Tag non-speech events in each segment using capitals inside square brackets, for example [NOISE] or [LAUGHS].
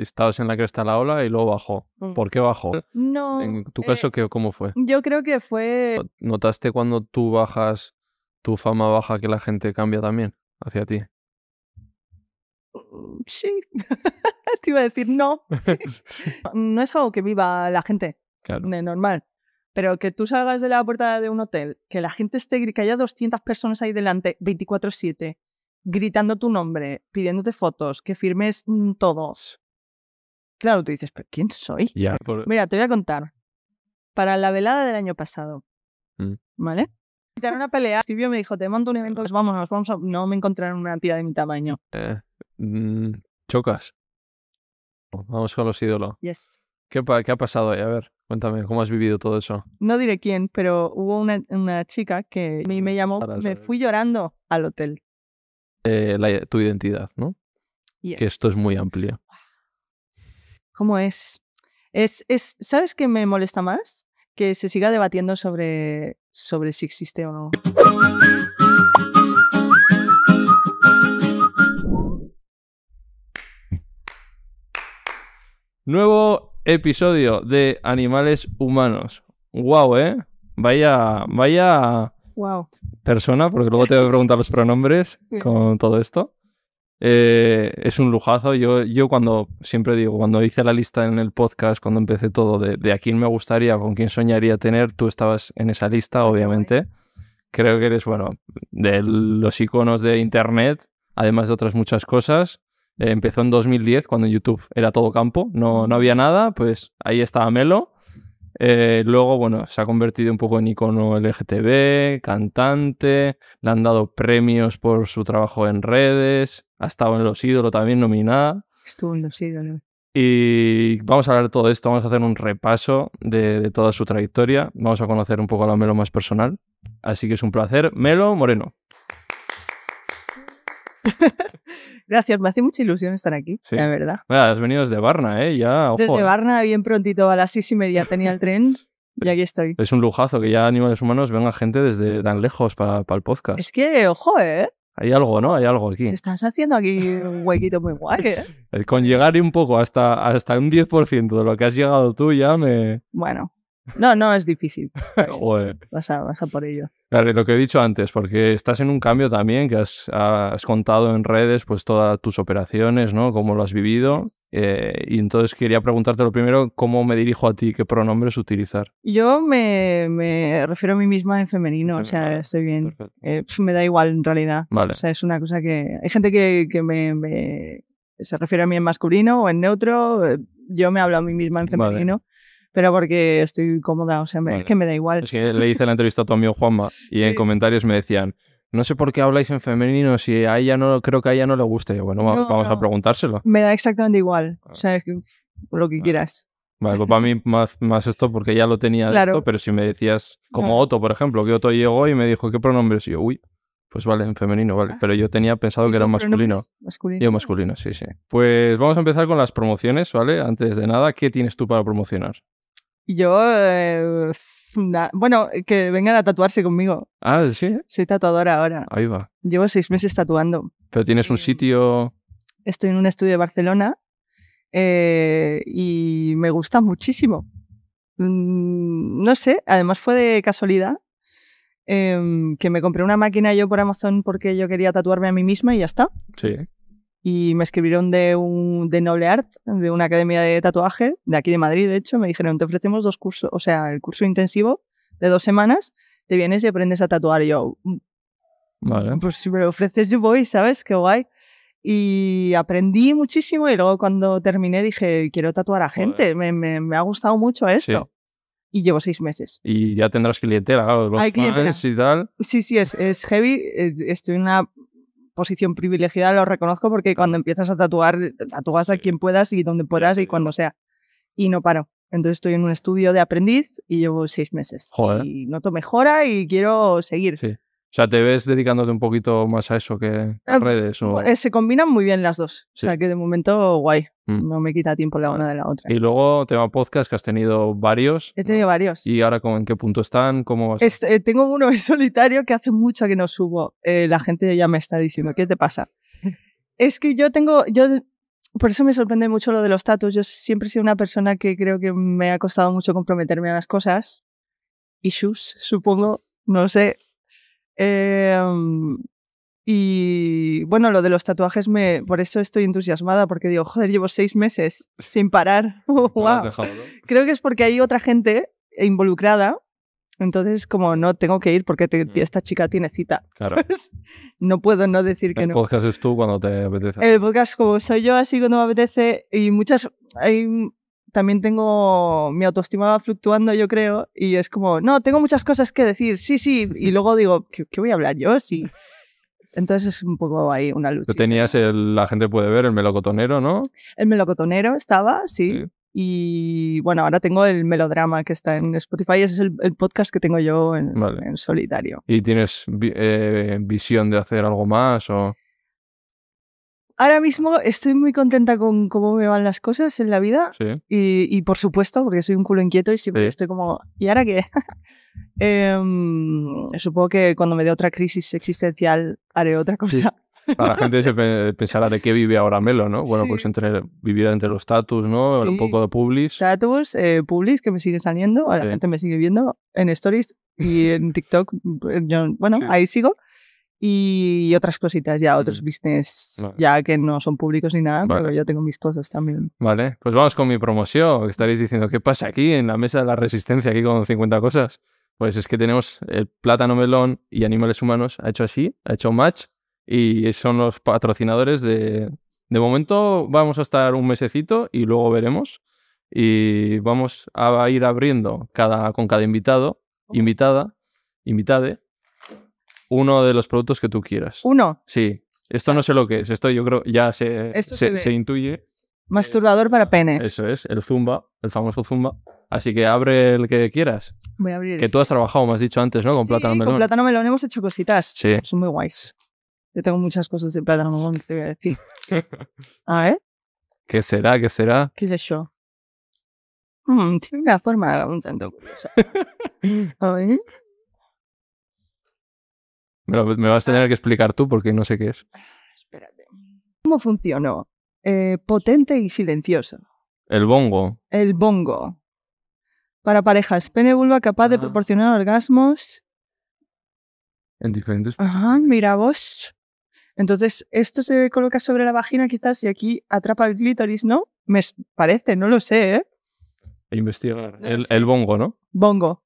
estabas en la cresta de la ola y luego bajó. Mm. ¿Por qué bajó? No. En tu eh, caso, ¿qué, ¿cómo fue? yo creo que fue. ¿Notaste cuando tú bajas, tu fama baja, que la gente cambia también hacia ti? Sí. [LAUGHS] Te iba a decir [LAUGHS] no. No es algo que viva la gente, Claro. de normal. Pero que tú salgas de la puerta de un hotel, que la gente esté, que haya 200 personas ahí delante, 24-7, gritando tu nombre, pidiéndote fotos, que firmes mm, todo. Claro, tú dices, ¿pero quién soy? Ya. por- Mira, te voy a contar. Para la velada del año pasado, Mm. ¿vale? Invitaron una pelea, escribió y me dijo, te monto un evento, pues vámonos, vamos a... No me encontraron una tía de mi tamaño. eh, mm, chocas. Vamos con los ídolos. Yes. ¿Qué, pa- ¿Qué ha pasado ahí? A ver, cuéntame, ¿cómo has vivido todo eso? No diré quién, pero hubo una, una chica que me, me llamó, Para me saber. fui llorando al hotel. Eh, la- tu identidad, ¿no? Yes. Que esto es muy amplio. ¿Cómo es? Es, es? ¿Sabes qué me molesta más? Que se siga debatiendo sobre, sobre si existe o no. Nuevo episodio de Animales Humanos. Guau, ¿eh? Vaya, vaya Wow. persona, porque luego te voy a preguntar los pronombres con todo esto. Eh, es un lujazo. Yo, yo cuando, siempre digo, cuando hice la lista en el podcast, cuando empecé todo, de, de a quién me gustaría, con quién soñaría tener, tú estabas en esa lista, obviamente. Creo que eres, bueno, de los iconos de Internet, además de otras muchas cosas. Eh, empezó en 2010, cuando YouTube era todo campo, no, no había nada, pues ahí estaba Melo. Eh, luego, bueno, se ha convertido un poco en icono LGTB, cantante, le han dado premios por su trabajo en redes, ha estado en Los Ídolos también nominada. Estuvo en los ídolos. Y vamos a hablar de todo esto, vamos a hacer un repaso de, de toda su trayectoria, vamos a conocer un poco a la Melo más personal. Así que es un placer. Melo Moreno. [LAUGHS] Gracias, me hace mucha ilusión estar aquí, Sí. la verdad. Mira, has venido desde Barna, ¿eh? Ya, ojo. Desde ¿eh? Varna, bien prontito, a las seis y media tenía el tren y aquí estoy. Es un lujazo que ya Animales Humanos venga gente desde tan lejos para, para el podcast. Es que, ojo, ¿eh? Hay algo, ¿no? Hay algo aquí. Te estás haciendo aquí un huequito muy guay, ¿eh? [LAUGHS] El con llegar un poco hasta, hasta un 10% de lo que has llegado tú ya me... Bueno, no, no es difícil. [LAUGHS] Joder. Vas a, vas a por ello. Claro, lo que he dicho antes, porque estás en un cambio también, que has, has contado en redes pues todas tus operaciones, ¿no? Cómo lo has vivido. Eh, y entonces quería preguntarte lo primero, ¿cómo me dirijo a ti? ¿Qué pronombres utilizar? Yo me, me refiero a mí misma en femenino, o sea, estoy bien. Eh, me da igual en realidad. Vale. O sea, es una cosa que... Hay gente que, que me, me- se refiere a mí en masculino o en neutro. eh, Yo me hablo a mí misma en Vale. femenino, pero porque estoy cómoda, o sea, me- Vale. es que me da igual. Es que le hice la entrevista a tu amigo Juanma y en [LAUGHS] Sí. comentarios me decían, no sé por qué habláis en femenino si a ella no, creo que a ella no le guste. Yo, bueno, va- No, vamos a preguntárselo. Me da exactamente igual. Ah. O sea, lo que quieras. Vale, pues para mí [LAUGHS] más, más esto porque ya lo tenía de Claro. esto, pero si me decías, como. Otto, por ejemplo, que Otto llegó y me dijo, ¿qué pronombres? Y yo, uy, pues vale, en femenino, vale. Ah. Pero yo tenía pensado ¿Y que era masculino. Masculino. Yo masculino, sí, sí. Pues vamos a empezar con las promociones, ¿vale? Antes de nada, ¿qué tienes tú para promocionar? Yo, eh, na- bueno, que vengan a tatuarse conmigo. Ah, sí, Soy tatuadora ahora. ahí va. Llevo seis meses tatuando. Pero tienes un Eh, sitio... Estoy en un estudio de Barcelona eh, y me gusta muchísimo. Mm, no sé, además fue de casualidad em, que me compré una máquina yo por Amazon porque yo quería tatuarme a mí misma y ya está. Sí, Y me escribieron de, un, de Noble Art, de una academia de tatuaje, de aquí de Madrid, de hecho. Me dijeron, te ofrecemos dos cursos, o sea, el curso intensivo de dos semanas, te vienes y aprendes a tatuar. Y yo, "Mm, vale. pues si me lo ofreces yo voy, ¿sabes? Qué guay. Y aprendí muchísimo y luego cuando terminé dije, quiero tatuar a gente, me, me- me ha gustado mucho esto. Y llevo seis meses. Y ya tendrás clientela, claro, los Hay clientela. y tal. Sí, sí, es, es heavy. Estoy en una posición privilegiada, lo reconozco, porque cuando empiezas a tatuar, tatúas a quien puedas y donde puedas y cuando sea. Y no paro. Entonces estoy en un estudio de aprendiz y llevo seis meses. Joder. Y noto mejora y quiero seguir. Sí. O sea, ¿te ves dedicándote un poquito más a eso que a Eh, redes? O... Eh, Se combinan muy bien las dos. Sí. O sea que de momento, guay. Mm. No me quita tiempo la una de la otra. Y luego, tema podcast, que has tenido varios. He tenido varios. ¿Y ahora en qué punto están? ¿Cómo vas? Es- eh, tengo uno en [LAUGHS] solitario que hace mucho que no subo. Eh, la gente ya me está diciendo, ¿qué te pasa? [LAUGHS] es que yo tengo, yo por eso me sorprende mucho lo de los tatus. Yo siempre he sido una persona que creo que me ha costado mucho comprometerme a las cosas. Issues, supongo, no sé. Em, y bueno, lo de los tatuajes, me, por eso estoy entusiasmada, porque digo, joder, llevo seis meses sin parar. [LAUGHS] Wow. dejado, ¿no? Creo que es porque hay otra gente involucrada. Entonces, como no tengo que ir porque te- esta chica tiene cita. [LAUGHS] Claro. ¿sabes? No puedo no decir que El no. podcast es tú cuando te apetece. El podcast, como soy yo, así cuando me apetece, y muchas. Hay, también tengo. Mi autoestima va fluctuando, yo creo, y es como, no, tengo muchas cosas que decir, sí, sí, y [LAUGHS] luego digo, ¿qué, qué voy a hablar yo? Sí. Entonces es un poco ahí una lucha. Tú tenías el, la gente puede ver, el melocotonero, ¿no? El melocotonero estaba, sí. Sí. Y bueno, ahora tengo el melodrama que está en Spotify. Ese es el, el podcast que tengo yo en, Vale. en solitario. ¿Y tienes vi- eh, visión de hacer algo más? O... Ahora mismo estoy muy contenta con cómo me van las cosas en la vida. Sí. Y, y por supuesto, porque soy un culo inquieto y siempre Sí. estoy como, ¿y ahora qué? [LAUGHS] Em, supongo que cuando me dé otra crisis existencial haré otra cosa. A la [LAUGHS] gente se pe- pensará de qué vive ahora Melo, ¿no? Bueno, pues Sí. entre, vivir entre los status, ¿no? Un Sí. poco de publis. Status, eh, Publis, que me sigue saliendo, la Sí. gente me sigue viendo en Stories y en TikTok. eh, yo, bueno, Sí. ahí sigo. Y otras cositas ya, otros Mm. business Vale. ya que no son públicos ni nada, Vale. pero yo tengo mis cosas también. Vale, pues vamos con mi promoción. Estaréis diciendo, ¿qué pasa aquí en la mesa de la resistencia, aquí con 50 cosas? Pues es que tenemos el plátano melón y animales humanos. Ha hecho así, ha hecho match y son los patrocinadores de... De momento vamos a estar un mesecito y luego veremos. Y vamos a ir abriendo cada, con cada invitado, invitada, invitade, uno de los productos que tú quieras. Uno, Sí, esto no sé lo que es. Esto yo creo ya se, Esto se, se ve. se intuye. masturbador para pene. Eso es, el Zumba, el famoso Zumba. Así que abre el que quieras. Voy a abrir. Que este. tú has trabajado, me has dicho antes, ¿no? Con Sí, plátano melón. Con plátano melón hemos hecho cositas. Sí. Son muy guays. Yo tengo muchas cosas de plátano melón que te voy a decir. [LAUGHS] A ver, ¿Qué será? ¿Qué será? ¿qué es eso? Mm, tiene una forma un tanto curiosa. [LAUGHS] A ver. Me, lo- me vas a tener que explicar tú porque no sé qué es. Espérate. ¿Cómo funcionó? Eh, potente y silencioso. El bongo. El bongo. Para parejas, pene vulva capaz de Ah. proporcionar orgasmos. En diferentes. Ajá, mira vos. Entonces, esto se coloca sobre la vagina quizás y aquí atrapa el clítoris, ¿no? Me parece, no lo sé, ¿eh? E investigar. No El, sé. el bongo, ¿no? Bongo.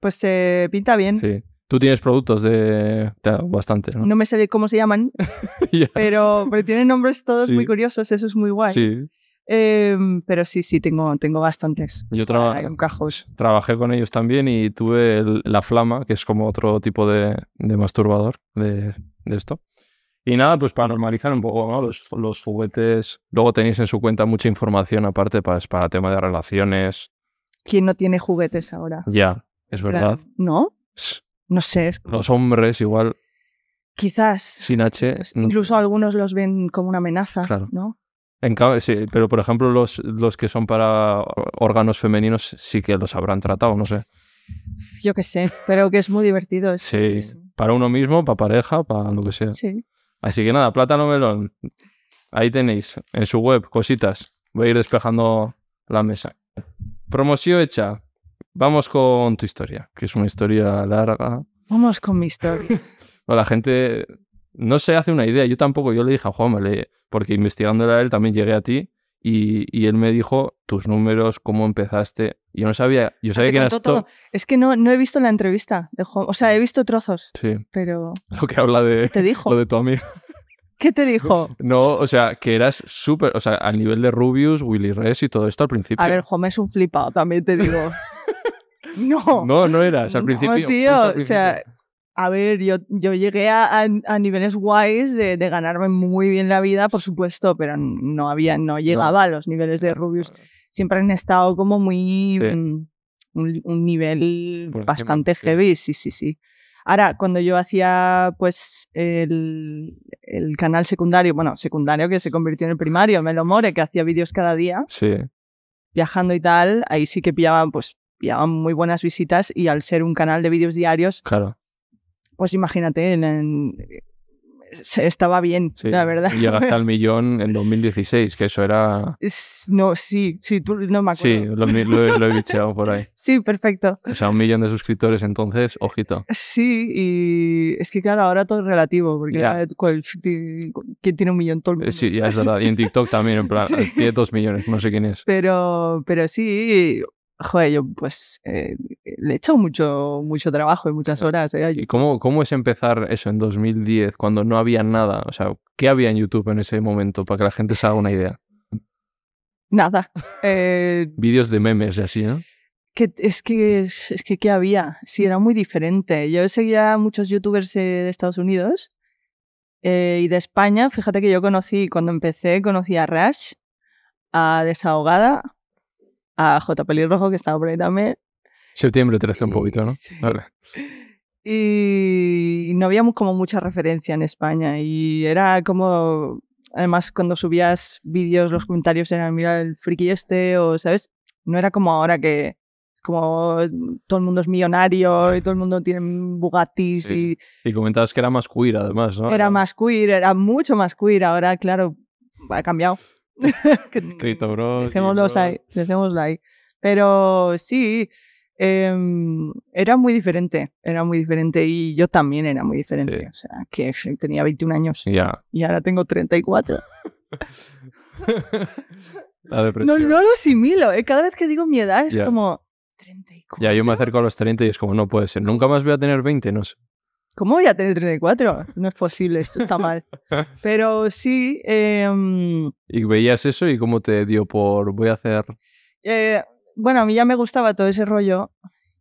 Pues se pinta bien. Sí. Tú tienes productos de. te- Bastantes, ¿no? No me sé cómo se llaman, [LAUGHS] pero, pero tienen nombres todos Sí. muy curiosos, eso es muy guay. Sí. Em, pero sí, sí, tengo, tengo bastantes. Yo traba- cajón. trabajé con ellos también y tuve el- la flama, que es como otro tipo de, de masturbador de, de esto. Y nada, pues para normalizar un poco ¿no? los, los juguetes. Luego tenéis en su cuenta mucha información aparte para, para tema de relaciones. ¿Quién no tiene juguetes ahora? Ya, es verdad. ¿No? No sé, es- Los hombres igual quizás. sin H. Incluso algunos los ven como una amenaza, Claro. ¿no? En cambio, sí, pero por ejemplo los, los que son para órganos femeninos sí que los habrán tratado, no sé. Yo qué sé, pero que es muy divertido. es- Sí, es- para uno mismo, para pareja, para lo que sea. sí. Así que nada, plátano melón. Ahí tenéis, en su web, cositas. Voy a ir despejando la mesa. Promoción hecha. Vamos con tu historia, que es una historia larga. Vamos con mi historia. [LAUGHS] Bueno, la gente no se hace una idea. Yo tampoco, yo le dije a Juan, le- porque investigándola a él también llegué a ti y, y él me dijo tus números, cómo empezaste. Yo no sabía, yo sabía Te que eras todo. Es que no, no he visto la entrevista de Juan. O sea, he visto trozos, Sí, pero lo que habla de ¿qué te dijo? lo de tu amigo. ¿Qué te dijo? [LAUGHS] No, o sea, que eras súper, o sea, al nivel de Rubius, Willy Res y todo esto al principio. A ver, Juan es un flipado, también te digo. [LAUGHS] no. No, no eras al No, principio. tío, justo al o sea, a ver, yo, yo llegué a, a- niveles guays de, de ganarme muy bien la vida, por supuesto, pero no había, no llegaba a los niveles de Rubius. Siempre han estado como muy Sí. mm, un, un nivel Por bastante heavy, sí, sí, sí. Ahora, cuando yo hacía pues el, el canal secundario, bueno, secundario que se convirtió en el primario, Melo More, que hacía vídeos cada día, Sí, viajando y tal, ahí sí que pillaban, pues, pillaban muy buenas visitas y al ser un canal de vídeos diarios, claro. pues imagínate, en- en- se- estaba bien, Sí. la verdad. Llegaste al [LAUGHS] millón en 2016, que eso era... Es- No, sí, sí, tú no me acuerdo. Sí, lo, he- lo he [LAUGHS] bicheado por ahí. Sí, perfecto. O sea, un millón de suscriptores entonces, ojito. Sí, y es que claro, ahora todo es relativo, porque cual- ti- ¿quién tiene un millón? Todo el mundo. Sí, ya es verdad. Y en TikTok también, en plan, [LAUGHS] Sí. tiene dos millones, no sé quién es. Pero, pero sí, joder, yo pues eh, le he echado mucho, mucho trabajo y muchas horas. eh, ¿Y cómo, cómo es empezar eso en 2010, cuando no había nada? O sea, ¿qué había en YouTube en ese momento para que la gente se haga una idea? Nada. Eh, [LAUGHS] Vídeos de memes y así, ¿no? que, es que, es, es que, ¿qué había? Sí, era muy diferente. Yo seguía a muchos youtubers eh, de Estados Unidos y de España. Fíjate que yo conocí, cuando empecé, conocí a Rash, a Desahogada, a J. Pelirrojo, que estaba por ahí también. Septiembre 13 un poquito, ¿no? Sí. Vale. Y no había como mucha referencia en España. Y era como. Además, cuando subías vídeos, los comentarios eran: mira el friki este, o ¿sabes? No era como ahora que. Como todo el mundo es millonario y todo el mundo tiene Bugattis Sí. Y comentabas que era más queer, además, ¿no? y era más queer, era mucho más queer. Ahora, claro, ha cambiado. [LAUGHS] Que- Escrito, bro. Dejémoslo ahí, dejémoslo ahí. Pero sí, em, era muy diferente, era muy diferente y yo también era muy diferente. Sí. O sea, que tenía 21 años Ya. [LAUGHS] y ahora tengo 34. La No, depresión. no lo asimilo, ¿eh? cada vez que digo mi edad es Ya. como 34. Ya, yo me acerco a los 30 y es como, no puede ser. Nunca más voy a tener 20, no sé. ¿Cómo voy a tener 34? No es posible, esto está mal. [LAUGHS] Pero sí, em, Y veías eso y cómo te dio por, voy a hacer... Eh, bueno, a mí ya me gustaba todo ese rollo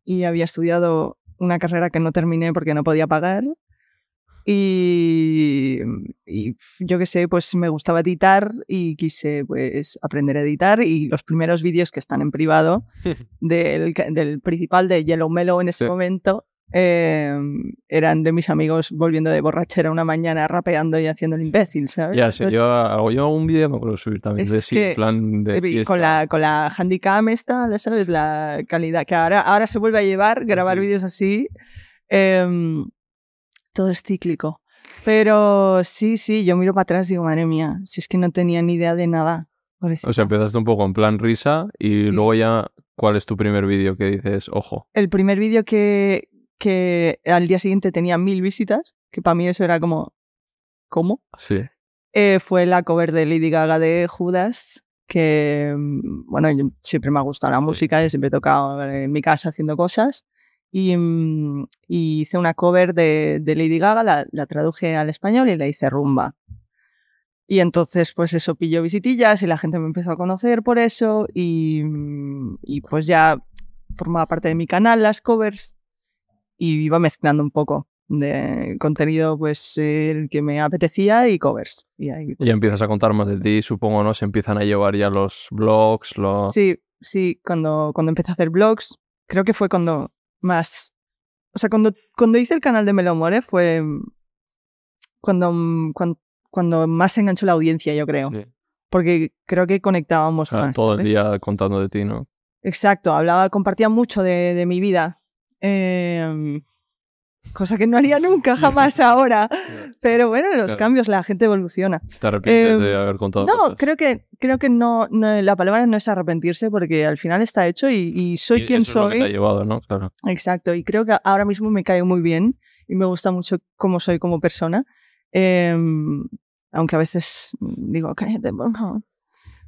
y había estudiado una carrera que no terminé porque no podía pagar. Y, y yo qué sé, pues me gustaba editar y quise pues aprender a editar y los primeros vídeos que están en privado [LAUGHS] del, principal de Yellow Mellow en ese Sí. momento eh, eran de mis amigos volviendo de borrachera una mañana rapeando y haciendo el imbécil, ¿sabes? Ya sé, Entonces, yo hago yo un vídeo, me acuerdo subir también, de sí, plan de fiesta. con la, con la handicam esta, ¿la ¿sabes? La calidad que ahora, ahora se vuelve a llevar, grabar Sí. vídeos así. em, todo es cíclico. Pero sí, sí, yo miro para atrás y digo, madre mía, si es que no tenía ni idea de nada. O sea, empezaste un poco en plan risa y Sí. luego ya, ¿cuál es tu primer vídeo que dices, ojo? El primer vídeo que, que al día siguiente tenía mil visitas, que para mí eso era como, ¿cómo? Sí. Eh, fue la cover de Lady Gaga de Judas, que, mm, bueno, yo- siempre me ha gustado la música, yo siempre he tocado en mi casa haciendo cosas. Y, mm, y hice una cover de, de Lady Gaga, la, la traduje al español y la hice rumba. Y entonces, pues eso pilló visitillas y la gente me empezó a conocer por eso. Y, mm, y pues ya formaba parte de mi canal las covers y iba mezclando un poco de contenido pues el que me apetecía y covers. Y ahí, ya empiezas a contar más de ti, supongo, ¿no? Se empiezan a llevar ya los blogs, los... Sí, sí, cuando, cuando empecé a hacer blogs, creo que fue cuando más... O sea, cuando, cuando hice el canal de Melomore fue cuando, mm, cuando, cuando más se enganchó la audiencia, yo creo. Sí. Porque creo que conectábamos más. todo el día contando de ti, ¿no? Exacto, hablaba, compartía mucho de, de mi vida. Em, cosa que no haría nunca, jamás [LAUGHS] ahora. Pero bueno, los Claro. cambios, la gente evoluciona. ¿Te arrepientes Em, de haber contado No, cosas? creo que, creo que no, no- la palabra no es arrepentirse porque al final está hecho y, y soy Y quien eso es lo que te ha soy. llevado, ¿no? Claro. Exacto, y creo que ahora mismo me cae muy bien y me gusta mucho cómo soy como persona. Em, aunque a veces digo, cállate, por favor.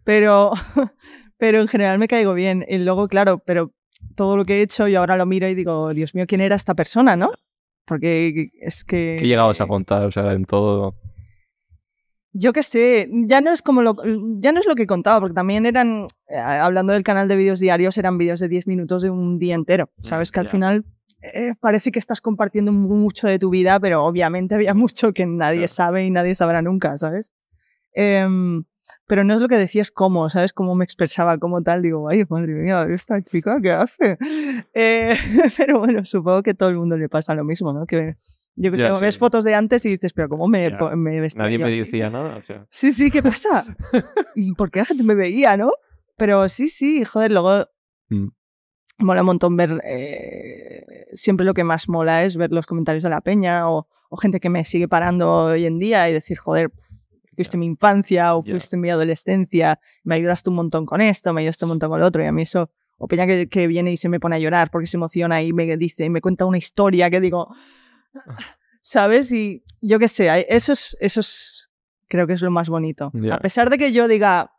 Pero, [LAUGHS] pero en general me caigo bien. Y luego, claro, pero todo lo que he hecho, yo ahora lo miro y digo, Dios mío, ¿quién era esta persona, no? Porque es que... ¿Qué llegabas a contar? O sea, en todo... Yo qué sé, ya no es como lo, ya no es lo que contaba, porque también eran, eh, hablando del canal de vídeos diarios, eran vídeos de 10 minutos de un día entero. Sabes Mm, que al final eh, parece que estás compartiendo mu- mucho de tu vida, pero obviamente había [LAUGHS] mucho que nadie sabe y nadie sabrá nunca, ¿sabes? Em, pero no es lo que decías cómo, ¿sabes? Cómo me expresaba como tal. Digo, ay, madre mía, esta chica, ¿qué hace? [LAUGHS] Eh, [LAUGHS] pero bueno, supongo que a todo el mundo le pasa lo mismo, ¿no? Que yo que sé, ves sí. fotos de antes y dices, pero ¿cómo me, me vestía Nadie yo me así?". decía nada, o sea... Sí, sí, ¿qué pasa? ¿Y por qué la gente me veía, no? Pero sí, sí, joder, luego Mm. mola un montón ver. eh, siempre lo que más mola es ver los comentarios de la peña o, o gente que me sigue parando hoy en día y decir, joder, fuiste mi infancia o fuiste mi adolescencia, me ayudaste un montón con esto, me ayudaste un montón con lo otro, y a mí eso, o Peña que, que viene y se me pone a llorar porque se emociona y me dice, y me cuenta una historia que digo, ¿sabes? Y yo qué sé, eso es, eso es, creo que es lo más bonito. Ya. A pesar de que yo diga,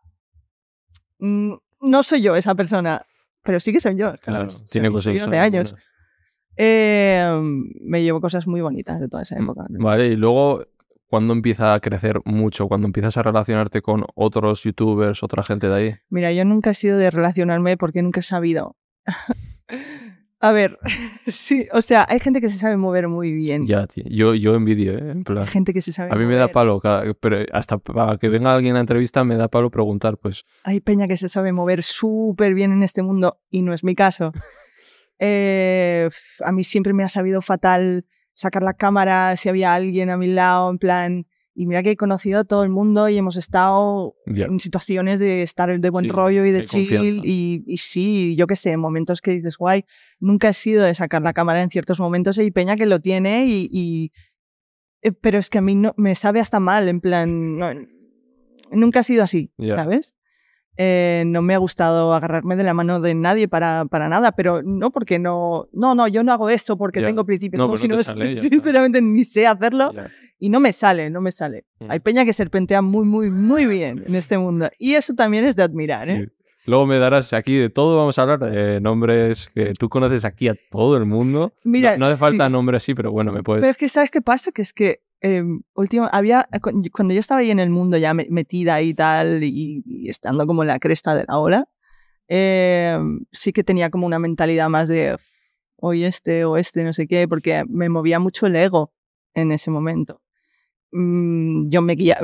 "Mm, no soy yo esa persona, pero sí que soy yo. Claro, ¿sabes? tiene cosas. de años. Eh, me llevo cosas muy bonitas de toda esa Mm, época. Vale, y luego, cuando empieza a crecer mucho? Cuando empiezas a relacionarte con otros youtubers, otra gente de ahí. Mira, yo nunca he sido de relacionarme porque nunca he sabido. [LAUGHS] A ver, [LAUGHS] sí, o sea, hay gente que se sabe mover muy bien. Ya, tío. Yo, yo envidio, ¿eh? En plan, Hay gente que se sabe a mí me da palo, cada- pero hasta para que venga alguien a la entrevista me da palo preguntar, pues, Hay peña que se sabe mover súper bien en este mundo y no es mi caso. [LAUGHS] Eh, a mí siempre me ha sabido fatal sacar la cámara si había alguien a mi lado, en plan. Y mira que he conocido a todo el mundo y hemos estado ya. en situaciones de estar de buen Sí, rollo y de chill. Y, y sí, yo qué sé, momentos que dices, guay, nunca he sido de sacar la cámara en ciertos momentos. Hay peña que lo tiene y. y- eh, pero es que a mí no, me sabe hasta mal, en plan. no- nunca ha sido así. ¿sabes? Eh, no me ha gustado agarrarme de la mano de nadie para, para nada, pero no porque no, no, no, yo no hago esto porque tengo principios, No, pues si no no sale, [LAUGHS] está. sinceramente ni sé hacerlo y no me sale, no me sale. Mm. Hay peña que serpentea muy, muy, muy bien en este mundo y eso también es de admirar, ¿eh? Luego me darás aquí de todo, vamos a hablar de nombres que tú conoces aquí a todo el mundo. Mira, no, no hace falta sí. nombre así, pero bueno, me puedes... Pero es que, ¿sabes qué pasa? Que es que eh, último, había, cu- cuando yo estaba ahí en el mundo ya me- metida y tal, y, y estando como en la cresta de la ola, eh, sí que tenía como una mentalidad más de hoy este o este, no sé qué, porque me movía mucho el ego en ese momento. Mm, yo me guía.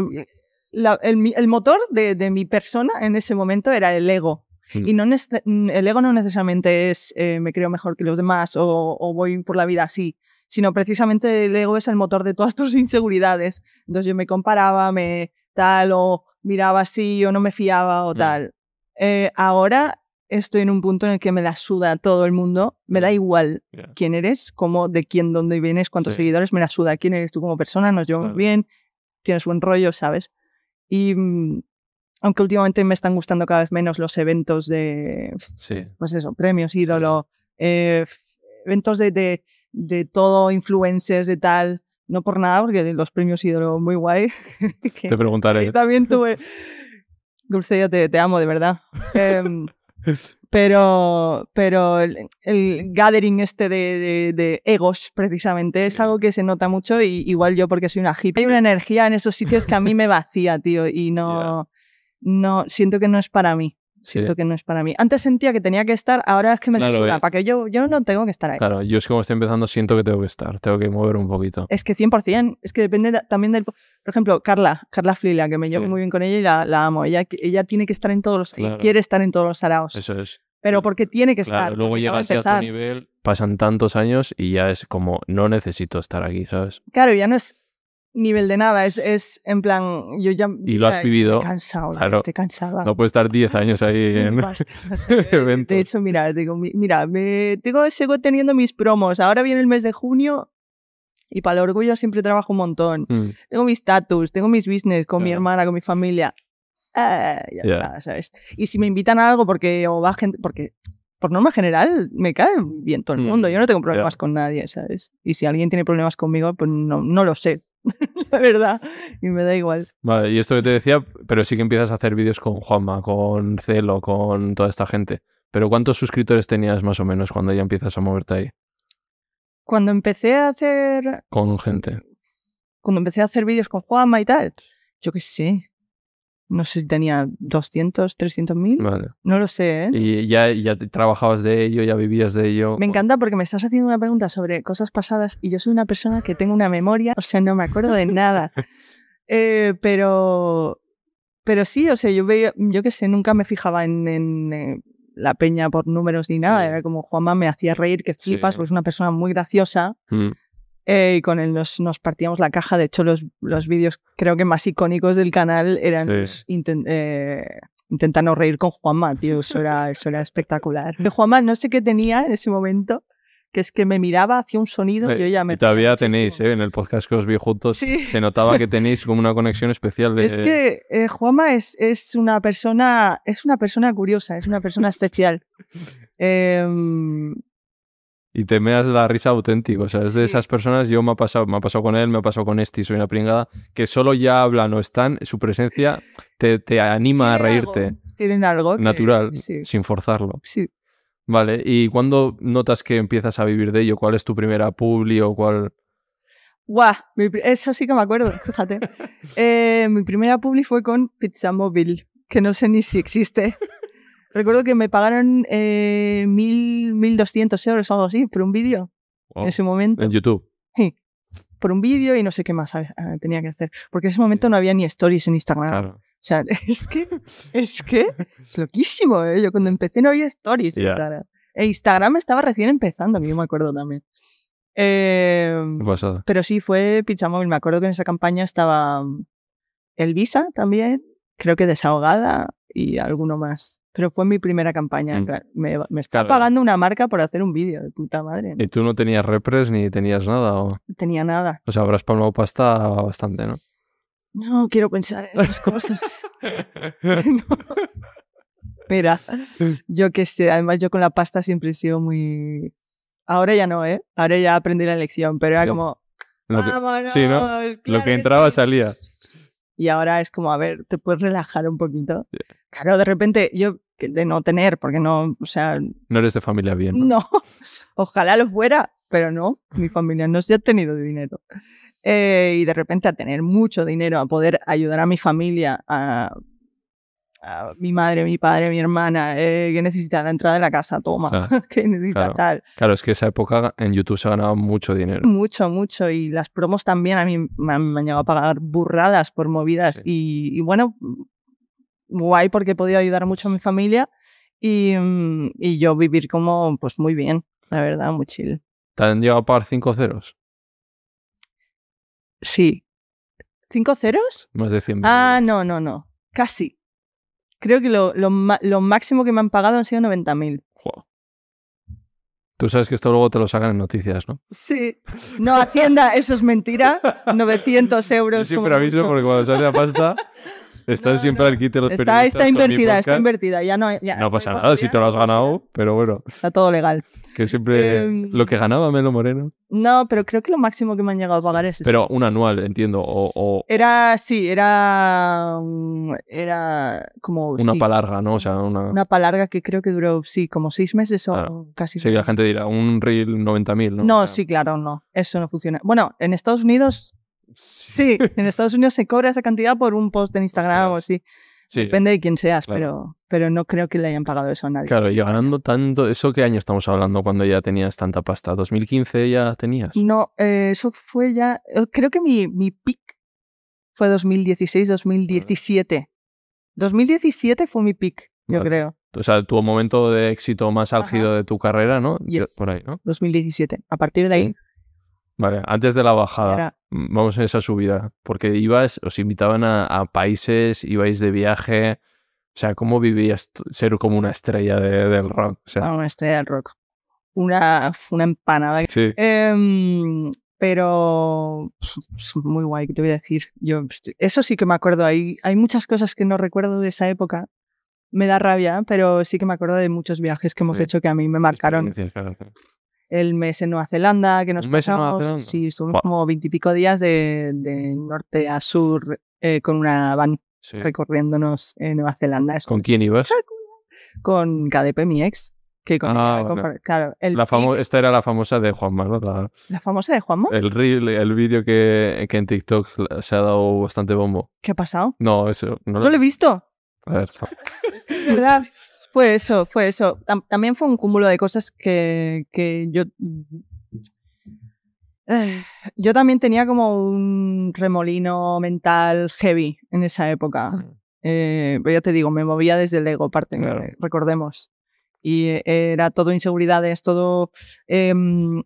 la- el, motor de, de mi persona en ese momento era el ego. Y no nece- mm, el ego no necesariamente es eh, me creo mejor que los demás o, o voy por la vida así, sino precisamente el ego es el motor de todas [LAUGHS] tus inseguridades. Entonces yo me comparaba, me tal, o miraba así, o no me fiaba, o Mm. tal. Eh, ahora estoy en un punto en el que me la suda todo el mundo, me da Mm. igual Ya. quién eres, cómo, de quién, dónde vienes, cuántos Sí. seguidores, me la suda quién eres tú como persona, nos llevamos Claro. bien, tienes buen rollo, ¿sabes? Y mm, aunque últimamente me están gustando cada vez menos los eventos de, Sí. pues eso, premios, ídolo, eh, eventos de, de, de todo, influencers, de tal, no por nada, porque los premios ídolo muy guay. [LAUGHS] que- Te preguntaré. también tuve... Dulce, yo te, te amo, de verdad. Em, pero pero el, el gathering este de, de- de egos, precisamente, es algo que se nota mucho y igual yo porque soy una hippie. Hay una energía en esos sitios que a mí me vacía, tío, y no, no siento que no es para mí. Siento Sí. que no es para mí. Antes sentía que tenía que estar, ahora es que me Claro, suda, eh. para que yo, yo no tengo que estar ahí. Claro, yo es que como estoy empezando siento que tengo que estar, tengo que mover un poquito. Es que 100%, es que depende de- también del... Por ejemplo, Carla, Carla Flila, que me llevo Sí. muy bien con ella y la, la amo. Ella, ella tiene que estar en todos los... Claro. Quiere estar en todos los saraos. Eso es. pero porque tiene que Claro, estar. luego llegas ya a tu nivel, pasan tantos años y ya es como, no necesito estar aquí, ¿sabes? Claro, ya no es nivel de nada, es, es en plan, yo ya... Y lo has ya- vivido, Estoy cansado, claro. estoy cansada. No puedes estar 10 [LAUGHS] años ahí en... [LAUGHS] Eventos. De hecho, mira, digo, mi- mira, me, tengo, sigo teniendo mis promos. Ahora viene el mes de junio y para el orgullo siempre trabajo un montón. Mm, Tengo mis status, tengo mis business con mi hermana, con mi familia. Ah, ya Ya. está, ¿sabes? Y si me invitan a algo porque o va gente, porque por norma general me cae bien todo el Mm, mundo. Yo no tengo problemas con nadie, ¿sabes? Y si alguien tiene problemas conmigo, pues no, no lo sé. [LAUGHS] La verdad. Y me da igual. Vale, y esto que te decía, pero sí que empiezas a hacer vídeos con Juanma, con Celo, con toda esta gente. Pero ¿cuántos suscriptores tenías más o menos cuando ya empiezas a moverte ahí? Cuando empecé a hacer. Con gente. Cuando empecé a hacer vídeos con Juanma y tal, yo qué sé. No sé si tenía 200, 300 mil. Vale. No lo sé, ¿eh? Y ya, ya trabajabas de ello, ya vivías de ello. Me encanta porque me estás haciendo una pregunta sobre cosas pasadas y yo soy una persona que tengo una memoria, o sea, no me acuerdo de nada. [LAUGHS] Eh, pero, pero sí, o sea, yo veía, yo qué sé, nunca me fijaba en, en, eh, la peña por números ni nada. Sí. Era como Juanma me hacía reír, que flipas, Sí. pues es una persona muy graciosa. Mm, eh, y con él nos, nos partíamos la caja. De hecho, los, los vídeos creo que más icónicos del canal eran Sí. pues, inten- eh, no reír con Juanma, tío. Eso era, eso era espectacular. De Juanma no sé qué tenía en ese momento, que es que me miraba, hacía un sonido y yo ya me... Y todavía tenéis, ¿eh? en el podcast que os vi juntos, Sí. se notaba que tenéis como una conexión especial de... Es que eh, Juanma es, es una persona, es una persona curiosa, es una persona especial. [LAUGHS] Em, Y te meas de la risa auténtico. O sea, es de esas personas, yo me ha pasado, me ha pasado con él, me ha pasado con este, soy una pringada, que solo ya hablan o están, su presencia te, te anima a reírte. algo, tienen algo. que- Natural, sí, sin forzarlo. sí. Vale, ¿y cuándo notas que empiezas a vivir de ello? ¿Cuál es tu primera publi o cuál...? Guau, eso sí que me acuerdo, fíjate. [LAUGHS] Eh, mi primera publi fue con Pizza Móvil, que no sé ni si existe. Recuerdo que me pagaron eh, mil, 1.200 euros o algo así por un vídeo Wow. en ese momento. En YouTube. Por un vídeo y no sé qué más ah, tenía que hacer. Porque en ese momento Sí. no había ni stories en Instagram. Claro. O sea, [LAUGHS] es que, [LAUGHS] es que, es loquísimo, ¿eh? Yo cuando empecé no había stories en Ya. Instagram. E Instagram estaba recién empezando, que yo me acuerdo también. Eh, pasada. pero sí, fue Pizza Móvil. Me acuerdo que en esa campaña estaba Elvisa también, creo que Desahogada y alguno más. Pero fue mi primera campaña. Mm. Me, me está Claro. pagando una marca por hacer un vídeo, de puta madre. No ¿Y tú no tenías repres ni tenías nada? O, tenía nada. o sea, habrás palmado pasta bastante, ¿no? No quiero pensar en esas cosas. [LAUGHS] [LAUGHS] No. Mira, yo que sé, además yo con la pasta siempre he sido muy... Ahora ya no, ¿eh? Ahora ya aprendí la lección, pero era como... Lo que- "Vámonos, sí, ¿no? claro Lo que entraba sí". salía. Y ahora es como, a ver, te puedes relajar un poquito. Claro, de repente yo, de no tener, porque no, o sea, No eres de familia bien, ¿no? [LAUGHS] no, ojalá lo fuera, pero no, mi [LAUGHS] familia no se ha tenido dinero. Eh, y de repente a tener mucho dinero, a poder ayudar a mi familia, a, a mi madre, mi padre, mi hermana, eh, que necesita la entrada de la casa, toma, Claro, [LAUGHS] que necesita claro. tal. Claro, es que esa época en YouTube se ganaba mucho dinero. Mucho, mucho. Y las promos también a mí me han, me han llegado a pagar burradas por movidas. Sí. Y, y bueno, guay porque he podido ayudar mucho a mi familia y, mm, y yo vivir como, pues muy bien, la verdad, muy chill. ¿Te han llegado a pagar cinco ceros? Sí. ¿Cinco ceros? Más de 100 Ah, no, no, no. Casi. Creo que lo, lo, lo máximo que me han pagado han sido 90.000. Joder. Tú sabes que esto luego te lo sacan en noticias, ¿no? Sí. No, Hacienda, eso es mentira. [LAUGHS] 900 euros. Yo siempre como aviso mucho. porque cuando sale la pasta [LAUGHS] están No, siempre no. al quite los periodistas está invertida, está invertida. Ya no, ya No pasa nada si te lo has ganado, pero bueno. Está todo legal. que siempre Em, lo que ganaba Melo Moreno. No, pero creo que lo máximo que me han llegado a pagar es eso. Pero un anual, entiendo, o, o Era, sí, era. mm, Era como. una sí, palarga, ¿no? O sea, una... Una palarga que creo que duró, sí, como seis meses o Claro. casi. Sí, la gente dirá, un reel 90.000, ¿no? No, O sea, sí, claro, no. Eso no funciona. Bueno, en Estados Unidos, sí. en Estados Unidos se cobra esa cantidad por un post en Instagram o así. Sí, Depende de quién seas, claro. pero, pero no creo que le hayan pagado eso a nadie. Claro, y ganando tanto, ¿eso qué año estamos hablando cuando ya tenías tanta pasta? ¿2015 ya tenías? No, eh, eso fue ya. eh, Creo que mi, mi peak fue 2016-2017. 2017 fue mi peak, yo Vale. creo. O sea, tu momento de éxito más álgido de tu carrera, ¿no? Yes. Por ahí, ¿no? 2017. A partir de ahí. Sí. Vale, antes de la bajada, era- vamos a esa subida, porque ibas, os invitaban a, a países, ibais de viaje, o sea, ¿cómo vivías ser como una estrella de- del rock? O sea, ah, una estrella del rock. Una, una empanada. sí, Em, pero es muy guay, ¿qué te voy a decir? Yo, eso sí que me acuerdo. Hay, hay muchas cosas que no recuerdo de esa época. Me da rabia, pero sí que me acuerdo de muchos viajes que hemos Sí. hecho que a mí me marcaron. El mes en Nueva Zelanda, que nos ¿Un mes en Nueva pasamos. Zelanda? Sí, estuvimos como veintipico días de, de norte a sur eh, con una van Sí. recorriéndonos en Nueva Zelanda. ¿Con quién ibas? con KDP, mi ex. Que con Ah, vale. claro, el La pic- esta era la famosa de Juanma, ¿no? La- la famosa de Juanma. el reel, el vídeo que, que en TikTok se ha dado bastante bombo. ¿Qué ha pasado? No, eso, no, No lo he visto. A ver, [LAUGHS] Es verdad. Fue eso, fue eso. Tam- también fue un cúmulo de cosas que, que yo. Eh, Yo también tenía como un remolino mental heavy en esa época. Eh, pero ya te digo, me movía desde el ego, parte, Claro. eh, recordemos. Y eh, era todo inseguridades, todo. em,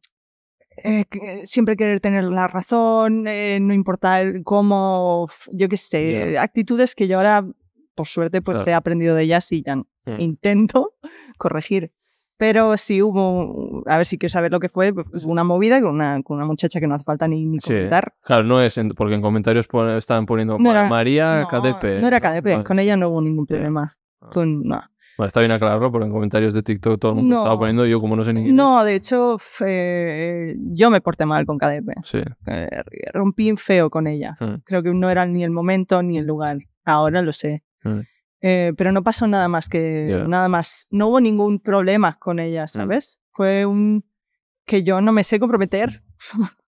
eh, siempre querer tener la razón, eh, no importa cómo, yo qué sé, actitudes que yo ahora, por suerte, pues Claro. he aprendido de ellas y ya Mm. intento [LAUGHS] corregir. Pero sí hubo, a ver si quieres saber lo que fue, pues, hubo una movida con una, con una muchacha que no hace falta ni, ni Sí. comentar. Claro, no es en- porque en comentarios pon- estaban poniendo No era- María no, KDP. No era KDP, No, con ella no hubo ningún problema. Ah. Con- no. Bueno, está bien aclararlo porque en comentarios de TikTok todo el mundo No. estaba poniendo yo como no sé ni. No, de hecho, yo me porté mal con KDP. Sí. Eh, rompí feo con ella. Mm. Creo que no era ni el momento ni el lugar. Ahora lo sé. Mm. Eh, pero no pasó nada más que Ya. nada más. No hubo ningún problema con ella, ¿sabes? Fue un que yo no me sé comprometer. [LAUGHS]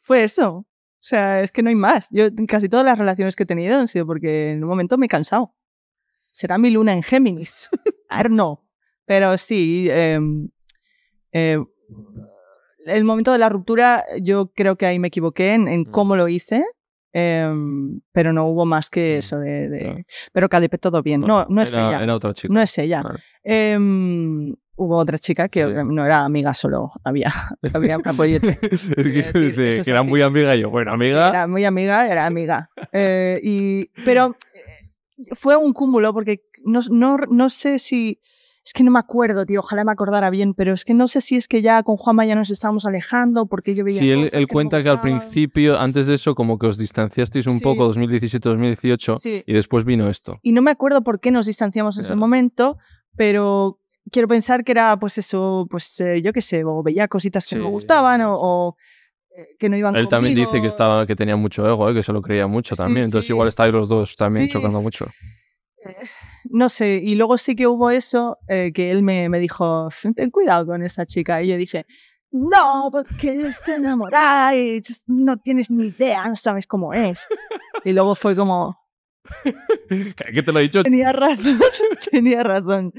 Fue eso. O sea, es que no hay más. Yo casi todas las relaciones que he tenido han sido porque en un momento me he cansado. Será mi luna en Géminis. [LAUGHS] No. Pero sí, em, eh, el momento de la ruptura, yo creo que ahí me equivoqué en, en Mm. cómo lo hice. Em, pero no hubo más que Mm, eso de... de- claro. Pero KDP todo bien. No, no es era, ella. Era otra chica. No es ella. Em, hubo otra chica que Sí. no era amiga solo, había, [LAUGHS] había apoyete. [LAUGHS] es que, dice es que era muy amiga y yo, bueno, amiga. Era muy amiga, era amiga. Eh, y, pero eh, fue un cúmulo porque no, no, no sé si... Es que no me acuerdo, tío, ojalá me acordara bien, pero es que no sé si es que ya con Juanma ya nos estábamos alejando porque yo veía Sí, él, que cuenta que al principio, antes de eso, como que os distanciasteis un Sí. poco 2017-2018 Sí. y después vino esto. Y no me acuerdo por qué nos distanciamos en ese momento, pero quiero pensar que era, pues eso, pues eh, yo qué sé, o veía cositas que no me Sí, gustaban sí, o, sí. o, eh, que no iban Él también dice que estaba que tenía mucho ego, eh, que se lo creía mucho Sí, también. Entonces sí. igual estáis los dos también Sí. chocando mucho. No sé, y luego sí que hubo eso, eh, que él me, me dijo, ten cuidado con esa chica. Y yo dije, no, porque está enamorada y no tienes ni idea, no sabes cómo es. Y luego fue como, [LAUGHS] ¿Qué te lo he dicho? tenía razón, [LAUGHS] tenía razón.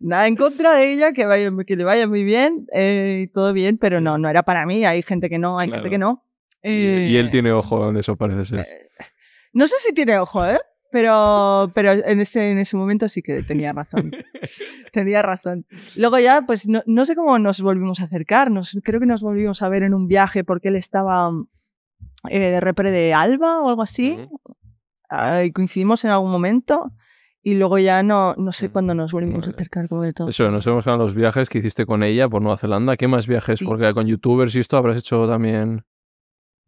Nada en contra de ella, que, vaya, que le vaya muy bien, eh, y todo bien, pero no, no era para mí. Hay gente que no, hay Claro. gente que no. Y, y él Eh, tiene ojo en eso, parece ser. No sé si tiene ojo, ¿eh? Pero, pero en, ese, en ese momento sí que tenía razón. [LAUGHS] tenía razón. Luego ya, pues no, no sé cómo nos volvimos a acercar. Nos, creo que nos volvimos a ver en un viaje porque él estaba eh, de repre de Alba o algo así. Ah, y coincidimos en algún momento. Y luego ya no, no sé cuándo nos volvimos vale. a acercar como de todo. Eso, nos hemos quedado los viajes que hiciste con ella por Nueva Zelanda. ¿Qué más viajes? Sí. Porque con youtubers y esto habrás hecho también.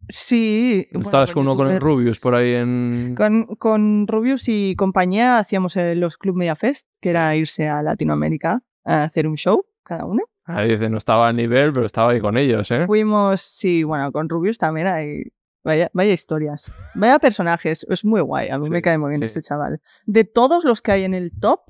Sí. bueno, Estabas con uno con. Rubius por ahí en. Con, con Rubius y compañía hacíamos eh, los Club Media Fest, que era irse a Latinoamérica a hacer un show cada uno. Ahí dice, no estaba a nivel, pero estaba ahí con ellos, ¿eh? Fuimos, sí, bueno, con Rubius también hay. Vaya, vaya historias. Vaya personajes. Es muy guay. A mí me cae muy bien sí. este chaval. De todos los que hay en el top,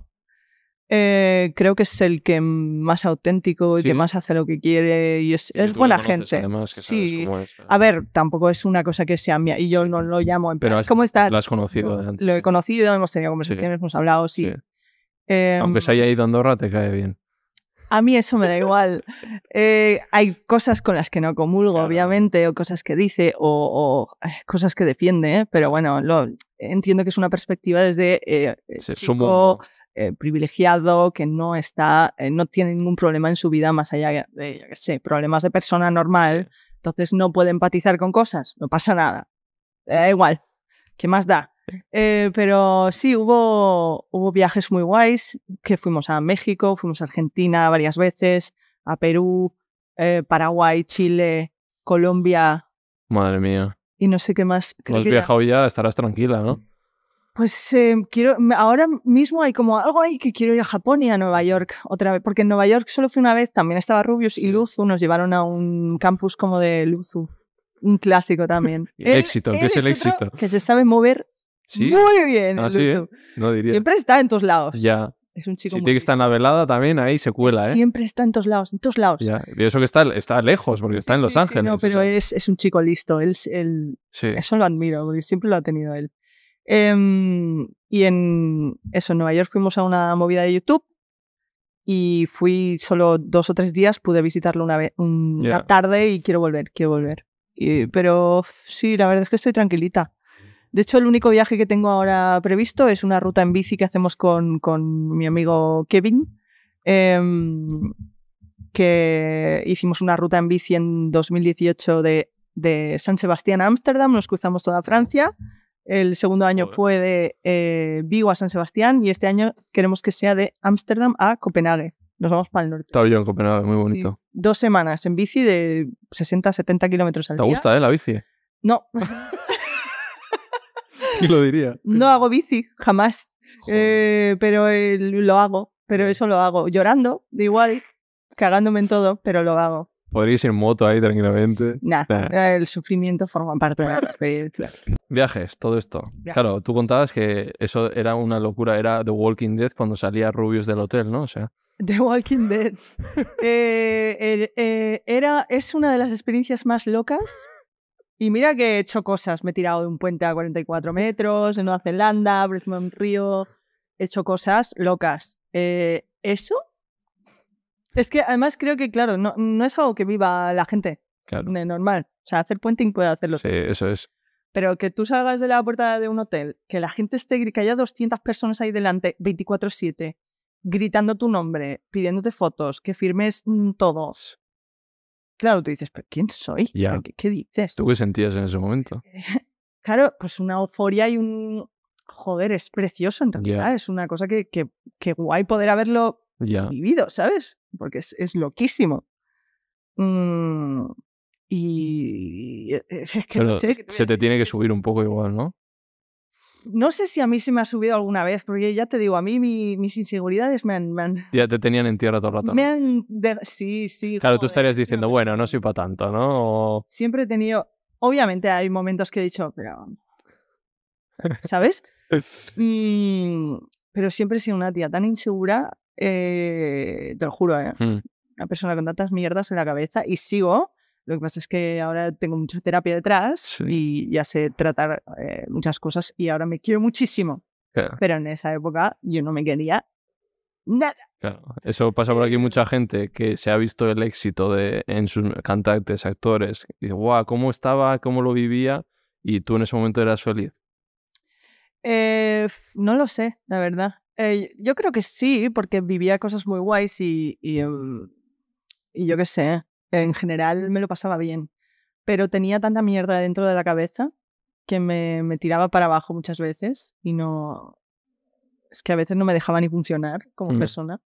eh, creo que es el que más auténtico y Sí. que más hace lo que quiere y es, Y es tú buena conoces, gente. Además, sí. es. A ver, tampoco es una cosa que sea mía y yo no lo llamo en Pero plan, has- ¿cómo estás? Lo has conocido de antes. Lo he conocido, hemos tenido conversaciones, hemos hablado, sí. Sí. Eh, Aunque se haya ido a Andorra, te cae bien. A mí eso me da igual. [LAUGHS] Eh, hay cosas con las que no comulgo, Claro. obviamente, o cosas que dice, o, o, eh, cosas que defiende, pero bueno, lo, entiendo que es una perspectiva desde eh, chico. Eh, privilegiado que no está, eh, no tiene ningún problema en su vida más allá de, yo qué sé, problemas de persona normal, entonces no puede empatizar con cosas, no pasa nada. Da igual, ¿qué más da? Eh, pero sí, hubo, hubo viajes muy guays, que fuimos a México, fuimos a Argentina varias veces, a Perú, Paraguay, Chile, Colombia Madre mía. y no sé qué más. No Creo has que ya- viajado ya, estarás tranquila, ¿no? Pues eh, quiero, ahora mismo hay como algo ahí que quiero ir a Japón y a Nueva York otra vez, porque en Nueva York solo fui una vez, también estaba Rubius y Luzu, nos llevaron a un campus como de Luzu, un clásico también. [LAUGHS] El éxito, ¿qué es el éxito? Que se sabe mover Sí. muy bien. Ah, sí, ¿eh? No diría. Siempre está en todos lados. Ya. Es un Si chico muy tiene que estar en la velada también, ahí se cuela, ¿eh? Siempre está en todos lados, en todos lados. Ya. Y eso que está, está lejos, porque está en Los Ángeles. no, o pero sea, es, es un chico listo. Él. Eso lo admiro, porque siempre lo ha tenido él. Em, y en eso, en Nueva York fuimos a una movida de YouTube y fui solo dos o tres días, pude visitarlo una, vez, una Ya. tarde y quiero volver, quiero volver. Y- pero sí, la verdad es que estoy tranquilita. De hecho, el único viaje que tengo ahora previsto es una ruta en bici que hacemos con, con mi amigo Kevin, em, que hicimos una ruta en bici en 2018 de, de San Sebastián a Ámsterdam, nos cruzamos toda Francia. El segundo año Joder. fue de eh, Vigo a San Sebastián y este año queremos que sea de Ámsterdam a Copenhague. Nos vamos para el norte. Estaba yo en Copenhague, muy Sí. bonito. Dos semanas en bici de 60, 70 kilómetros al ¿Te día. gusta, eh, la bici? No, [LAUGHS] ¿Quién lo diría? no hago bici, jamás. Eh, pero lo hago, pero eso lo hago. Llorando, de igual, cagándome en todo, pero lo hago. Podríais ir en moto ahí tranquilamente. Nah, Nah. el sufrimiento forma parte de la experiencia. Viajes, todo esto. Viajes. Claro, tú contabas que eso era una locura, era The Walking Dead cuando salía Rubius del hotel, ¿no? O sea, [LAUGHS] The Walking Dead. [LAUGHS] Eh, eh, era, es una de las experiencias más locas. Y mira que he hecho cosas. Me he tirado de un puente a 44 metros en Nueva Zelanda, Brisbane Río. He hecho cosas locas. Eh, ¿Eso? Es que además creo que, claro, no, no es algo que viva la gente claro. eh, normal. O sea, hacer puenting puede hacerlo. Sí, eso es. Pero que tú salgas de la puerta de un hotel, que la gente esté, que haya 200 personas ahí delante, 24-7, gritando tu nombre, pidiéndote fotos, que firmes mm, todo. Claro, tú dices, ¿pero quién soy? Ya. ¿Pero ¿Qué, qué dices? ¿Tú qué sentías en ese momento? [LAUGHS] Claro, pues una euforia y un... Joder, es precioso en Ya. realidad. Es una cosa que, que, que guay poder haberlo Ya. vivido, ¿sabes? Porque es, es loquísimo. Mm, y eh, es que no sé. ¿qué te voy a se te tiene que subir un poco igual, ¿no? No sé si a mí se me ha subido alguna vez, porque ya te digo, a mí mi- mis inseguridades me han... Me han, Ya te tenían en tierra todo el rato. me han de- Sí, sí. Claro, tú estarías diciendo, bueno, no soy para tanto, ¿no? O- Siempre he tenido... Obviamente hay momentos que he dicho, pero... ¿Sabes? [LAUGHS] Mm, pero siempre he sido una tía tan insegura, eh, te lo juro, ¿eh? Hmm, una persona con tantas mierdas en la cabeza y sigo. Lo que pasa es que ahora tengo mucha terapia detrás Sí. y ya sé tratar eh, muchas cosas y ahora me quiero muchísimo. claro, Pero en esa época yo no me quería nada. claro. Eso pasa por aquí mucha gente que se ha visto el éxito de, en sus cantantes, actores. Y dice, guau, ¿cómo estaba? ¿Cómo lo vivía? Y tú en ese momento eras feliz. Eh, no lo sé, la verdad. Eh, yo creo que sí, porque vivía cosas muy guays y, y, em, y yo qué sé, en general me lo pasaba bien. Pero tenía tanta mierda dentro de la cabeza que me, me tiraba para abajo muchas veces y no... Es que a veces no me dejaba ni funcionar como Mm. persona.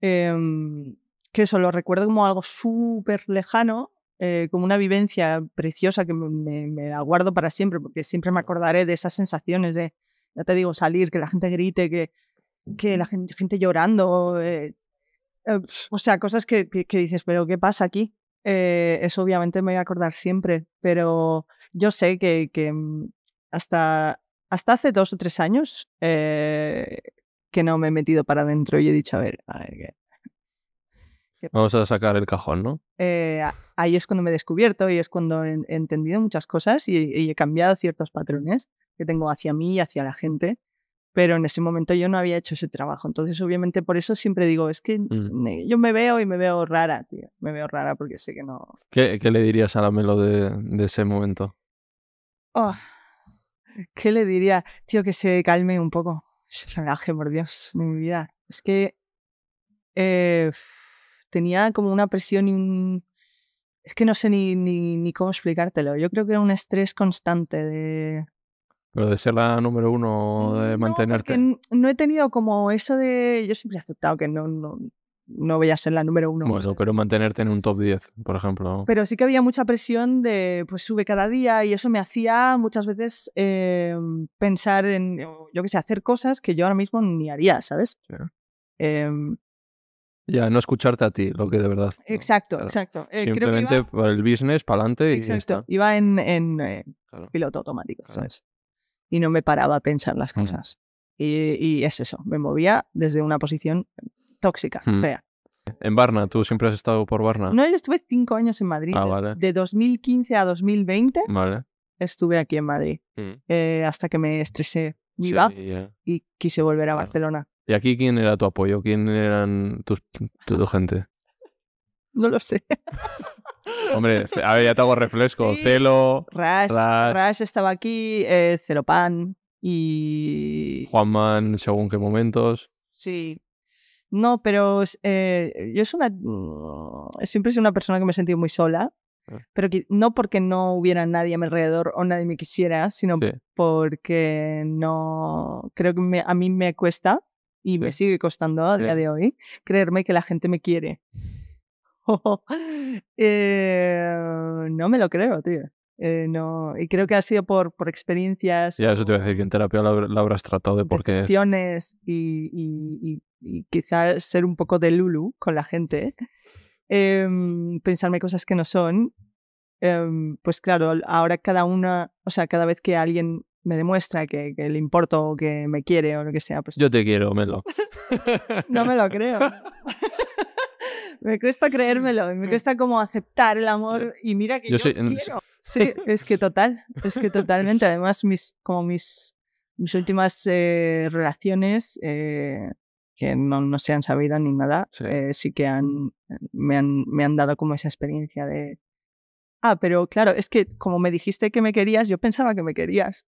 Em, que eso lo recuerdo como algo súper lejano, eh, como una vivencia preciosa que me, me- me la guardo para siempre, porque siempre me acordaré de esas sensaciones de, ya te digo, salir, que la gente grite, que, que la gente, gente llorando, eh, eh, o sea, cosas que, que- que dices, pero ¿qué pasa aquí? Eh, eso obviamente me voy a acordar siempre, pero yo sé que, que, mm, hasta, hasta hace dos o tres años que no me he metido para adentro y he dicho, a ver, a ver, ¿qué- Vamos a sacar el cajón, ¿no? eh, ahí es cuando me he descubierto y es cuando he, he entendido muchas cosas y, y he cambiado ciertos patrones que tengo hacia mí y hacia la gente, pero en ese momento yo no había hecho ese trabajo. Entonces, obviamente, por eso siempre digo, es que Mm. yo me veo y me veo rara, tío. Me veo rara porque sé que no... ¿Qué, qué le dirías a la Melo de, de ese momento? Oh, ¿Qué le diría? Tío, que se calme un poco. Se relaje, por Dios, de mi vida. Es que eh, tenía como una presión y un... Es que no sé ni, ni, ni cómo explicártelo. Yo creo que era un estrés constante de... ¿Pero de ser la número uno de No, mantenerte? no he tenido como eso de... Yo siempre he aceptado que no, no, no voy a ser la número uno. Bueno, pero mantenerte en un top 10, por ejemplo. Pero sí que había mucha presión de, pues sube cada día y eso me hacía muchas veces eh, pensar en, yo qué sé, hacer cosas que yo ahora mismo ni haría, ¿sabes? Sí. Em, Ya, no escucharte a ti, lo que de verdad. ¿no? exacto, claro. exacto. Eh, creo que Simplemente iba, por el business, para adelante y ya exacto, está. iba en, en, eh, Claro. piloto automático, Claro. ¿sabes? Y no me paraba a pensar las Mm. cosas. Y, y es eso, me movía desde una posición tóxica, Mm. fea. En Varna, tú siempre has estado por Varna. No, yo estuve cinco años en Madrid. Ah, vale. De 2015 a 2020 Vale. estuve aquí en Madrid. Mm. eh, hasta que me estresé Sí, viva ya. y quise volver a. Barcelona. ¿Y aquí quién era tu apoyo? ¿Quién eran tus, tu, tu [LAUGHS] gente? No lo sé. [LAUGHS] Hombre, a ver, ya te hago refresco. Sí. Celo, Rash, Rash. Rash estaba aquí, eh, Celopan y... Juanman, según qué momentos. Sí. No, pero eh, yo es una... Siempre he sido una persona que me he sentido muy sola, Ah. pero que, no porque no hubiera nadie a mi alrededor o nadie me quisiera, sino Sí. porque no... Creo que me- a mí me cuesta Y me sigue costando a día de hoy creerme que la gente me quiere. [LAUGHS] Eh, no me lo creo, tío. Eh, no, y creo que ha sido por, por experiencias, Ya, eso te iba a decir que en terapia lo habrás tratado de por qué. y, y- y quizás ser un poco de Lulu con la gente, em, pensarme cosas que no son, em, pues claro, ahora cada una, o sea, cada vez que alguien me demuestra que, que le importo o que me quiere o lo que sea, pues Yo te quiero, Melo. no me lo creo. [LAUGHS] me cuesta creérmelo, me cuesta como aceptar el amor y mira que yo, Yo soy- quiero. Sí, es que total, es que totalmente. [LAUGHS] Además, mis, como mis, mis últimas eh, relaciones, eh, que no, no se han sabido ni nada, Sí. eh, sí que han me, han, me han dado como esa experiencia de... Ah, pero claro, es que como me dijiste que me querías, yo pensaba que me querías.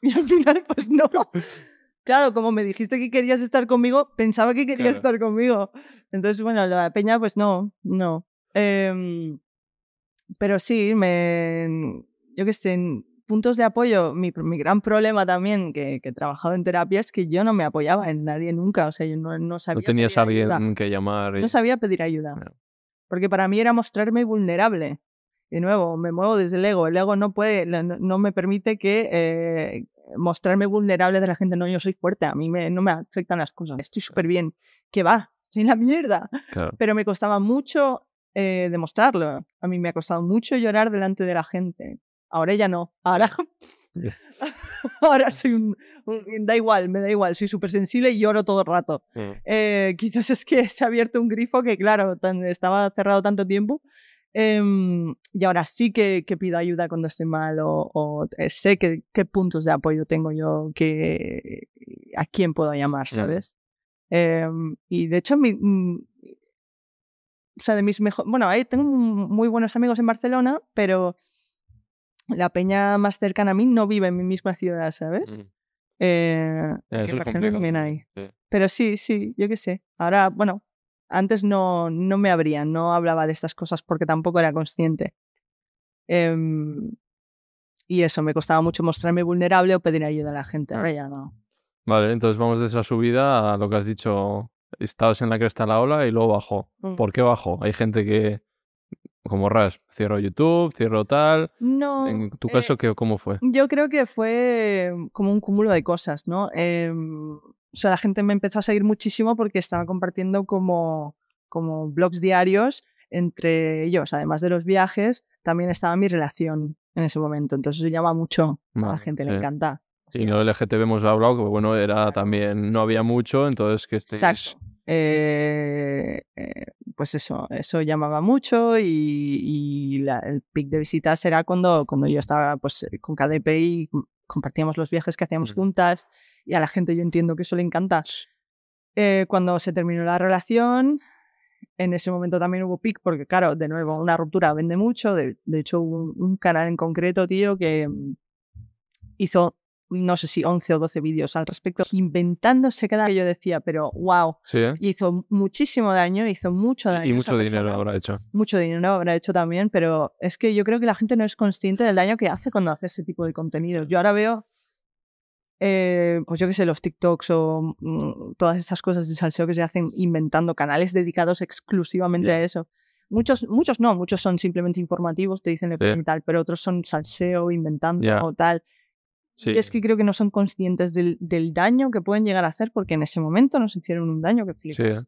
[LAUGHS] Y al final, pues no. [LAUGHS] Claro, como me dijiste que querías estar conmigo, pensaba que querías Claro. estar conmigo. Entonces, bueno, la peña, pues no, no. Em, pero sí, me, yo que sé, en puntos de apoyo, mi, mi gran problema también, que, que he trabajado en terapia, es que yo no me apoyaba en nadie nunca. O sea, yo no, no sabía. No tenías a pedir alguien ayuda. que llamar. y- No sabía pedir ayuda. Porque para mí era mostrarme vulnerable. De nuevo, me muevo desde el ego. El ego no puede, no, no me permite que eh, mostrarme vulnerable de la gente. No, yo soy fuerte, a mí me, no me afectan las cosas. Estoy súper bien. ¿Qué va? Estoy en la mierda. Claro. Pero me costaba mucho eh, demostrarlo. A mí me ha costado mucho llorar delante de la gente. Ahora ya no. Ahora, [LAUGHS] ahora soy un, un- Da igual, me da igual. Soy súper sensible y lloro todo el rato. Mm. Eh, quizás es que se ha abierto un grifo que, claro, tan- estaba cerrado tanto tiempo. Em, y ahora sí que, que pido ayuda cuando estoy mal o, o, eh, sé que, qué puntos de apoyo tengo yo, que, a quién puedo llamar. ¿sabes? Em, y de hecho, mi, mm, o sea, de mis mejores... Bueno, ahí tengo mu- muy buenos amigos en Barcelona, pero la peña más cercana a mí no vive en mi misma ciudad, ¿sabes? Mm. Eh, que eso en es también hay. Sí. Pero sí, sí, yo qué sé. Ahora, bueno, antes no, no me abrían, no hablaba de estas cosas porque tampoco era consciente. Em, y eso, me costaba mucho mostrarme vulnerable o pedir ayuda a la gente. Ahora ya no. Vale, entonces vamos de esa subida a lo que has dicho. Estabas en la cresta de la ola y luego bajó. Mm. ¿Por qué bajó? Hay gente que, como Ras, cierro YouTube, cierro tal. No. En tu eh, caso, ¿qué, ¿cómo fue? Yo creo que fue como un cúmulo de cosas, ¿no? Em, o sea, la gente me empezó a seguir muchísimo porque estaba compartiendo como, como blogs diarios entre ellos, además de los viajes, también estaba mi relación en ese momento. Entonces eso llama mucho a la gente, le sí. encanta. Y no LGTB hemos hablado, que bueno, era también, no había mucho, entonces que estéis... Exacto. Eh, eh, pues eso, eso llamaba mucho y, y la- el pic de visitas era cuando, cuando yo estaba pues, con KDP y compartíamos los viajes que hacíamos juntas y a la gente yo entiendo que eso le encanta. Eh, cuando se terminó la relación, en ese momento también hubo pic porque claro, de nuevo, una ruptura vende mucho. De, de hecho, hubo un, un canal en concreto, tío, que mm, hizo no sé si 11 o 12 vídeos al respecto, inventándose cada que yo decía, pero wow, Sí, ¿eh? hizo muchísimo daño, hizo mucho daño. Y mucho dinero persona. habrá hecho. Mucho dinero habrá hecho también, pero es que yo creo que la gente no es consciente del daño que hace cuando hace ese tipo de contenidos. Yo ahora veo, eh, pues yo qué sé, los TikToks o mm, todas estas cosas de salseo que se hacen inventando canales dedicados exclusivamente a eso. Muchos, muchos no, muchos son simplemente informativos, te dicen y tal, pero otros son salseo, inventando o tal. Sí, Y es que creo que no son conscientes del, del daño que pueden llegar a hacer porque en ese momento nos hicieron un daño que flipas. ¿eh?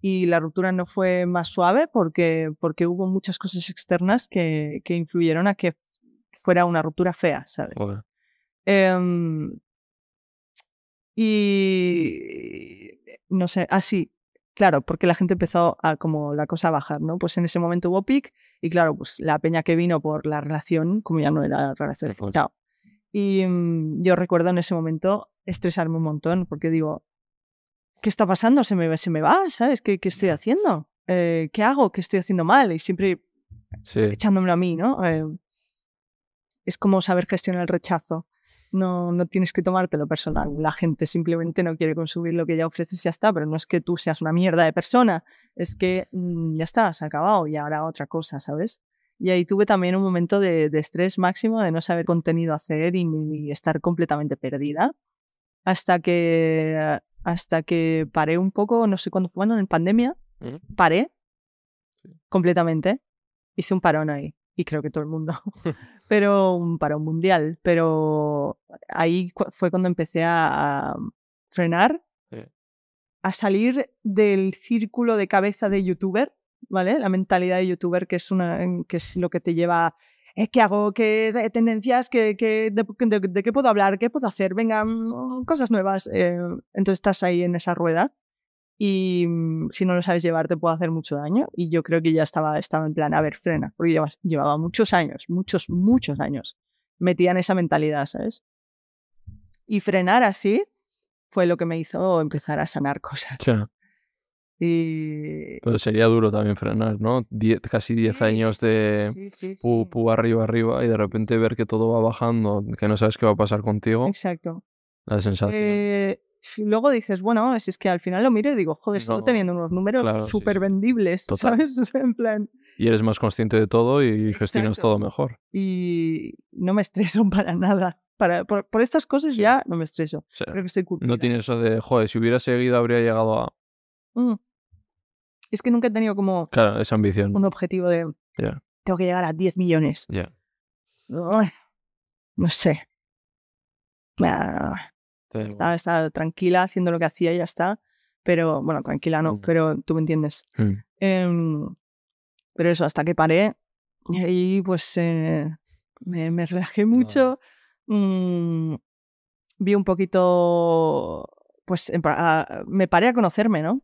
Y la ruptura no fue más suave porque, porque hubo muchas cosas externas que, que influyeron a que fuera una ruptura fea, ¿sabes? Em, y no sé, así, claro, porque la gente empezó a como la cosa a bajar, ¿no? Pues en ese momento hubo pic y claro, pues la peña que vino por la relación, como ya no era relación, chao. Y mm, yo recuerdo en ese momento estresarme un montón porque digo, ¿qué está pasando? Se me, se me va, ¿sabes? ¿Qué, qué estoy haciendo? Eh, ¿Qué hago? ¿Qué estoy haciendo mal? Y siempre Sí, echándomelo a mí, ¿no? Eh, es como saber gestionar el rechazo. No, no tienes que tomártelo personal. La gente simplemente no quiere consumir lo que ya ofreces y ya está, pero no es que tú seas una mierda de persona, es que mm, ya está, se ha acabado y ahora otra cosa, ¿sabes? Y ahí tuve también un momento de, de estrés máximo, de no saber contenido hacer y, y estar completamente perdida. Hasta que hasta que paré un poco, no sé cuándo fue, bueno, en pandemia, paré completamente. Hice un parón ahí, y creo que todo el mundo. [LAUGHS] [LAUGHS] pero un parón mundial. Pero ahí cu- fue cuando empecé a, a frenar, Sí. a salir del círculo de cabeza de youtuber, ¿vale? La mentalidad de youtuber, que es, una, que es lo que te lleva... eh, ¿Qué hago? ¿Qué re- tendencias? ¿Qué, qué- de, qué puedo hablar? ¿Qué puedo hacer? Venga, mm, cosas nuevas. eh, entonces estás ahí en esa rueda y mm, si no lo sabes llevar te puede hacer mucho daño. Y yo creo que ya estaba, estaba en plan, a ver, frena, porque llevas- llevaba muchos años, muchos, muchos años metida en esa mentalidad, ¿sabes? Y frenar así fue lo que me hizo empezar a sanar [LAUGHS] cosas. Y... Pero sería duro también frenar, ¿no? Die- casi 10 Sí, años de Sí, sí, pu, pu arriba, arriba y de repente ver que todo va bajando, que no sabes qué va a pasar contigo, Exacto. la sensación. Eh, y luego dices, bueno, si es que al final lo miro y digo, joder, No, teniendo unos números claro, súper vendibles. [LAUGHS] ¿sabes? O sea, en plan... Y eres más consciente de todo y gestionas Exacto. todo mejor. Y no me estreso [LAUGHS] para nada. Para, por, por estas cosas ya no me estreso. Creo que estoy curtida. no tienes eso de, joder, si hubiera seguido habría llegado a... Mm. Es que nunca he tenido como Claro, esa ambición. un objetivo de tengo que llegar a 10 millones. ya. No sé. Ah. Estaba, estaba tranquila haciendo lo que hacía y ya está. Pero, bueno, tranquila no, Ujú. pero tú me entiendes. Mm. Em, pero eso, hasta que paré, y ahí pues eh, me, me relajé mucho. mm, vi un poquito, pues en pa- a- me paré a conocerme, ¿no?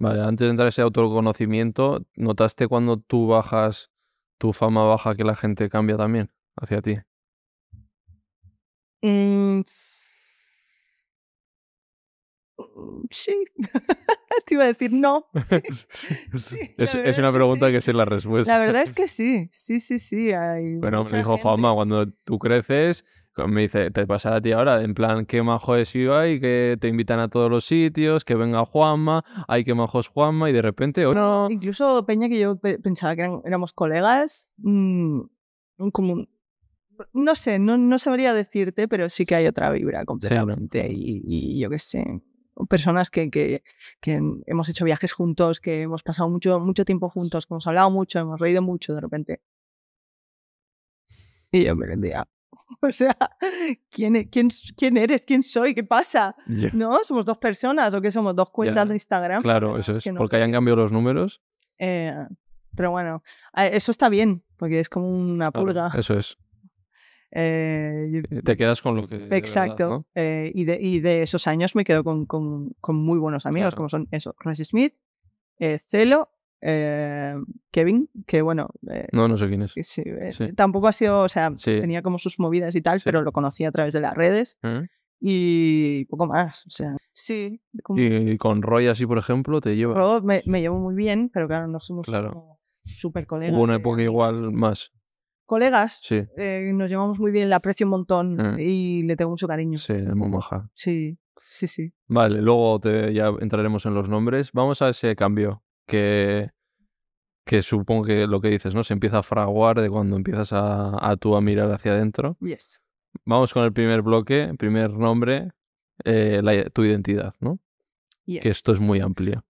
Vale, antes de entrar a ese autoconocimiento, ¿notaste cuando tú bajas, tu fama baja, que la gente cambia también hacia ti? Mm, Sí. [LAUGHS] Te iba a decir no. [LAUGHS] Sí, es, una es que pregunta sí. que sé la respuesta. La verdad es [LAUGHS] que sí, sí, sí, sí. Hay Bueno, me dijo gente- Juanma, cuando tú creces, me dice, te pasa a ti ahora, en plan, qué majo es Ibai, que te invitan a todos los sitios, que venga Juanma, ay, qué majo es Juanma, y de repente, oh, no, Incluso Peña, que yo pe- pensaba que eran- éramos colegas, mm, como no sé, no, no sabría decirte, pero sí que hay otra vibra completamente. y, y yo qué sé, personas que, que, que hemos hecho viajes juntos, que hemos pasado mucho, mucho tiempo juntos, que hemos hablado mucho, hemos reído mucho de repente. Y yo me rendía. [LAUGHS] O sea, ¿quién, e- quién, quién eres? ¿Quién soy? ¿Qué pasa? ¿No? ¿Somos dos personas o qué somos? ¿Dos cuentas de Instagram? claro, eso es, que no porque hayan cambiado los números, Eh, pero bueno, eso está bien, porque es como una claro, purga. eso es, [LAUGHS] Eh, te quedas con lo que... de verdad, Exacto. ¿no? eh, y, de, y de esos años me quedo con, con- con muy buenos amigos, Claro. como son eso, Rice Smith, Celo, eh, Kevin, que bueno, eh, No, no sé quién es. sí, eh, Sí. tampoco ha sido, o sea, Sí. tenía como sus movidas y tal, Sí. pero lo conocí a través de las redes ¿Eh? y poco más. O sea, sí, como- Y con Roy así, por ejemplo, te lleva... Rob me, me llevo muy bien, pero claro, no somos Claro. como súper colegas. Hubo una época igual más, Colegas, sí, eh, nos llevamos muy bien, le aprecio un montón Mm. y le tengo mucho cariño. sí, es muy maja. Sí, sí, sí. Vale, luego te, ya entraremos en los nombres. Vamos a ese cambio que, que supongo que lo que dices, ¿no? Se empieza a fraguar de cuando empiezas a, a tú a mirar hacia adentro. Yes. Vamos con el primer bloque, primer nombre, eh, la- tu identidad, ¿no? yes. Que esto es muy amplio.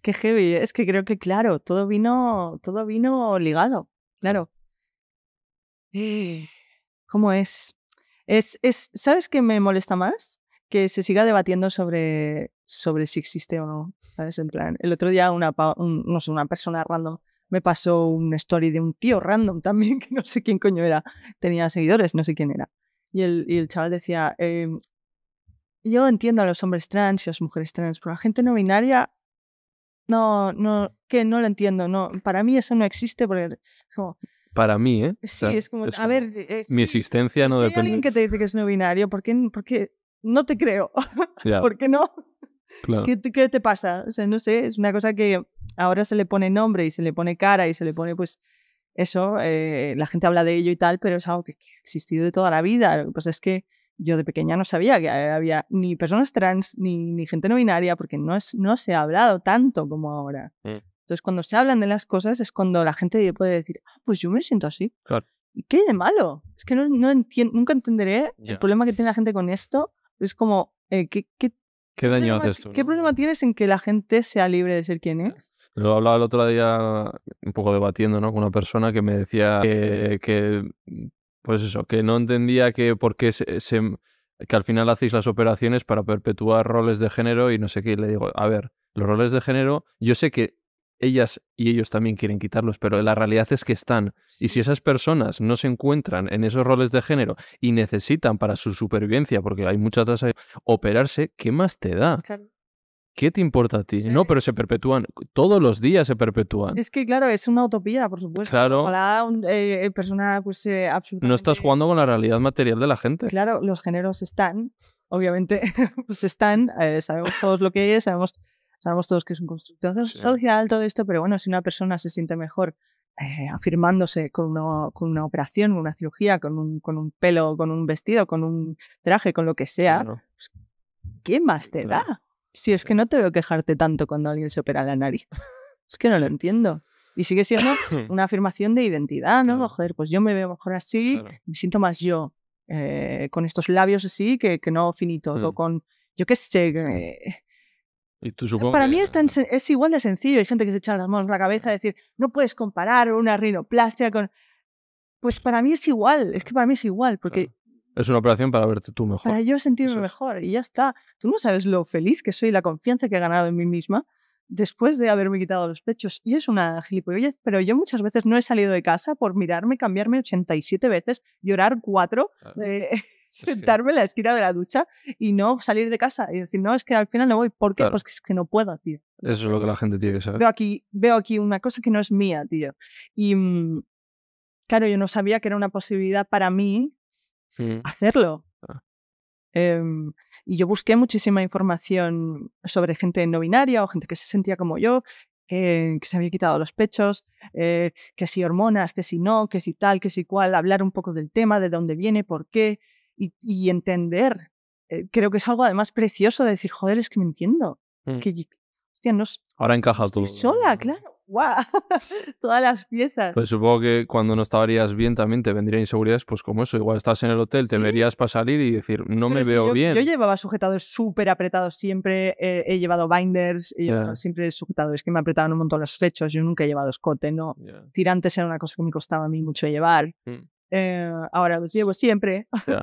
Qué heavy. Es que creo que, claro, todo vino, todo vino ligado. Claro. Eh, [SIGHS] ¿Cómo es? Es, es, ¿sabes qué me molesta más? Que se siga debatiendo sobre, sobre si existe o no. ¿Sabes? En plan, el otro día una, un- no sé, una persona random me pasó una story de un tío random [LAUGHS] también, que no sé quién coño era. Tenía seguidores, no sé quién era. Y el, y el chaval decía, em, yo entiendo a los hombres trans y a las mujeres trans, pero la gente no binaria no, no, que no lo entiendo, no, para mí eso no existe porque como, Para mí, ¿eh? O sí, sea, es como, a como ver, eh, Mi sí, existencia no si hay depende... alguien que te dice que es no binario, ¿por qué, por qué no te creo? [LAUGHS] Ya, ¿Por qué no? Claro. ¿Qué, te- qué te pasa? O sea, no sé, es una cosa que ahora se le pone nombre y se le pone cara y se le pone, pues, eso, eh, la gente habla de ello y tal, pero es algo que, que ha existido de toda la vida. Lo que pasa es que yo de pequeña no sabía que había ni personas trans ni, ni gente no binaria porque no, es, no se ha hablado tanto como ahora. Mm. Entonces, cuando se hablan de las cosas es cuando la gente puede decir, ah, pues yo me siento así. Claro. ¿Y qué hay de malo? Es que no, no nunca entenderé Ya. el problema que tiene la gente con esto. Es como, eh, ¿qué, qué, ¿Qué daño haces tú? ¿Qué no? problema tienes en que la gente sea libre de ser quien es? Lo hablaba el otro día un poco debatiendo, ¿no? Con una persona que me decía que, que, pues eso, que no entendía que por qué se, se- que al final hacéis las operaciones para perpetuar roles de género y no sé qué. Y le digo, a ver, los roles de género, yo sé que ellas y ellos también quieren quitarlos, pero la realidad es que están. Y si esas personas no se encuentran en esos roles de género y necesitan para su supervivencia, porque hay mucha tasa de operarse, ¿qué más te da? ¿Qué te importa a ti? Sí. No, pero se perpetúan. Todos los días se perpetúan. Es que, claro, es una utopía, por supuesto. Claro. Ojalá un, eh, persona, pues, eh, absolutamente... No estás jugando con la realidad material de la gente. Claro, los géneros están, obviamente, [LAUGHS] pues están, eh, sabemos todos lo que es, sabemos, sabemos todos que es un constructor Sí. social, todo esto, pero bueno, si una persona se siente mejor eh, afirmándose con una, con una operación, una cirugía, con un, con un pelo, con un vestido, con un traje, con lo que sea, Claro. ¿qué más te Claro. da? Si es que no te veo quejarte tanto cuando alguien se opera la nariz. [LAUGHS] Es que no lo entiendo. Y sigue siendo [COUGHS] una afirmación de identidad, ¿no? Claro. Joder, pues yo me veo mejor así, me siento más yo, eh, con estos labios así que, que no finitos, o Mm. con, yo qué sé. eh, Y tú Para que- mí es, tan es igual de sencillo. Hay gente que se echa las manos en la cabeza y decir, no puedes comparar una rinoplastia con... Pues para mí es igual, es que para mí es igual, porque Es una operación para verte tú mejor. para yo sentirme es. mejor y ya está. Tú no sabes lo feliz que soy, la confianza que he ganado en mí misma después de haberme quitado los pechos. Y es una gilipollez, pero yo muchas veces no he salido de casa por mirarme, cambiarme 87 veces, llorar cuatro, Claro. eh, sentarme en la esquina de la ducha y no salir de casa y decir, no, es que al final no voy. ¿Por qué? Claro. Pues que es que no puedo, tío. Eso es lo que la gente tiene que saber. Veo aquí, veo aquí una cosa que no es mía, tío. Y mm, claro, yo no sabía que era una posibilidad para mí Mm. hacerlo. Ah. Em, y yo busqué muchísima información sobre gente no binaria o gente que se sentía como yo, que, que se había quitado los pechos, eh, que si hormonas, que si no, que si tal, que si cual, hablar un poco del tema, de dónde viene, por qué, y, y entender. Eh, creo que es algo además precioso de decir, joder, es que me entiendo. Es Mm. que, yo- hostia, no Ahora encaja todo. sola, claro. ¡Guau! [LAUGHS] Todas las piezas. Pues supongo que cuando no estarías bien también te vendrían inseguridades, pues como eso, igual estás en el hotel, te Sí. verías para salir y decir, no me Pero si veo yo, bien. Yo llevaba sujetadores súper apretados siempre, eh, he llevado binders, he llevado siempre sujetadores que me apretaban un montón los pechos, yo nunca he llevado escote, no. Ya, Tirantes era una cosa que me costaba a mí mucho llevar. Mm. Eh, ahora los llevo siempre, [LAUGHS] pero-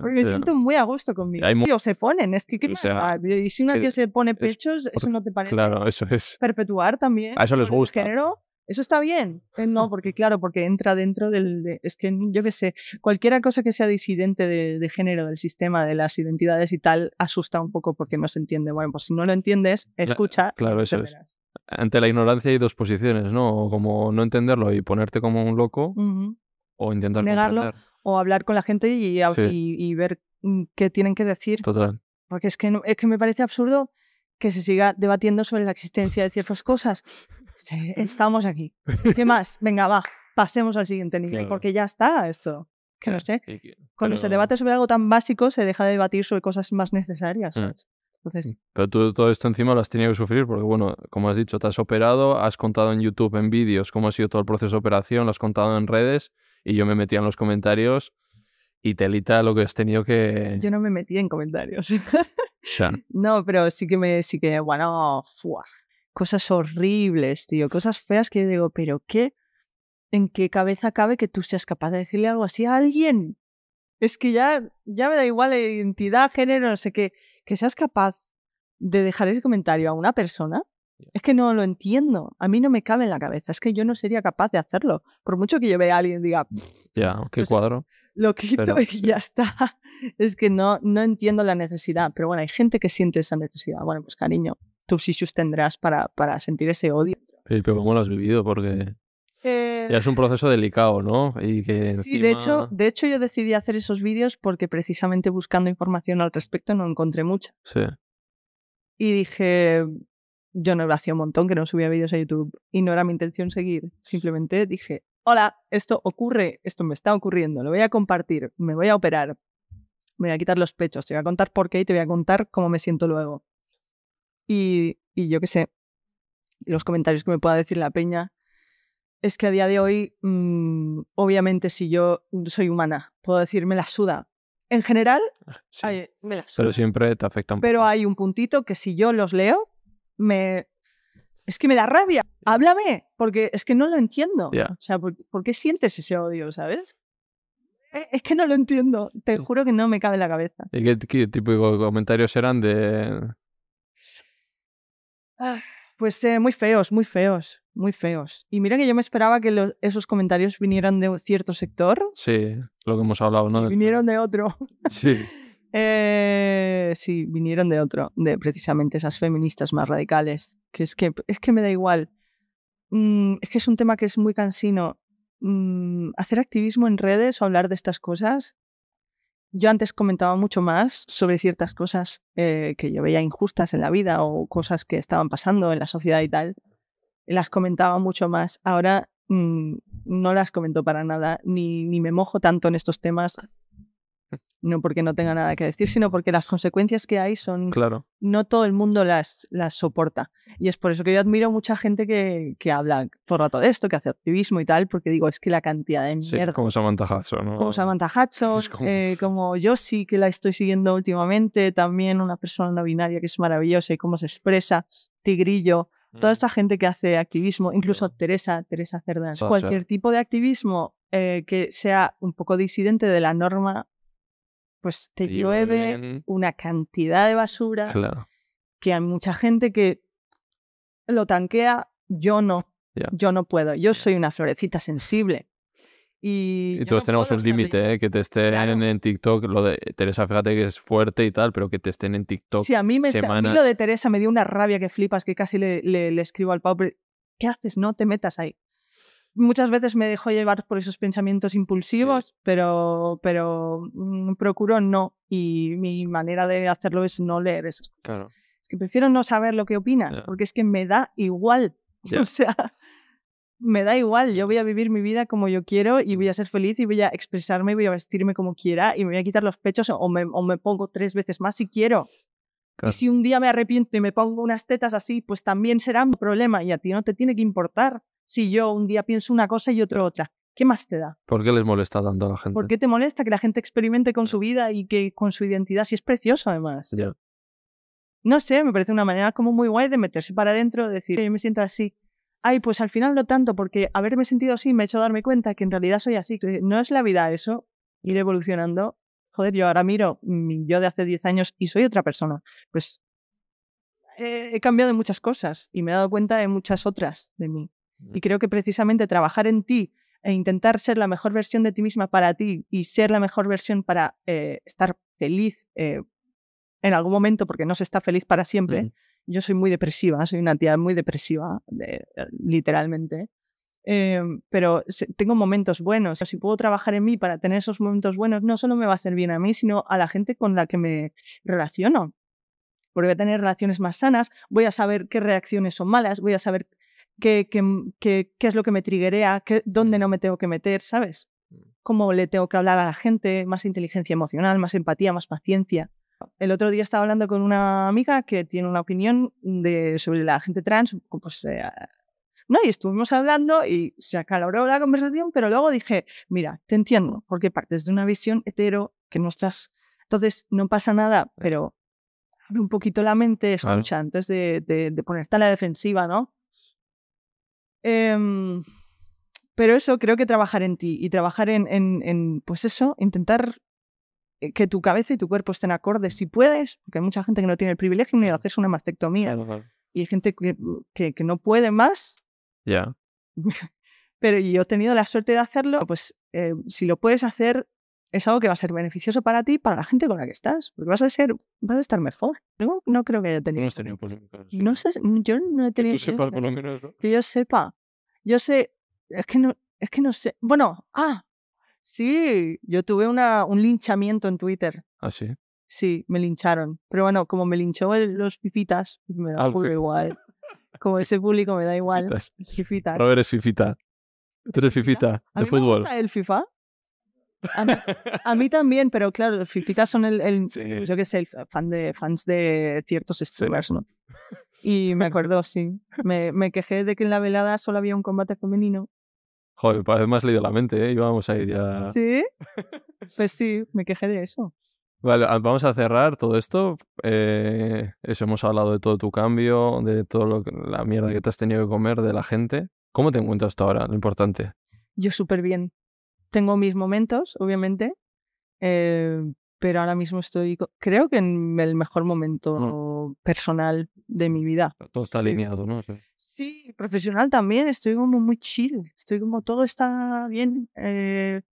porque me siento muy a gusto conmigo. Hay Tío, se ponen, es que ¿qué O sea, tío? Y si una tía se pone es pechos, ¿eso porque- no te parece Claro, eso es. perpetuar también? A eso les gusta. género? Eso está bien. Eh, no, porque claro, porque entra dentro del... de- es que yo qué sé, cualquier cosa que sea disidente de, de género, del sistema, de las identidades y tal, asusta un poco porque no se entiende. Bueno, pues si no lo entiendes, escucha. claro, eso es. Ante la ignorancia hay dos posiciones, ¿no? Como no entenderlo y ponerte como un loco. O intentar Negarlo. comprender. O hablar con la gente y, Sí. y- y ver mm, qué tienen que decir. Total. Porque es que, no- es que me parece absurdo que se siga debatiendo sobre la existencia de ciertas cosas. Sí, estamos aquí. ¿Qué [LAUGHS] más? Venga, va, pasemos al siguiente nivel, Claro. porque ya está esto. Que no sé. Que- Cuando se pero- debate sobre algo tan básico, se deja de debatir sobre cosas más necesarias. Mm. ¿sabes? Entonces, Pero tú todo esto encima lo has tenido que sufrir porque, bueno, como has dicho, te has operado, has contado en YouTube, en vídeos, cómo ha sido todo el proceso de operación, lo has contado en redes y yo me metía en los comentarios y telita lo que has tenido que... yo no me metí en comentarios. [LAUGHS] No, pero sí que me, sí que, bueno, ¡fua! cosas horribles, tío, cosas feas que yo digo, pero ¿qué? ¿En qué cabeza cabe que tú seas capaz de decirle algo así a alguien? Es que ya, ya me da igual la identidad, género, no sé qué, que seas capaz de dejar ese comentario a una persona. Es que no lo entiendo. A mí no me cabe en la cabeza. Es que yo no sería capaz de hacerlo. Por mucho que yo vea a alguien y diga, Ya, qué cuadro. lo quito Pero- [LAUGHS] y ya está. Es que no, no entiendo la necesidad. Pero bueno, hay gente que siente esa necesidad. Bueno, pues cariño, tus issues tendrás para, para sentir ese odio. Sí, pero ¿cómo lo has vivido? Porque Eh, ya es un proceso delicado, ¿no? Y que Sí, de hecho, de hecho yo decidí hacer esos vídeos porque precisamente buscando información al respecto no encontré mucha. Sí, Y dije, yo no hacía un montón que no subía vídeos a YouTube y no era mi intención seguir. Simplemente dije, hola, esto ocurre, esto me está ocurriendo, lo voy a compartir, me voy a operar, me voy a quitar los pechos, te voy a contar por qué y te voy a contar cómo me siento luego. Y, y yo qué sé, los comentarios que me pueda decir la peña, es que a día de hoy, mm, obviamente si yo soy humana, puedo decirme la suda, En general, Sí. ay, me la Pero suda. siempre te afecta un Pero hay un puntito que si yo los leo, me... Es que me da rabia. Háblame, porque es que no lo entiendo. O sea, ¿por, por qué sientes ese odio, sabes? Eh, Es que no lo entiendo. Te juro que no me cabe en la cabeza. ¿Y qué, qué tipo de comentarios eran de...? Ah, Pues eh, muy feos, muy feos, muy feos. Y mira que yo me esperaba que esos comentarios vinieran de un cierto sector Sí, lo que hemos hablado, ¿no? vinieron de otro. Sí. [LAUGHS] Eh, sí, vinieron de otro, de precisamente esas feministas más radicales. Que es que, es que me da igual. Mm, es que es un tema que es muy cansino. Mm, hacer activismo en redes o hablar de estas cosas. Yo antes comentaba mucho más sobre ciertas cosas eh, que yo veía injustas en la vida o cosas que estaban pasando en la sociedad y tal. Las comentaba mucho más. Ahora mm, no las comento para nada, ni, ni me mojo tanto en estos temas. No porque no tenga nada que decir, sino porque las consecuencias que hay son Claro. no todo el mundo las, las soporta. Y es por eso que yo admiro mucha gente que, que habla todo el rato de esto, que hace activismo y tal, porque digo, es que la cantidad de Sí, mierda. como Samantha Hudson, ¿no? Como Samantha [LAUGHS] Hudson, como- eh, como yo sí que la estoy siguiendo últimamente, también una persona no binaria que es maravillosa y cómo se expresa, Tigrillo, toda Mm. esta gente que hace activismo, incluso Teresa, Teresa Cerdán, cualquier tipo de activismo eh, que sea un poco disidente de la norma, pues te Te llueve una cantidad de basura Claro. que hay mucha gente que lo tanquea, yo no. Yo no puedo. Yo soy una florecita sensible. Y, todos no tenemos un límite. ¿eh? Que te estén Claro. en TikTok, lo de Teresa, fíjate que es fuerte y tal, pero que te estén en TikTok. Sí, a mí, me está- a mí semanas. lo de Teresa me dio una rabia que flipas, que casi le, le- le escribo al Pau. ¿Qué haces? No te metas ahí. Muchas veces me dejo llevar por esos pensamientos impulsivos, pero, pero mm, procuro no. Y mi manera de hacerlo es no leer esas cosas. Claro. Es que prefiero no saber lo que opinas, porque es que me da igual. [LAUGHS] O sea, me da igual. Yo voy a vivir mi vida como yo quiero y voy a ser feliz y voy a expresarme y voy a vestirme como quiera y me voy a quitar los pechos o me, o me pongo tres veces más si quiero. Claro. Y si un día me arrepiento y me pongo unas tetas así, pues también será un problema y a ti no te tiene que importar si yo un día pienso una cosa y otro otra. ¿Qué más te da? ¿Por qué les molesta tanto a la gente? ¿Por qué te molesta que la gente experimente con su vida y que con su identidad? Si es precioso, además. No sé, me parece una manera como muy guay de meterse para adentro, de decir, yo me siento así. Ay, pues al final no tanto, porque haberme sentido así me ha hecho darme cuenta que en realidad soy así. No es la vida eso, ir evolucionando. Joder, yo ahora miro mi yo de hace 10 años y soy otra persona. Pues eh, he cambiado en muchas cosas y me he dado cuenta de muchas otras de mí. Y creo que precisamente trabajar en ti e intentar ser la mejor versión de ti misma para ti y ser la mejor versión para eh, estar feliz eh, en algún momento, porque no se está feliz para siempre. Yo soy muy depresiva, soy una tía muy depresiva, de- literalmente. Eh, pero tengo momentos buenos. Si puedo trabajar en mí para tener esos momentos buenos, no solo me va a hacer bien a mí, sino a la gente con la que me relaciono. Porque voy a tener relaciones más sanas, voy a saber qué reacciones son malas, voy a saber qué, qué, qué- qué es lo que me triguea, dónde no me tengo que meter, ¿sabes? Cómo le tengo que hablar a la gente, más inteligencia emocional, más empatía, más paciencia. El otro día estaba hablando con una amiga que tiene una opinión de, sobre la gente trans, pues, eh, no, y estuvimos hablando y se acaloró la conversación, pero luego dije, mira, te entiendo, porque partes de una visión hetero que no estás... Entonces, no pasa nada, pero abre un poquito la mente, escucha, antes de, de- de ponerte a la defensiva, ¿no? Em, pero eso, creo que trabajar en ti y trabajar en, en- en, pues eso, intentar eh, que tu cabeza y tu cuerpo estén acordes si puedes, porque hay mucha gente que no tiene el privilegio ni de hacerse una mastectomía Claro, claro. y hay gente que, que, que no puede más, Ya. [LAUGHS] pero yo he tenido la suerte de hacerlo, pues eh, si lo puedes hacer es algo que va a ser beneficioso para ti y para la gente con la que estás, porque vas a ser, vas a estar mejor. No, no creo que haya tenido. no has tenido polémicas. sí. No sé, yo no he Que tenido. tú sepas por lo menos, ¿no? que yo sepa. Yo sé, es que no, es que no sé. Bueno, ah, sí, yo tuve una, un linchamiento en Twitter. Ah, sí. Sí, me lincharon. Pero bueno, como me linchó el- los fifitas, me da Ah, fi- igual. Como ese [LAUGHS] público me da igual. Fifitas. Fifitas. Robert es fifita. Tú eres fifita A de mí me fútbol. gusta el FIFA. A mí, a mí también, pero claro, fifitas son el, el- Sí. yo qué sé, el fan de, fans de ciertos streamers, ¿no? [LAUGHS] Y me acuerdo, sí. Me, me quejé de que en la velada solo había un combate femenino. Joder, parece más leído la mente, ¿eh? Y vamos a ir ya. ¿Sí? [LAUGHS] Pues sí, me quejé de eso. Vale, a- vamos a cerrar todo esto. Eh, eso, hemos hablado de todo tu cambio, de todo lo que- la mierda que te has tenido que comer, de la gente. ¿Cómo te encuentras tú ahora? Lo importante. Yo súper bien. Tengo mis momentos, obviamente, eh, pero ahora mismo estoy, creo que en el mejor momento personal de mi vida. Todo está alineado, ¿no? Sí. Sí, profesional también, estoy como muy chill, estoy como todo está bien, eh,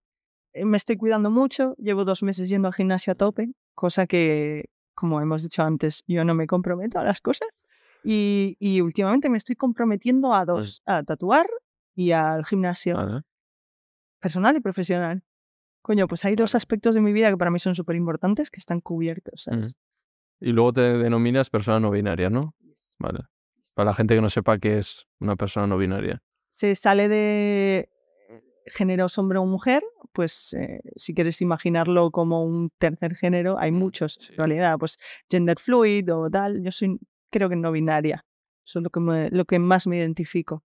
eh, me estoy cuidando mucho, llevo dos meses yendo al gimnasio a tope, cosa que, como hemos dicho antes, yo no me comprometo a las cosas y, y últimamente me estoy comprometiendo a dos, a tatuar y al gimnasio. Personal y profesional. Coño, pues hay dos aspectos de mi vida que para mí son súper importantes que están cubiertos, ¿sabes? Y luego te denominas persona no binaria, ¿no? Vale. Para la gente que no sepa qué es una persona no binaria. se sale de género hombre o mujer, pues eh, si quieres imaginarlo como un tercer género, hay muchos sí. en realidad, pues gender fluid o tal, yo soy creo que no binaria, eso es lo que, me- lo que más me identifico.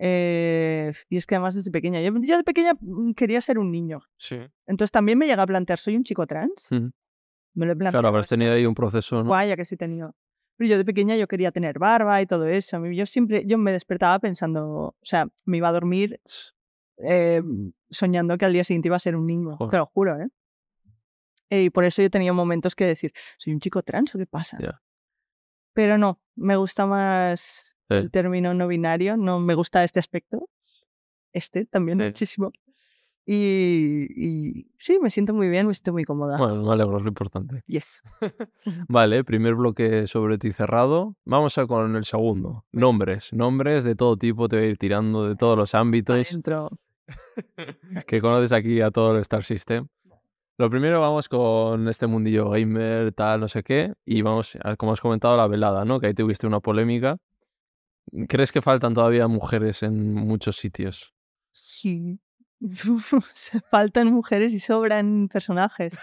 Eh, y es que además desde pequeña, yo, yo de pequeña mm, quería ser un niño, Sí. entonces también me llega a plantear, ¿soy un chico trans? Me lo he planteado. Claro, habrás tenido ahí un proceso, ¿no? Guay, ya que sí he tenido. Pero yo de pequeña yo quería tener barba y todo eso. Yo siempre, yo me despertaba pensando, o sea, me iba a dormir eh, soñando que al día siguiente iba a ser un niño. Joder. Te lo juro, ¿eh? Y por eso yo tenía momentos que decir, ¿soy un chico trans o qué pasa? Ya. Pero no, me gusta más Sí. el término no binario, no me gusta este aspecto. Este también Sí. muchísimo. Y, y sí, me siento muy bien, me siento muy cómoda. Bueno, me alegro, es lo importante. Yes. [LAUGHS] Vale, primer bloque sobre ti cerrado. Vamos a con el segundo. Nombres. Nombres de todo tipo, te voy a ir tirando de todos los ámbitos. Adentro. [LAUGHS] que conoces aquí a todo el Star System. Lo primero vamos con este mundillo gamer, tal, no sé qué, y vamos, como has comentado, la velada, ¿no? Que ahí tuviste una polémica. ¿Crees que faltan todavía mujeres en muchos sitios? Sí. [LAUGHS] Se faltan mujeres y sobran personajes.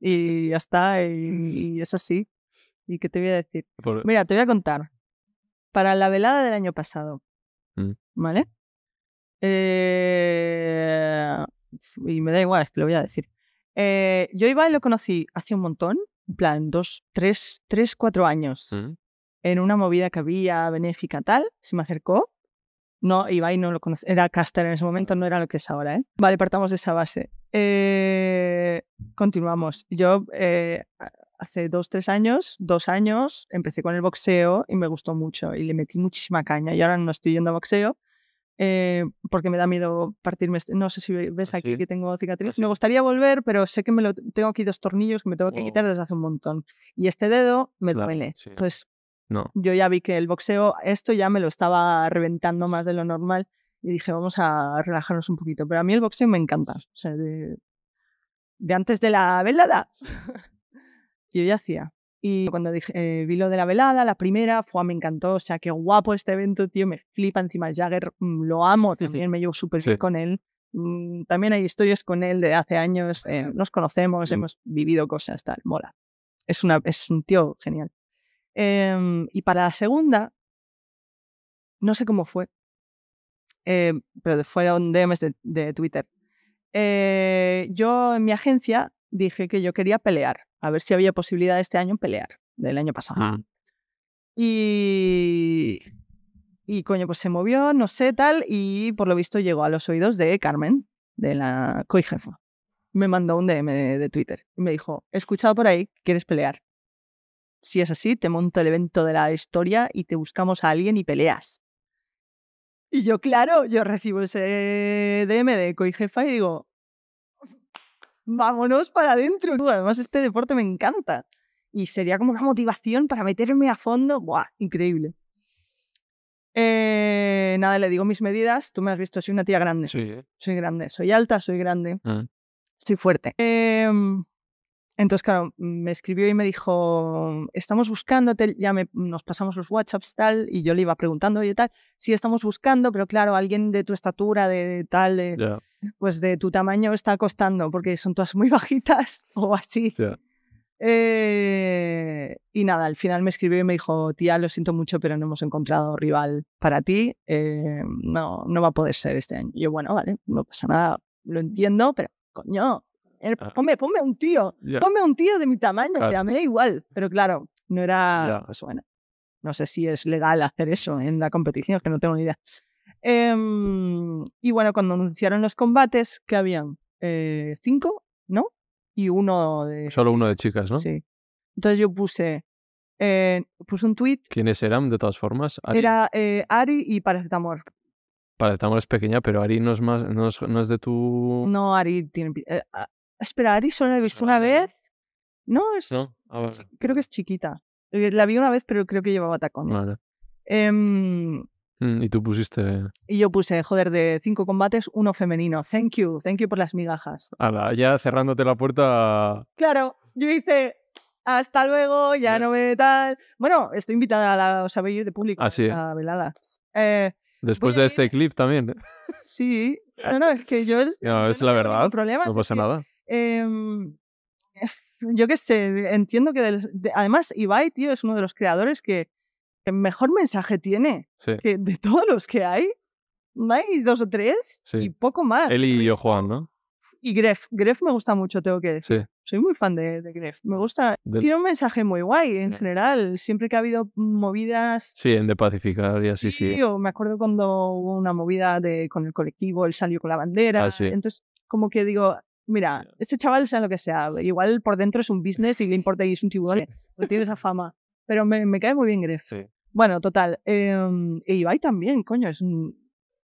Y ya está, y, y es así. ¿Y qué te voy a decir? [LAUGHS] Por- Mira, te voy a contar. Para la velada del año pasado, Mm. ¿vale? Eh, y me da igual, es que lo voy a decir. Eh, yo Ibai lo conocí hace un montón, en plan, dos, tres, tres, cuatro años ¿Mm? En una movida que había benéfica tal, se me acercó. No, Ibai no lo conocía, era caster en ese momento, no era lo que es ahora, ¿eh? Vale, partamos de esa base. Eh, continuamos. Yo eh, hace dos, tres años, dos años, empecé con el boxeo y me gustó mucho y le metí muchísima caña y ahora no estoy yendo a boxeo. eh, porque me da miedo partirme. este- No sé si ves ¿Ah, aquí sí? que tengo cicatriz. sí? Me gustaría volver, pero sé que me lo, tengo aquí dos tornillos que me tengo que Wow. quitar desde hace un montón. Y este dedo me Claro, duele. sí. Entonces, No. yo ya vi que el boxeo, esto ya me lo estaba reventando más de lo normal y dije, vamos a relajarnos un poquito. Pero a mí el boxeo me encanta. O sea, de, de antes de la velada. [LAUGHS] yo ya hacía. Y cuando dije, eh, vi lo de la velada, la primera, fue, me encantó. O sea, qué guapo este evento, tío. Me flipa encima Jagger. mm, Lo amo Sí, sí. también, me llevo súper bien Sí. con él. Mm, También hay historias con él de hace años. eh, nos conocemos, hemos vivido cosas, tal. Mola. Es, una, es un tío genial. Em, y para la segunda, no sé cómo fue, eh, pero fueron DMs de, de Twitter. Eh, yo en mi agencia dije que yo quería pelear, a ver si había posibilidad este año en pelear, del año pasado. Mm. Y, y coño, pues se movió, no sé, tal, y por lo visto llegó a los oídos de Carmen, de la coijefa. Me mandó un DM de, de Twitter y me dijo, he escuchado por ahí quieres pelear. Si es así, te monto el evento de la historia y te buscamos a alguien y peleas. Y yo, claro, yo recibo ese DM de coijefa y digo, vámonos para adentro. Además, este deporte me encanta. Y sería como una motivación para meterme a fondo. ¡Buah! Increíble. Eh, nada, le digo mis medidas. Tú me has visto, soy una tía grande. Sí. ¿eh? Soy grande. Soy alta, soy grande. Mm. Soy fuerte. Em, entonces, claro, me escribió y me dijo, estamos buscándote, ya me, nos pasamos los WhatsApps tal, y yo le iba preguntando, oye, tal, sí estamos buscando, pero claro, alguien de tu estatura, de tal, de, pues de tu tamaño está costando, porque son todas muy [LAUGHS] bajitas o así. Eh, y nada, al final me escribió y me dijo, tía, lo siento mucho, pero no hemos encontrado rival para ti. eh, no, no va a poder ser este año. Y yo, bueno, vale, no pasa nada, lo entiendo, pero coño, Ah. ponme, ponme un tío, Ya. ponme un tío de mi tamaño, Claro. ya me da igual. Pero claro, no era, pues bueno, no sé si es legal hacer eso en la competición, que no tengo ni idea. Em, y bueno, cuando anunciaron los combates, que habían Eh, cinco, ¿no? Y uno de... Solo uno de chicas, ¿no? Sí. Entonces yo puse, eh, puse un tweet, ¿Quiénes eran, de todas formas? Ari, era eh, Ari y Paracetamol. Paracetamol es pequeña, pero Ari no es, más, no es, no es de tu... No, Ari tiene... eh, espera, Ari solo la he visto una vez. No, es, ¿No? Creo que es chiquita. Eh, La vi una vez, pero creo que llevaba tacones. Vale. Em, Mm, y tú pusiste... y yo puse, joder, de cinco combates, uno femenino. Thank you, thank you por las migajas. Ala, ya cerrándote la puerta... Claro, yo hice, hasta luego, ya no me tal. Bueno, estoy invitada a la, ir de público Ah, sí. a velada. Eh, Después de este clip también. sí, no, no, es que yo... [LAUGHS] No, es no la verdad, problema, No pasa nada. Em, [LAUGHS] yo qué sé, entiendo que... del- de- además, Ibai, tío, es uno de los creadores que, que mejor mensaje tiene. Sí. que de [LAUGHS] todos los que hay, hay dos o tres Sí. y poco más. Él y yo, Juan, ¿no? Y Gref. Gref me gusta mucho, tengo que decir. Sí. Soy muy fan de, de Gref. Me gusta. Del- Tiene un mensaje muy guay en general. Siempre que ha habido movidas. Sí, en de pacificar y así, sí. o me acuerdo cuando hubo una movida de, con el colectivo, él salió con la bandera. Ah, sí. Entonces, como que digo, mira, este chaval sea lo que sea. Igual por dentro es un business y le importa y es un tiburón. no tiene esa fama. Pero me, me cae muy bien Gref. Sí. Bueno, total. Eh, e Ibai también, coño, es, un-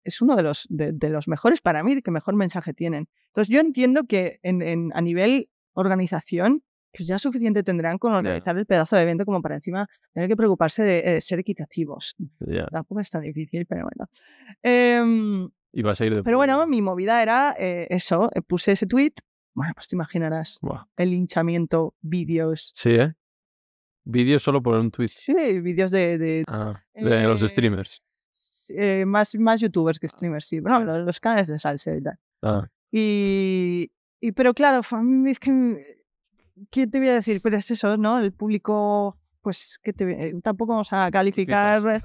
es uno de los, de, de los mejores para mí, que mejor mensaje tienen. Entonces yo entiendo que en, en- a nivel organización, pues ya suficiente tendrán con organizar el pedazo de evento como para encima tener que preocuparse de eh, ser equitativos. Ya. Tampoco es tan difícil, pero bueno. Em, A de pero bueno, mi movida era eh, eso, eh, puse ese tweet, bueno, pues te imaginarás, Buah. el linchamiento, vídeos, Sí, ¿eh? Vídeo solo por un tweet. sí, vídeos de, de Ah, de los Eh, streamers. eh, más, más youtubers que streamers, sí. Bueno, los, los canales de salsa y tal. Ah, Y, y pero claro, a mí es que, ¿qué te voy a decir? Pero es eso, ¿no? El público, pues, que te, tampoco vamos a calificar.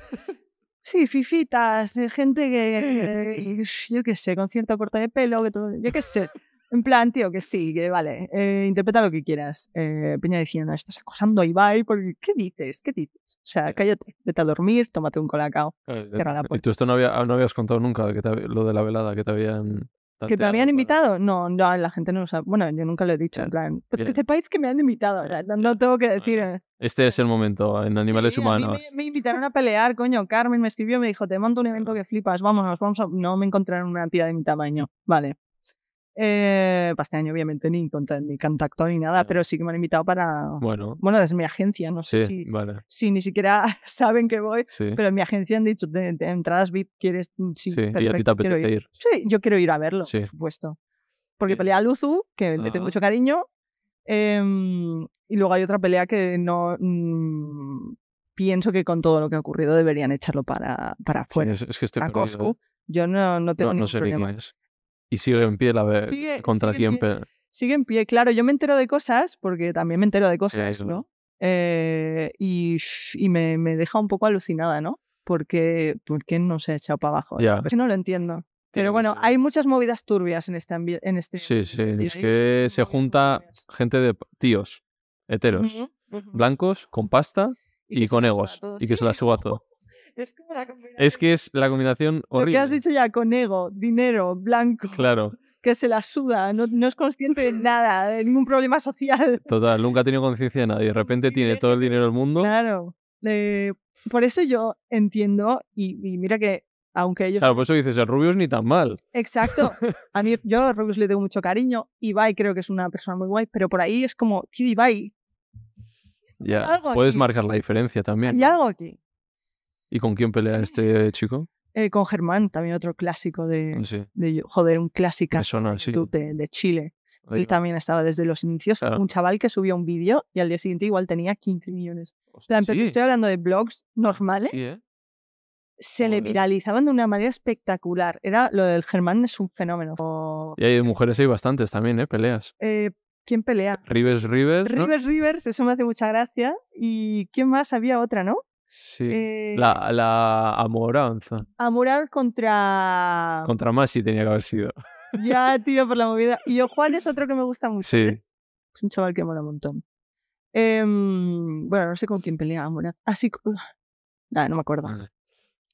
Sí, fifitas, gente que, [LAUGHS] yo qué sé, con cierto corte de pelo, que todo, yo qué sé. En plan, tío, que sí, que vale, eh, interpreta lo que quieras. Eh, Peña diciendo, estás acosando a Ibai, porque ¿qué dices? ¿Qué dices? O sea, cállate, vete a dormir, tómate un colacao. eh, Cierra la y tú esto no, había, no habías contado nunca que te lo de la velada, que te habían... ¿Que te tanteado habían invitado? No, no, la gente no lo sabe. Bueno, yo nunca lo he dicho, en plan, pues bien. que sepáis que me han invitado, no, no tengo que decir... eh, Este es el momento en animales sí, a mí humanos. me, me invitaron a pelear, coño. Carmen me escribió, me dijo, te monto un evento que flipas, vámonos, vamos a... No me encontraron una tía de mi tamaño. Vale. Eh, para este año, obviamente, ni, conta- ni contacto ni nada, pero sí que me han invitado para... Bueno, Bueno, desde mi agencia, no sé sí, si, vale. si ni siquiera [LAUGHS] saben que voy, Sí, pero en mi agencia han dicho, de, de entradas VIP, ¿quieres? Mm, Sí. Y a ti te apetece ir. Sí, yo quiero ir a verlo, por supuesto. Porque pelea a Luzu, que le tengo Ajá. mucho cariño. em, y luego hay otra pelea que no. mm, pienso que con todo lo que ha ocurrido deberían echarlo para, para afuera. es, que estoy a. ¿eh? Yo no, no tengo No, no ningún sé ni problema. es. Y sigue en pie la ve Sigue- contra sigue en quién. pie. pe- Sigue en pie, claro. Yo me entero de cosas, porque también me entero de cosas. ¿no? Eh, y y me, me deja un poco alucinada, ¿no? Porque, ¿por qué no se ha echado para abajo? Ya. Es que no lo entiendo. Pero bueno, hay muchas movidas turbias en este ambiente. En este Sí, sí. tío, Es que se junta turbias. gente de tíos, heteros, blancos, con pasta y, con egos. Y que se la suba todo. Es como la combinación. Es que es la combinación Lo horrible. que has dicho ya con ego, dinero, blanco, Claro, que se la suda, no, no es consciente de nada, de ningún problema social. total. Nunca ha tenido conciencia de nada. Y de repente tiene todo el dinero del mundo. Claro. Eh, por eso yo entiendo, y, y mira que, aunque ellos. Claro, por eso dices, el rubio es ni tan mal. Exacto. A mí, [LAUGHS] yo a Rubius le tengo mucho cariño. Ibai creo que es una persona muy guay, pero por ahí es como, tío, Ibai, Ya. algo Puedes aquí. marcar la diferencia también. hay algo aquí. ¿Y con quién pelea Sí. este chico? Eh, con Germán, también otro clásico de, Sí. de joder, un clásico sí. de, de Chile. Ahí Él va. también estaba desde los inicios. Claro. Un chaval que subió un vídeo y al día siguiente igual tenía 15 millones. Hostia, sí. estoy hablando de blogs normales. Sí, ¿eh? Se le viralizaban de una manera espectacular. Era lo del Germán es un fenómeno. O, Y hay mujeres hay bastantes también, ¿eh? Peleas. eh, ¿Quién pelea? Rivers Rivers. ¿no? Rivers Rivers, eso me hace mucha gracia. ¿Y quién más? Había otra, ¿no? Sí. Eh, La, la Amoranza. Amurad contra. Contra Masi tenía que haber sido. Ya, [LAUGHS] tío, por la movida. Y yo, Juan es otro que me gusta mucho. Sí. ¿ves? Es un chaval que mola un montón. Em, bueno, no sé con quién pelea Amurad. Así. Nada, no me acuerdo. Vale.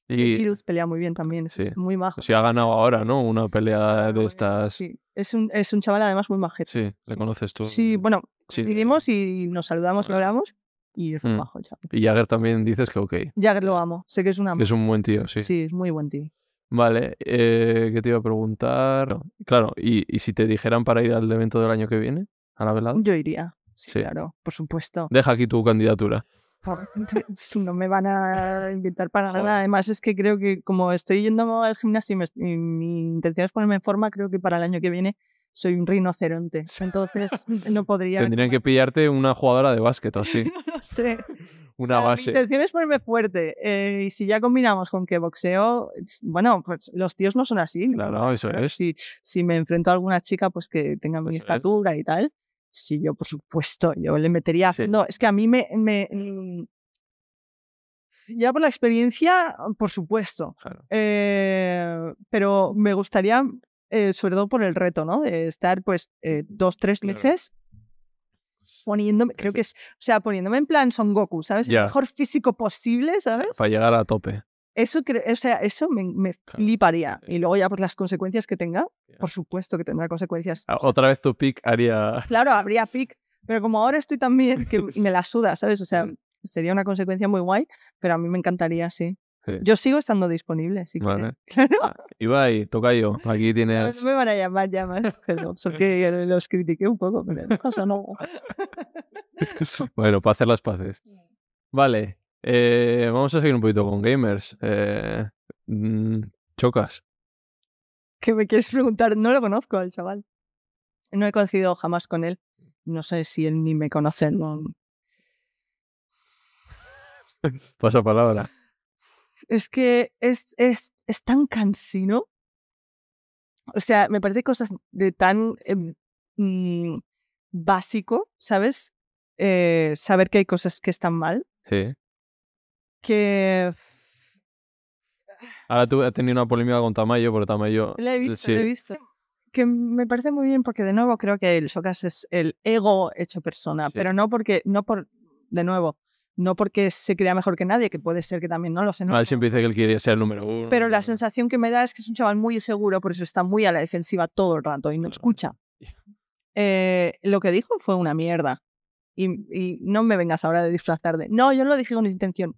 Sí, Y Iruz pelea muy bien también. Es Sí. muy majo. si ha ganado ahora, ¿no? Una pelea de estas. Sí, Sí, es un, es un chaval además muy majete. le conoces tú. Sí, bueno, Sí. coincidimos y nos saludamos, lo hablamos y es un Mm. majo el chaval. Y Jagger también dices que ok. Jagger lo amo, sé que es una Que es un buen tío, sí. Sí, es muy buen tío. Vale, eh, ¿qué te iba a preguntar? Claro, ¿y, y si te dijeran para ir al evento del año que viene? ¿A la velada? Yo iría. Sí, Sí. claro, por supuesto. Deja aquí tu candidatura. [LAUGHS] No me van a invitar para nada. Además, es que creo que como estoy yendo al gimnasio y, me y mi intención es ponerme en forma, creo que para el año que viene soy un rinoceronte. Entonces, [LAUGHS] no podría. Tendrían que pillarte una jugadora de básquet o [LAUGHS] así. No sé. [LAUGHS] O Una sea, Mi base. intención es ponerme fuerte. eh, y si ya combinamos con que boxeo, bueno, pues los tíos no son así. ¿no? Claro, eso es. Si, si me enfrento a alguna chica, pues que tenga mi es. estatura y tal. Sí, yo, por supuesto, yo le metería. Sí. fondo. es que a mí me. me mm, ya por la experiencia, por supuesto. Claro. Eh, pero me gustaría, eh, sobre todo por el reto, ¿no? De estar, pues, eh, dos, tres meses poniéndome, creo que es, o sea, poniéndome en plan Son Goku, ¿sabes? Ya. El mejor físico posible, ¿sabes? Para llegar a tope. Eso, cre- o sea, eso me, me Claro. fliparía. Sí. Y luego ya, pues, las consecuencias que tenga, Ya. por supuesto que tendrá consecuencias. Ah, Otra vez tu pick haría. [LAUGHS] Claro, habría pic, pero como ahora estoy tan bien que [LAUGHS] me la suda, ¿sabes? O sea, sería una consecuencia muy guay, pero a mí me encantaría, sí. Sí. Yo sigo estando disponible, sí. Vale. [LAUGHS] Claro. Ah, Ibai, toca yo. Aquí [LAUGHS] No tienes. me van a llamar ya más, porque [LAUGHS] los critiqué un poco, pero no. Bueno, para hacer las paces. Vale. eh, vamos a seguir un poquito con gamers. Eh, mm, chocas. ¿Qué me quieres preguntar? No lo conozco al chaval. No he coincidido jamás con él. No sé si él ni me conoce. no. Pasa palabra. Es que es, es, es tan cansino. O sea, me parece cosas de tan em, mm, básico, ¿sabes? Eh, saber que hay cosas que están mal. Sí. Que Ahora tú has tenido una polémica con Tamayo, porque Tamayo. Lo he visto, sí. lo he visto. Que me parece muy bien porque de nuevo creo que el Socas es el ego hecho persona, Sí. pero no porque, no por, de nuevo, no porque se crea mejor que nadie, que puede ser que también no lo sé. no Ah, lo él siempre dice que él quiere ser el número uno. Pero la sensación que me da es que es un chaval muy inseguro, por eso está muy a la defensiva todo el rato y no escucha. Eh, lo que dijo fue una mierda. Y, y no me vengas ahora de disfrazar de. No, yo no lo dije con intención.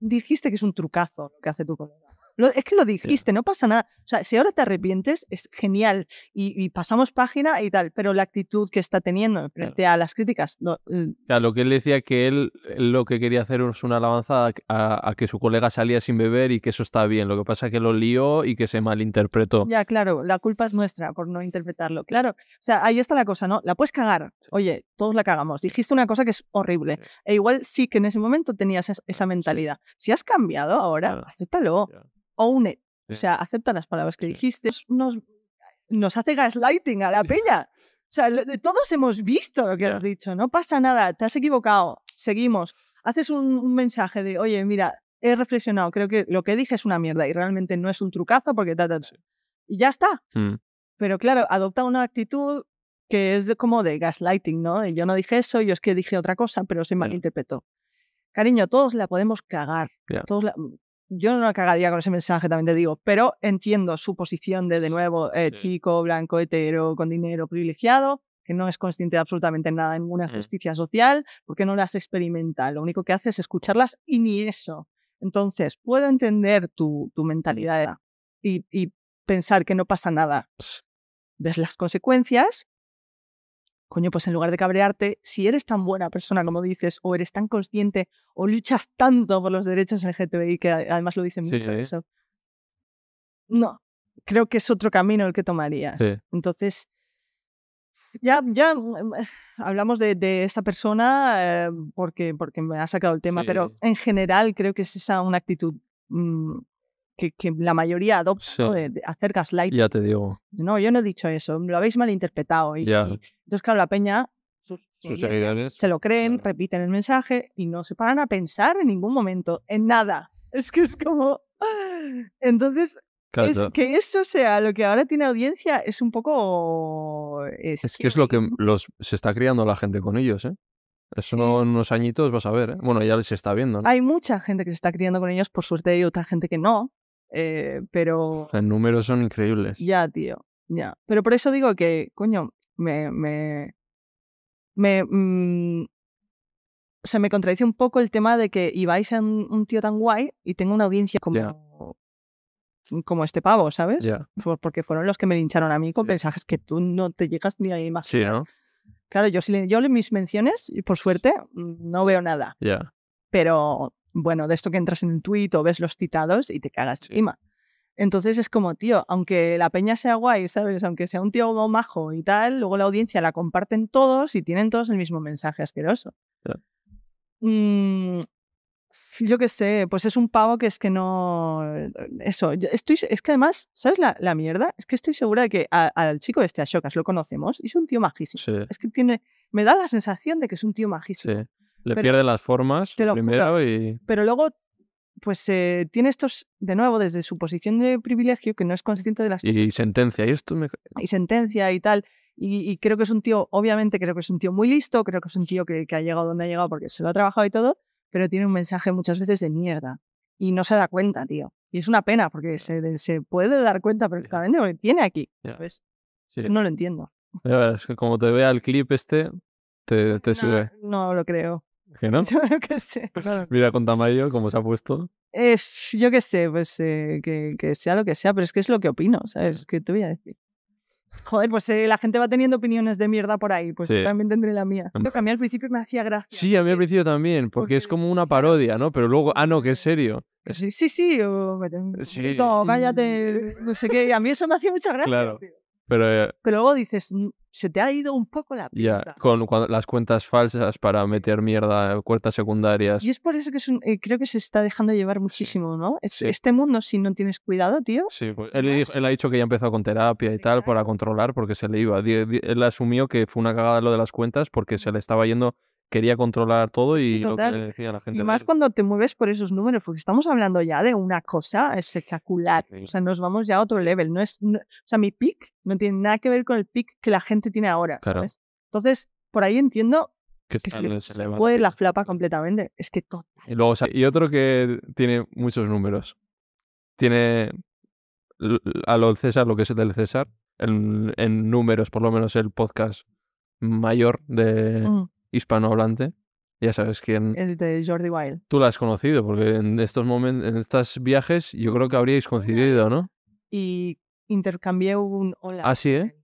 Dijiste que es un trucazo lo que hace tu colega. Lo- es que lo dijiste, no pasa nada. O sea, si ahora te arrepientes, es genial. Y, y pasamos página y tal. Pero la actitud que está teniendo frente a las críticas. lo- O sea, lo que él decía que él, lo que quería hacer es una alabanza a, que su colega salía sin beber y que eso está bien. Lo que pasa es que lo lió y que se malinterpretó. Ya, claro, la culpa es nuestra por no interpretarlo. Claro, o sea, ahí está la cosa, ¿no? La puedes cagar. Oye, todos la cagamos. Dijiste una cosa que es horrible. Sí. E igual sí que en ese momento tenías es- esa mentalidad. Si has cambiado ahora, Claro. acéptalo. Own it. O sea, acepta las palabras que dijiste. Nos, nos hace gaslighting a la [LAUGHS] peña. O sea, todos hemos visto lo que has dicho. No pasa nada, te has equivocado. Seguimos. Haces un, un mensaje de, oye, mira, he reflexionado, creo que lo que dije es una mierda y realmente no es un trucazo porque ta, ta, ta". Sí. Y ya está. Mm, Pero claro, adopta una actitud que es de, como de gaslighting, ¿no? De yo no dije eso, yo es que dije otra cosa, pero se malinterpretó. Cariño, todos la podemos cagar. Todos la- Yo no la cagaría con ese mensaje, también te digo, pero entiendo su posición de, de nuevo, eh, Sí. chico, blanco, hetero, con dinero privilegiado, que no es consciente de absolutamente nada en ninguna justicia social, porque no las experimenta. Lo único que hace es escucharlas y ni eso. Entonces, puedo entender tu, tu mentalidad y, y pensar que no pasa nada ves las consecuencias, coño, pues en lugar de cabrearte, si eres tan buena persona como dices, o eres tan consciente, o luchas tanto por los derechos LGTBI, que además lo dicen Sí, mucho sí. eso, no, creo que es otro camino el que tomarías. sí. Entonces, ya, ya mm, eh, hablamos de, de esta persona eh, porque, porque me ha sacado el tema, pero en general creo que es esa una actitud mm, que, que la mayoría adopta, Sí. ¿no? de, de hacer gaslight. Ya te digo. No, yo no he dicho eso, lo habéis malinterpretado. Y, Ya. y- entonces, claro, la peña, sus, seguidores. se lo creen, claro. repiten el mensaje y no se paran a pensar en ningún momento, en nada. [LAUGHS] Es que es como... Entonces, es- que eso sea lo que ahora tiene audiencia es un poco... Es que es lo que los, se está criando la gente con ellos, ¿eh? Eso Sí. no- en unos añitos vas a ver, ¿eh? Bueno, ya se está viendo, ¿no? Hay mucha gente que se está criando con ellos, por suerte hay otra gente que no, eh, pero en números son increíbles. ya, tío, ya. Pero por eso digo que, coño, me... me, me mm, o sea, me contradice un poco el tema de que Ibai sea un, un tío tan guay y tenga una audiencia como, Ya. como este pavo, ¿sabes? Ya. Por- Porque fueron los que me lincharon a mí con Sí. mensajes que tú no te llegas ni a imaginar. Sí, ¿no? Claro, yo, sí le- yo mis menciones, y por suerte, mm, no veo nada. Ya. Pero bueno, de esto que entras en el tweet o ves los citados y te cagas Sí. encima. Entonces es como, tío, aunque la peña sea guay, ¿sabes? Aunque sea un tío majo y tal, luego la audiencia la comparten todos y tienen todos el mismo mensaje asqueroso. Mm, yo qué sé, pues es un pavo que es que no... Eso, yo estoy, es que además, ¿sabes la, la mierda? Es que estoy segura de que a- al chico este, a Shokas, lo conocemos y es un tío majísimo. Sí. Es que tiene, me da la sensación de que es un tío majísimo. Sí. Le Pero- pierden las formas te lo primero y. pero luego pues eh, tiene estos, de nuevo, desde su posición de privilegio, que no es consciente de las Y cosas, sentencia. Y esto me. y sentencia y tal, y, y creo que es un tío, obviamente creo que es un tío muy listo, creo que es un tío que, que ha llegado donde ha llegado porque se lo ha trabajado y todo, pero tiene un mensaje muchas veces de mierda, y no se da cuenta, tío. Y es una pena, porque se, se puede dar cuenta perfectamente, porque tiene aquí. ¿sabes? Sí. No lo entiendo. Verás, que como te vea el clip este, te, [LAUGHS] te No, sube. no lo creo. ¿Que no? [LAUGHS] Yo qué sé. no Mira con Tamayo cómo se ha puesto. Eh, yo qué sé, pues eh, que, que sea lo que sea, pero es que es lo que opino, ¿sabes? ¿Qué te voy a decir? Joder, pues eh, la gente va teniendo opiniones de mierda por ahí, pues yo también tendré la mía. Em- Creo que a mí al principio me hacía gracia. Sí, a mí al principio también, porque es como una parodia, ¿no? Pero luego, ah, no, que es serio. Sí, sí, sí, o Sí. poquito, cállate, no sé qué. A mí eso me hacía mucha gracia. Claro. tío. Pero eh, Pero luego dices, "Mm, se te ha ido un poco la ya, pinta. con cuando- las cuentas falsas para meter mierda, cuentas secundarias. Y es por eso que es un- eh, creo que se está dejando llevar muchísimo, ¿no? Es- Sí. Este mundo, si no tienes cuidado, tío, Sí, pues él, él ha dicho que ya empezó con terapia y tal para Exacto. controlar porque se le iba. Él asumió que fue una cagada lo de las cuentas porque se le estaba yendo, quería controlar todo Sí, y lo que total. le decía la gente. Y más cuando te mueves por esos números, porque estamos hablando ya de una cosa espectacular. Sí. O sea, nos vamos ya a otro level. No es, no- o sea, mi pick no tiene nada que ver con el pick que la gente tiene ahora. Claro. ¿sabes? Entonces, por ahí entiendo que que se puede la flapa completamente. Es que todo. Y luego y otro que tiene muchos números. Tiene a lo del César, lo que es del César, en, en números, por lo menos el podcast mayor de Mm, hispanohablante. Ya sabes quién. el de Jordi Wild. Tú la has conocido, porque en estos momentos, en estos viajes, yo creo que habríais coincidido, ¿no? Y intercambié un hola. Ah, sí, ¿eh?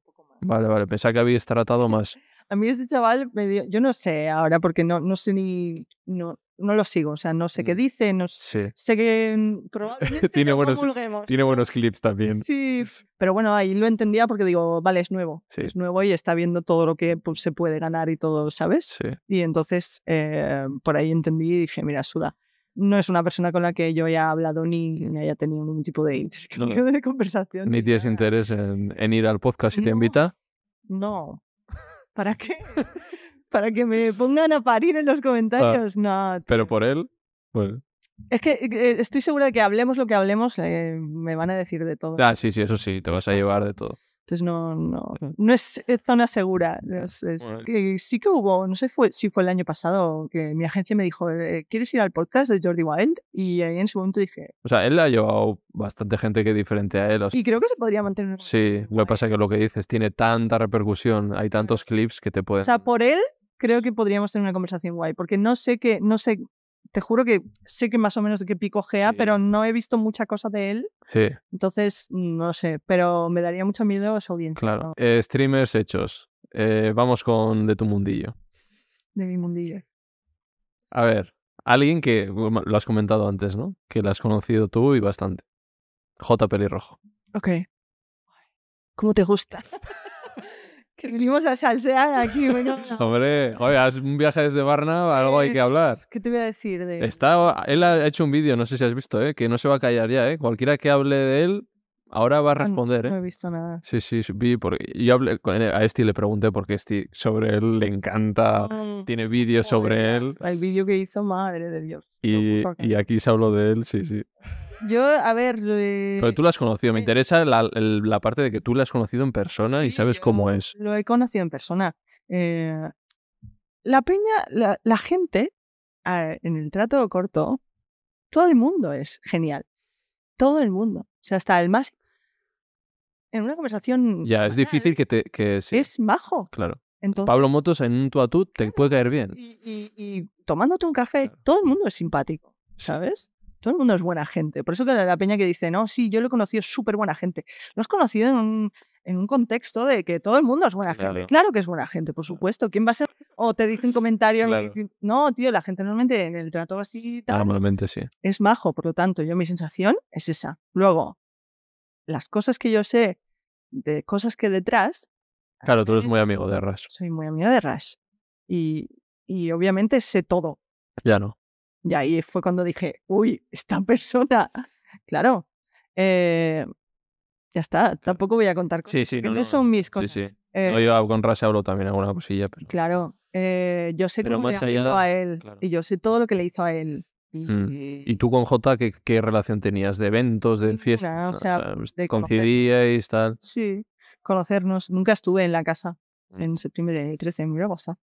Vale, vale, pensaba que habíais tratado [LAUGHS] más. A mí este chaval me dio, yo no sé ahora porque no, no sé ni, no, no lo sigo, o sea, no sé qué Mm. dice, no Sí. sé que mm, [LAUGHS] probablemente Tiene no buenos- Tiene ¿no? buenos clips también. Sí, [LAUGHS] pero bueno, ahí lo entendía porque digo, vale, es nuevo, Sí. es nuevo y está viendo todo lo que pues, se puede ganar y todo, ¿sabes? Sí. Y entonces eh, por ahí entendí y dije, mira, Suda, no es una persona con la que yo haya hablado ni, ni haya tenido ningún tipo de [LAUGHS] intercambio de conversación. Ni tienes interés en, en ir al podcast si te No. invita. No. ¿Para qué? Para que me pongan a parir en los comentarios. No. Ah. Pero por él, pues. Es que eh, estoy segura de que hablemos lo que hablemos, eh, me van a decir de todo. Ah, sí, sí, eso sí, te vas a llevar de todo. Entonces no, no, Mm. no es eh, zona segura. es- es Bueno. que sí que hubo, no sé fue, si fue el año pasado, que mi agencia me dijo, eh, ¿quieres ir al podcast de Jordi Wild? Y ahí en ese momento dije, O sea, él ha llevado bastante gente que es diferente a él. o sea, y creo que se podría mantener. sí, lo que pasa es que lo que dices tiene tanta repercusión, hay tantos clips que te pueden. O sea, por él creo que podríamos tener una conversación guay, porque no sé que, no sé, te juro que sé que más o menos de qué pico gea, Sí. pero no he visto mucha cosa de él, Sí, entonces no sé, pero me daría mucho miedo su audiencia claro. ¿no? Eh, streamers hechos. Eh, vamos con de tu mundillo. de mi mundillo. A ver, alguien que lo has comentado antes, ¿no? Que lo has conocido tú y bastante. J. Pelirrojo. Ok. ¿Cómo te gusta? [LAUGHS] Que venimos a salsear aquí. [LAUGHS] venga. Hombre, joder, haz un viaje desde Varna, algo hay que hablar. ¿Qué te voy a decir de Está, él ha hecho un vídeo, no sé si has visto, ¿eh? que no se va a callar ya. ¿eh? Cualquiera que hable de él, ahora va a Ah, no- responder. No ¿eh? he visto nada. Sí, sí, sí, vi porque yo hablé con él, a Esti le pregunté porque Esti sobre él le encanta, Mm, tiene vídeos sobre él El vídeo que hizo, madre de Dios. y, aquí se habló de él, sí, sí. Yo, a ver. eh, Pero tú lo has conocido, me interesa la, el- la parte de que tú lo has conocido en persona y sabes cómo es. Lo he conocido en persona. Eh, la peña, la, la gente, en el trato corto, todo el mundo es genial. Todo el mundo. O sea, hasta el más. En una conversación. Ya, es difícil que te... Que sí, Es majo. claro. Entonces, Pablo Motos en un tú a tú te puede caer bien. y, y- y tomándote un café, Claro. todo el mundo es simpático, ¿sabes? Todo el mundo es buena gente. Por eso que la peña que dice, no, sí, yo lo he conocido, es súper buena gente. Lo has conocido en un, en un contexto de que todo el mundo es buena gente. Claro que es buena gente, por supuesto. ¿Quién va a ser? O te dice un comentario. y Claro. dice, No, tío, la gente normalmente en el trato así y tal, Normalmente sí. es majo. Por lo tanto, yo mi sensación es esa. Luego, las cosas que yo sé de cosas que detrás. Claro, tú eres muy amigo de Rash. Soy muy amiga de Rash. Y, y obviamente sé todo. Ya no. Y ahí fue cuando dije, uy, esta persona. [LAUGHS] Claro. eh, ya está. Tampoco voy a contar cosas. Sí, sí, no, no, no, son mis sí, cosas. sí. Eh, No, yo con Rash hablo también alguna cosilla, pero... Claro. Eh, yo sé Pero cómo le más allá- a él. claro. Y yo sé todo lo que le hizo a él. Y, Mm. ¿Y tú con Jota qué, qué relación tenías? ¿De eventos, de fiestas? o sea, de ¿Coincidíais, tal? Sí, conocernos. Nunca estuve en la casa Mm. en septiembre de 13, me hubiera gustado.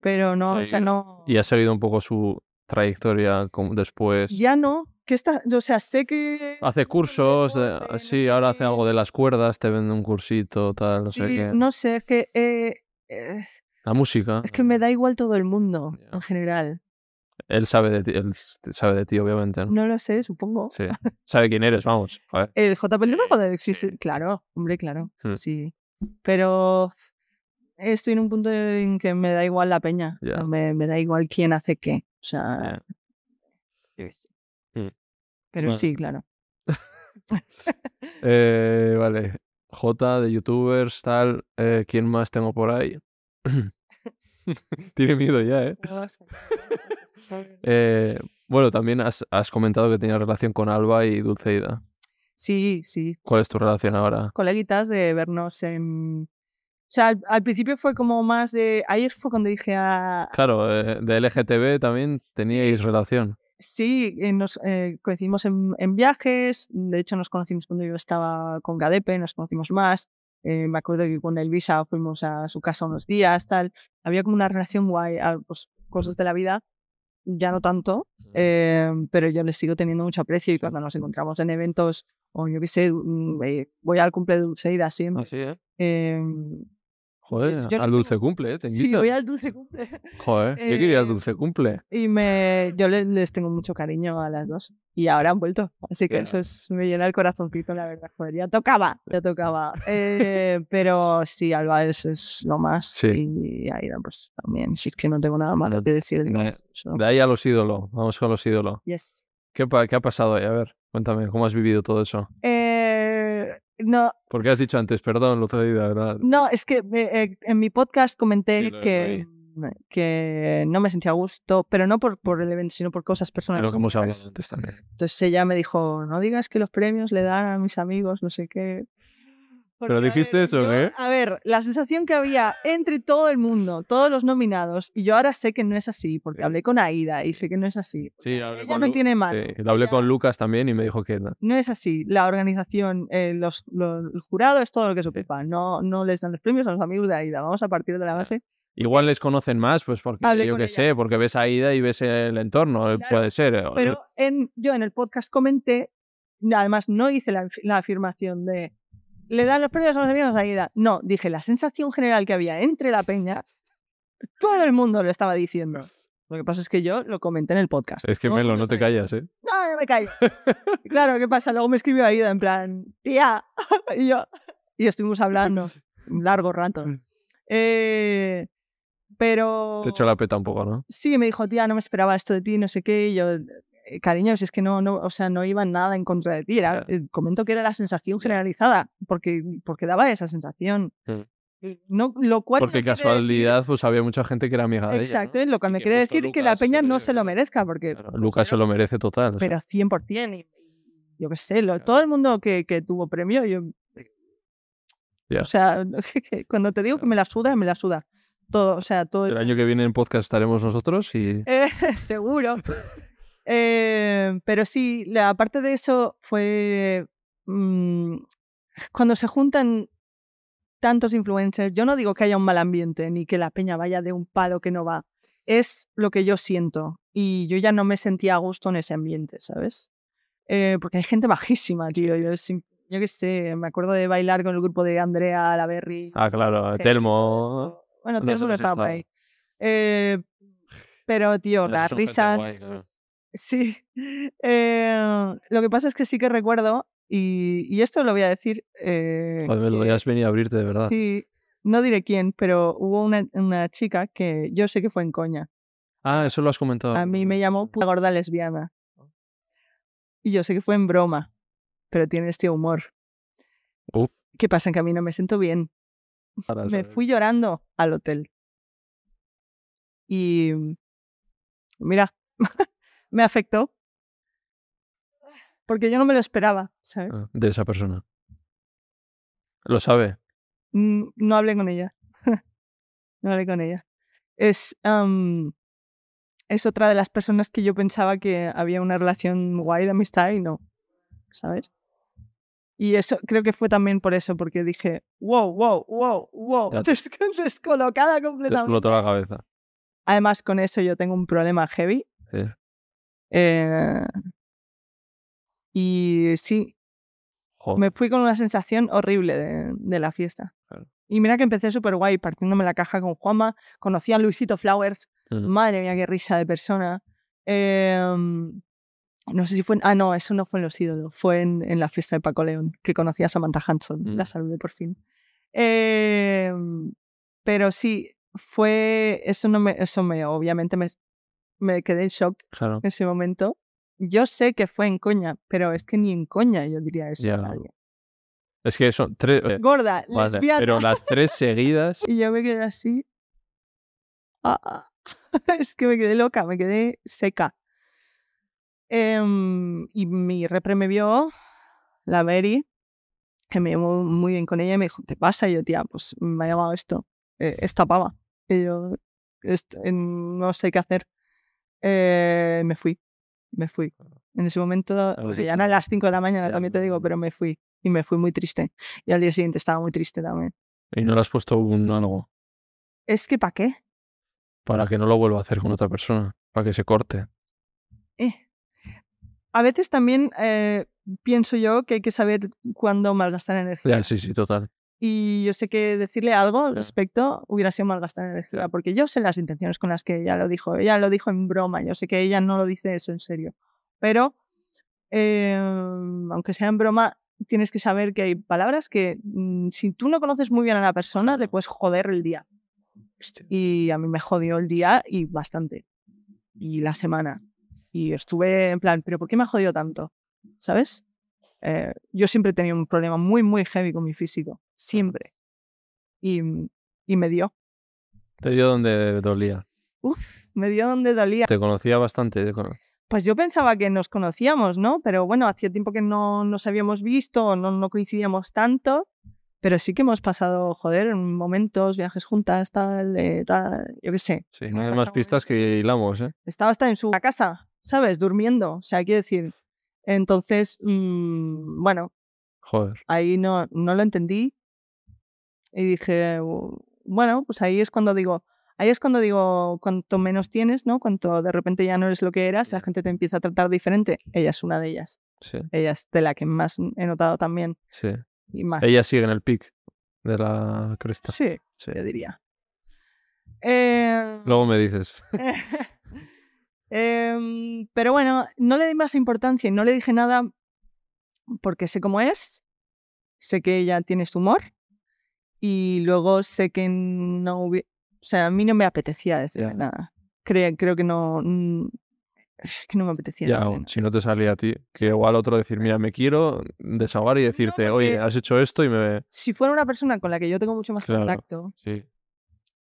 Pero no, o sea, Ahí- no. ¿Y has seguido un poco su trayectoria como después? Ya no. Que está, o sea, sé que. Hace cursos, de- no sí, sé ahora hace algo de las cuerdas, te vende un cursito, tal, no sé Sí, qué. No sé, es que. eh, eh, La música. es que me da igual todo el mundo, en general. Él sabe de ti, él sabe de ti, obviamente, ¿no? No lo sé, supongo. Sí. Sabe quién eres, vamos. El Sí, joder, sí, sí, claro, hombre, claro. Mm. Sí. Pero estoy en un punto en que me da igual la peña. o sea, Ya. me, me da igual quién hace qué. O sea. yo qué sé. Mm. Pero Bueno. sí, claro. [LAUGHS] Eh, vale. J de youtubers, tal. Eh, ¿Quién más tengo por ahí? [CLEARS THROAT] [LAUGHS] Tiene miedo ya, ¿eh? Eh, bueno, también has, has comentado que tenías relación con Alba y Dulceida. Sí, sí. ¿Cuál es tu relación ahora? Coleguitas de vernos en. O sea, al, al principio fue como más de. Ayer fue cuando dije a. Claro, eh, de LGTB también teníais relación. Sí, eh, nos eh, coincidimos en, en viajes. De hecho, nos conocimos cuando yo estaba con Gadepe, nos conocimos más. Eh, me acuerdo que con Elvisa fuimos a su casa unos días, tal. Había como una relación guay, ah, pues cosas de la vida. Ya no tanto, eh, pero yo les sigo teniendo mucho aprecio y cuando nos encontramos en eventos, o yo qué sé, mm, eh, voy al cumple de Dulceida siempre. Así, ¿eh? Joder, yo al dulce tengo- cumple, ¿eh? Sí, voy al dulce cumple. [LAUGHS] Joder, yo quería al Eh, dulce cumple. Y me, yo le- les tengo mucho cariño a las dos. Y ahora han vuelto. Así que eso es, me llena el corazoncito, la verdad. Joder, ya tocaba, ya tocaba. [LAUGHS] Eh, pero sí, Alba es, es lo más. Sí. Y Aida, pues también. Si es que no tengo nada malo que decir. de ahí a los ídolos, vamos con los ídolos. Yes. ¿Qué, qué ha pasado ahí? A ver, cuéntame, ¿cómo has vivido todo eso? Eh, no, Porque has dicho antes, perdón, Lucedida, ¿verdad? no, es que eh, en mi podcast comenté Sí, lo- lo que, que no me sentía a gusto, pero no por, por el evento, sino por cosas personales. lo que hemos hablado antes también. Entonces ella me dijo, no digas que los premios le dan a mis amigos, no sé qué. Pero Porque, dijiste ver, eso, yo- ¿eh? A ver, la sensación que había entre todo el mundo, todos los nominados, y yo ahora sé que no es así, porque hablé con Aida y sé que no es así. Sí, hablé Ella con no Lu- tiene sí, lo hablé ella- con Lucas también y me dijo que no. No es así. La organización, eh, los, lo- el jurado es todo lo que se ocupa. No, no les dan los premios a los amigos de Aida. Vamos a partir de la base. Igual les conocen más, pues porque Hablé yo qué sé, porque ves a Ida y ves el entorno, eh, Claro, puede ser. eh, Pero en, yo en el podcast comenté, además no hice la, la afirmación de le dan los premios a los amigos de. No, dije la sensación general que había entre la peña, todo el mundo lo estaba diciendo. Lo que pasa es que yo lo comenté en el podcast. Es que Melo, no te callas, ¿eh? No, no me callo. Claro, ¿qué pasa? Luego me escribió Aida en plan, tía, [LAUGHS] y yo, y estuvimos hablando un largo rato. Eh, pero... Te echo la peta un poco, ¿no? Sí, me dijo, tía, no me esperaba esto de ti, no sé qué. Y yo, "Eh, cariño, si es que no, no, o sea, no iba nada en contra de ti. Era, Ya. eh, comento que era la sensación generalizada, porque, porque daba esa sensación. Mm. No, lo cual no Porque decir- casualidad, pues había mucha gente que era amiga de ella. Exacto, ¿no? y lo que Y me quiere decir que la peña no se lo merezca, porque Claro, Lucas se lo merece total. o sea, pero 100%. Y, yo qué sé, lo- Claro. todo el mundo que, que tuvo premio, yo. Ya. O sea, [LAUGHS] cuando te digo que Claro. me la suda, me la suda. Todo, o sea, todo el año que viene en podcast estaremos nosotros y Eh, [LAUGHS] seguro. [LAUGHS] Eh, pero sí, la aparte de eso fue mm, cuando se juntan tantos influencers, yo no digo que haya un mal ambiente ni que la peña vaya de un palo que no va. Es lo que yo siento y yo ya no me sentía a gusto en ese ambiente, ¿sabes? Eh, porque hay gente [LAUGHS] bajísima, tío. Yo, yo qué sé, me acuerdo de bailar con el grupo de Andrea, La Berry. Ah, claro, Telmo. Bueno, No Telmo lo sabes dejaba por esta- ahí. Eh, pero, tío, las risas. guay, claro. Sí. Eh, lo que pasa es que sí que recuerdo, y, y esto lo voy a decir. eh, Joder, me lo habías venido a abrirte, de verdad. Sí, no diré quién, pero hubo una, una chica que yo sé que fue en coña. Ah, eso lo has comentado. A mí me llamó puta gorda lesbiana. Y yo sé que fue en broma, pero tiene este humor. Uf, ¿Qué pasa? Que a mí no me siento bien. para Me saber. fui llorando al hotel. Y mira, [LAUGHS] me afectó. Porque yo no me lo esperaba, ¿sabes? Ah, de esa persona. Lo sabe. Mm, No hablé con ella. [LAUGHS] no hablé con ella. Es, am, es otra de las personas que yo pensaba que había una relación guay de amistad y no, ¿sabes? Y eso creo que fue también por eso, porque dije, wow, wow, wow, wow, [LAUGHS] te- des- descolocada Te completamente. explotó la cabeza. Además, con eso yo tengo un problema heavy. Sí. Eh, y sí, Joder. me fui con una sensación horrible de, de la fiesta. Claro. Y mira que empecé súper guay, partiéndome la caja con Juanma. Conocí a Luisito Flowers. Madre mía, qué risa de persona. Em, no sé si fue. en- ah, no, eso no fue en Los Ídolos. Fue en, en la fiesta de Paco León, que conocí a Samantha Hanson. La Mm. saludé por fin. Em, pero sí, fue. Eso no me. Eso me. Obviamente me, me quedé en shock Claro. en ese momento. Yo sé que fue en coña, pero es que ni en coña yo diría eso nadie. Es que son tres. eh, Gorda, vale, pero las tres seguidas. [LAUGHS] Y yo me quedé así. Ah, ah. [LAUGHS] es que me quedé loca, me quedé seca. Em, y mi repre me vio, la Mary, que me llevó muy bien con ella, y me dijo, ¿te pasa? Y yo, tía, pues me ha llamado esto, eh, esta pava. Y yo, "Est- eh, no sé qué hacer. Eh, me fui, me fui. En ese momento, o sea, ya eran las 5 de la mañana, Ya, también te digo, pero me fui. Y me fui muy triste. Y al día siguiente estaba muy triste también. Y no le has puesto un algo. Es que, ¿para qué? Para que no lo vuelva a hacer con otra persona. Para que se corte. Eh. A veces también eh, pienso yo que hay que saber cuándo malgastar energía. Ya, sí, sí, total. Y yo sé que decirle algo al respecto hubiera sido malgastar energía, porque yo sé las intenciones con las que ella lo dijo. Ella lo dijo en broma, yo sé que ella no lo dice eso en serio. Pero, eh, aunque sea en broma, tienes que saber que hay palabras que mm, si tú no conoces muy bien a la persona, le puedes joder el día. Y a mí me jodió el día y bastante. Y la semana. Y estuve en plan, ¿pero por qué me ha jodido tanto? ¿Sabes? Eh, yo siempre he tenido un problema muy, muy heavy con mi físico. Siempre. Y, y me dio. Te dio donde dolía. Me dio donde dolía. Te conocía bastante. te Pues yo pensaba que nos conocíamos, ¿no? Pero bueno, hacía tiempo que no nos habíamos visto, no, no coincidíamos tanto. Pero sí que hemos pasado, joder, momentos, viajes juntas, tal, eh, tal, yo qué sé. Sí, no hay más pistas que hilamos, ¿eh? estaba hasta en su casa, ¿sabes? Durmiendo. O sea, quiero decir. Entonces, mm, bueno, Joder. ahí no, no lo entendí. Y dije, "U- bueno, pues ahí es cuando digo, ahí es cuando digo, cuanto menos tienes, ¿no? Cuanto de repente ya no eres lo que eras, la gente te empieza a tratar diferente. Ella es una de ellas. Sí, Ella es de la que más he notado también. sí. Y más. Ella sigue en el pic de la cresta. Sí, Sí. yo diría. Eh, Luego me dices. [LAUGHS] Em, pero bueno, no le di más importancia y no le dije nada porque sé cómo es, sé que ella tiene su humor y luego sé que no hubi- o sea, a mí no me apetecía decirle Ya. nada. Creo, creo que no, que no me apetecía. Ya, aún, si no te salía a ti. Que igual otro decir, mira, me quiero desahogar y decirte, oye, porque- has hecho esto y me... Si fuera una persona con la que yo tengo mucho más Claro. contacto, Sí.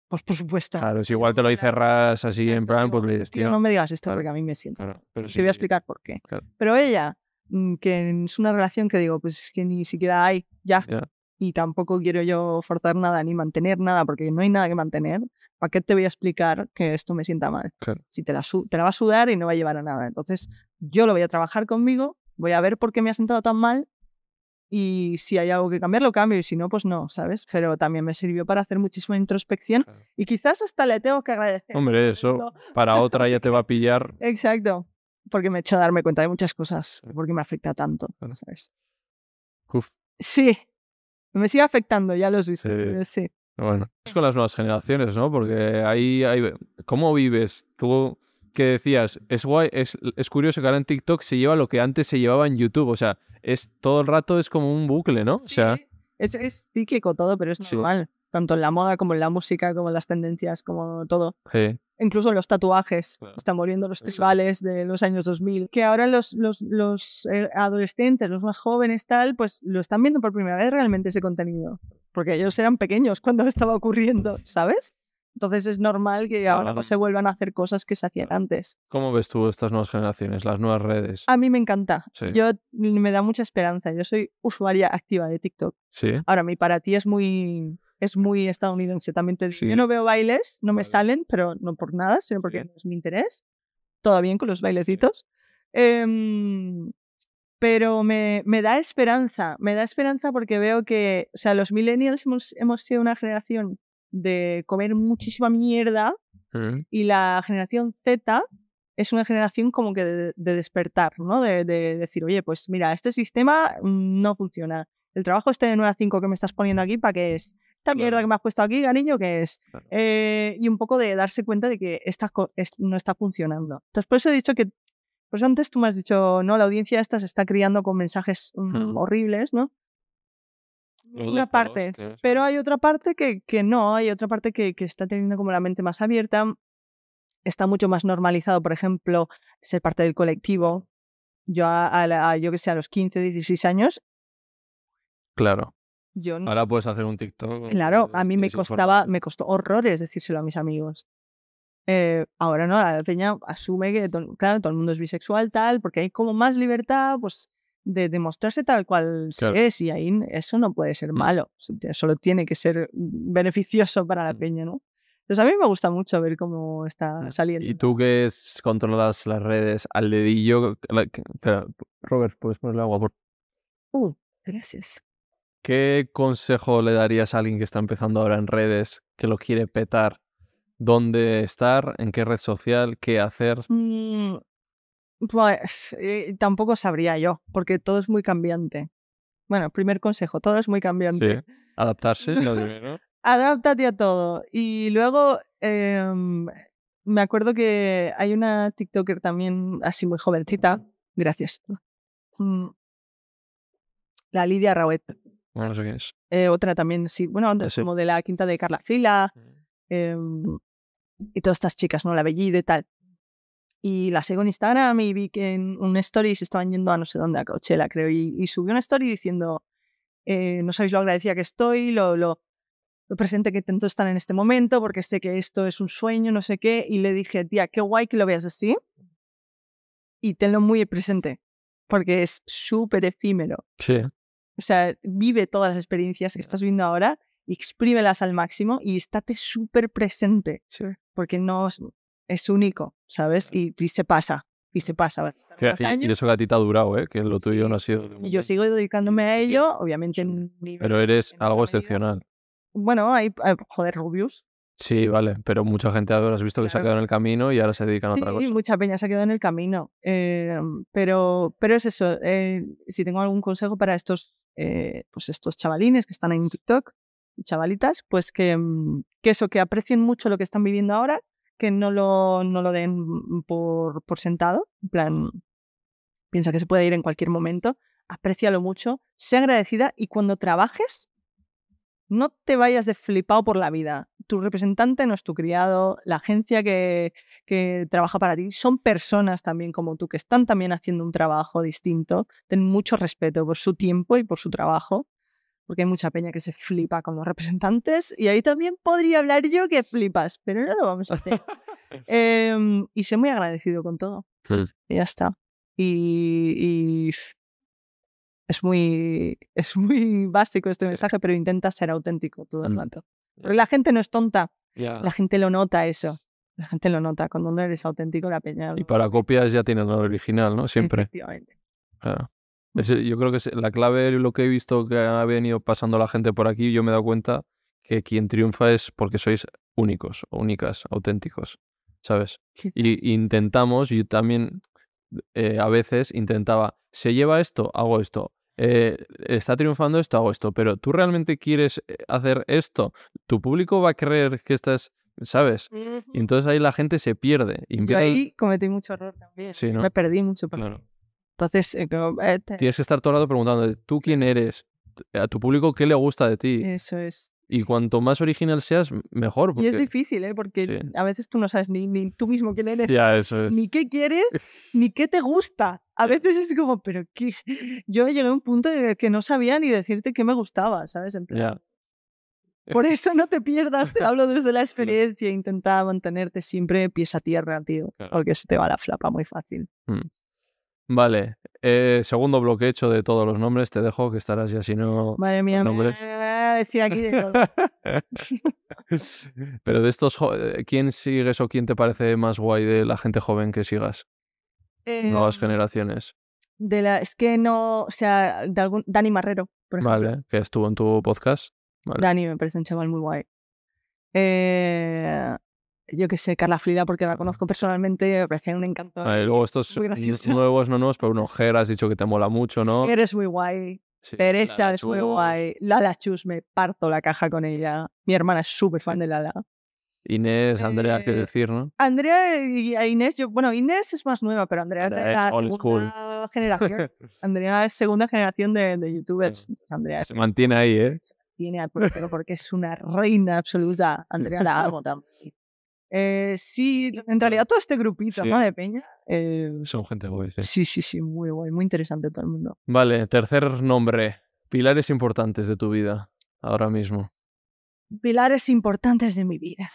pues por supuesto. Claro, si igual te lo cerras así en Exacto, plan, pues le dices, "Tío, tío... no me digas esto claro, porque a mí me siento. Claro, pero Te voy a sí, explicar por qué. Pero ella, mm, que es una relación que digo, pues es que ni siquiera hay ya. Ya. Y tampoco quiero yo forzar nada ni mantener nada porque no hay nada que mantener. ¿Para qué te voy a explicar que esto me sienta mal? Claro. Si te la, te la va a sudar y no va a llevar a nada. Entonces, yo lo voy a trabajar conmigo, voy a ver por qué me ha sentado tan mal y si hay algo que cambiar, lo cambio y si no, pues no, ¿sabes? Pero también me sirvió para hacer muchísima introspección Claro. y quizás hasta le tengo que agradecer. Hombre, eso para [LAUGHS] otra ya te va a pillar. Exacto. Porque me he hecho a darme cuenta de muchas cosas, porque me afecta tanto. ¿sabes? Uf, Sí, me sigue afectando, ya lo has visto. Sí. pero sí. bueno. Es con las nuevas generaciones, ¿no? Porque ahí hay... ¿Cómo vives? Tú que decías, es guay, es, es curioso que ahora en TikTok se lleva lo que antes se llevaba en YouTube. O sea, es todo el rato es como un bucle, ¿no? O sea, Sí, es, es cíclico todo, pero es Sí. normal. Tanto en la moda como en la música, como en las tendencias, como todo. sí, Incluso los tatuajes. Claro. Están volviendo los Eso. tribales de los años 2000. Que ahora los, los, los eh, adolescentes, los más jóvenes, tal, pues lo están viendo por primera vez realmente ese contenido. Porque ellos eran pequeños cuando [LAUGHS] estaba ocurriendo, ¿sabes? Entonces es normal que ahora pues, se vuelvan a hacer cosas que se hacían antes. ¿cómo ves tú estas nuevas generaciones, las nuevas redes? A mí me encanta. Sí. Yo me da mucha esperanza. Yo soy usuaria activa de TikTok. Sí, Ahora, mi para ti es muy, es muy estadounidense. También te digo. Sí. Yo no veo bailes, no me Vale. salen, pero no por nada, sino porque no es mi interés. Todo bien con los bailecitos. Em, pero me, me da esperanza. Me da esperanza porque veo que, o sea, los millennials hemos, hemos sido una generación de comer muchísima mierda Mm, y la generación Z es una generación como que de, de despertar, ¿no? De, de decir, oye, pues mira, este sistema mm, no funciona. El trabajo este de 9 a 5 que me estás poniendo aquí, ¿para qué es? Esta mierda Claro. que me has puesto aquí, cariño, ¿qué es? Claro. Eh, y un poco de darse cuenta de que esta no está funcionando. Entonces, por eso he dicho que, pues antes tú me has dicho, no, la audiencia esta se está criando con mensajes mm, Mm. horribles, ¿no? Los Una parte, pero hay otra parte que, que no, hay otra parte que, que está teniendo como la mente más abierta, está mucho más normalizado, por ejemplo, ser parte del colectivo. Yo, a, a- yo que sé, a los 15, 16 años, Claro. Yo no Ahora puedes hacer un TikTok. Claro, a mí me costaba, me costó horrores decírselo a mis amigos. Eh, ahora no, la peña asume que, to- claro, todo el mundo es bisexual, tal, porque hay como más libertad, pues, de demostrarse tal cual se Claro. es, y ahí eso no puede ser Mm. malo, solo tiene que ser [LAUGHS] beneficioso para la Mm. peña, ¿no? Entonces a mí me gusta mucho ver cómo está Mm. saliendo. Y tú que es- controlas las redes al dedillo. la- que- espera, Robert, puedes ponerle agua. Por... Uh, gracias. ¿Qué consejo le darías a alguien que está empezando ahora en redes, que lo quiere petar? ¿Dónde estar? ¿En qué red social? ¿Qué hacer? Mm, pues eh, tampoco sabría yo, porque todo es muy cambiante. Bueno, primer consejo, todo es muy cambiante. Sí. Adaptarse, lo [LAUGHS] primero. Adáptate a todo. Y luego em, me acuerdo que hay una TikToker también así muy jovencita. Gracias. Mm, La Lidia Rauet. Bueno, no sé qué es. Eh, otra también, sí. Bueno, antes sí. como de la quinta de Carla Fila. em, y todas estas chicas, ¿no? La Bellida y tal. Y la sigo en Instagram y vi que en un story se estaban yendo a no sé dónde, a Coachella, creo. Y, y subió una story diciendo, eh, no sabéis lo agradecida que estoy, lo, lo, lo presente que intento estar en este momento, porque sé que esto es un sueño, no sé qué. Y le dije, tía, qué guay que lo veas así. Y tenlo muy presente, porque es súper efímero. Sí. O sea, vive todas las experiencias que estás viviendo ahora exprímelas al máximo y estate súper presente, porque no es, es único, ¿sabes? Y, y se pasa, y se pasa. y, y eso que a ti te ha durado, ¿eh? Que lo tuyo no ha sido... y yo sigo dedicándome a ello, obviamente Sí. en un nivel... Pero eres en algo medida. excepcional. Bueno, hay- joder, Rubius. Sí, vale. Pero mucha gente ahora has visto que se ha quedado en el camino y ahora se dedican a Sí, otra cosa. mucha peña se ha quedado en el camino. eh, pero, pero es eso. eh, si tengo algún consejo para estos, eh, pues estos chavalines que están en TikTok, y chavalitas, pues que, mm, que eso, que aprecien mucho lo que están viviendo ahora, que no lo, no lo den por, por sentado. En plan, piensa que se puede ir en cualquier momento. Aprécialo mucho, sea agradecida y cuando trabajes, no te vayas de flipado por la vida. Tu representante no es tu criado, la agencia que, que, trabaja para ti son personas también como tú, que están también haciendo un trabajo distinto. Ten mucho respeto por su tiempo y por su trabajo, porque hay mucha peña que se flipa con los representantes y ahí también podría hablar yo que flipas, pero no lo vamos a hacer. [LAUGHS] eh, y sé muy agradecido con todo. Hmm. Y ya está. Y, y es muy, [LAUGHS] es muy básico este mensaje, pero intenta ser auténtico todo el Mm. rato. Porque la gente no es tonta, la gente lo nota eso. La gente lo nota. Cuando no eres auténtico, la peña. Y para copias ya tienen el original, ¿no? Siempre. Efectivamente. Ese- yo creo que es la clave, lo que he visto que ha venido pasando la gente por aquí, yo me he dado cuenta que quien triunfa es porque sois únicos, únicas, auténticos, ¿sabes? [LAUGHS] Y intentamos, yo también eh, a veces intentaba, se lleva esto, hago esto, eh, está triunfando esto, hago esto, pero tú realmente quieres eh, hacer esto, tu público va a creer que estás, ¿sabes? Y entonces ahí la gente se pierde. Y Yo ahí cometí mucho error también. Sí, ¿no? Me perdí mucho. Claro. Entonces, eh, eh, te- Tienes que estar todo el rato preguntando, ¿tú quién eres? A tu público, ¿qué le gusta de ti? eso es. Y cuanto más original seas, mejor. Y es difícil, ¿eh? Porque Sí. a veces tú no sabes ni, ni tú mismo quién eres. Ya, eso es. ni qué quieres, [LAUGHS] ni qué te gusta. A veces es como, pero qué. [LAUGHS] Yo llegué a un punto en el que no sabía ni decirte qué me gustaba, ¿sabes? En plan, Ya. Por [LAUGHS] eso no te pierdas, te hablo desde la experiencia, intenta mantenerte siempre pies a tierra, tío, Claro. porque se te va la flapa muy fácil. Vale. eh, segundo bloque hecho de todos los nombres. Te dejo que estarás ya si no. Madre mía, me nombres. voy a decir aquí de todo. [LAUGHS] Pero de estos, eh, ¿quién sigues o quién te parece más guay de la gente joven que sigas? Nuevas Em, generaciones. de la, es que no, o sea, de algún, Dani Marrero, por ejemplo. Vale, que estuvo en tu podcast. Vale. Dani me parece un chaval muy guay. Eh, yo qué sé, Carla Flira, porque la conozco personalmente, me parecía un encanto. Luego estos nuevos, no nuevos, pero uno, Ger, has dicho que te mola mucho, ¿no? Eres muy guay. Sí, Teresa es muy guay. Lala Chus, me parto la caja con ella. Mi hermana es súper fan de Lala. Inés, Andrea, qué Eh, decir, ¿no? Andrea y Inés, yo, bueno, Inés es más nueva, pero Andrea es Andrea de es la segunda generación. [LAUGHS] Andrea es segunda generación de, de youtubers. Andrea Se mantiene ahí, ¿eh? tiene al portero porque es una reina absoluta. Andrea la amo también. Eh, sí, en realidad todo este grupito Sí. ¿no? de Peña. eh, Son gente guay, sí. sí, sí, sí, muy guay, muy interesante todo el mundo. Vale, tercer nombre. Pilares importantes de tu vida ahora mismo. Pilares importantes de mi vida.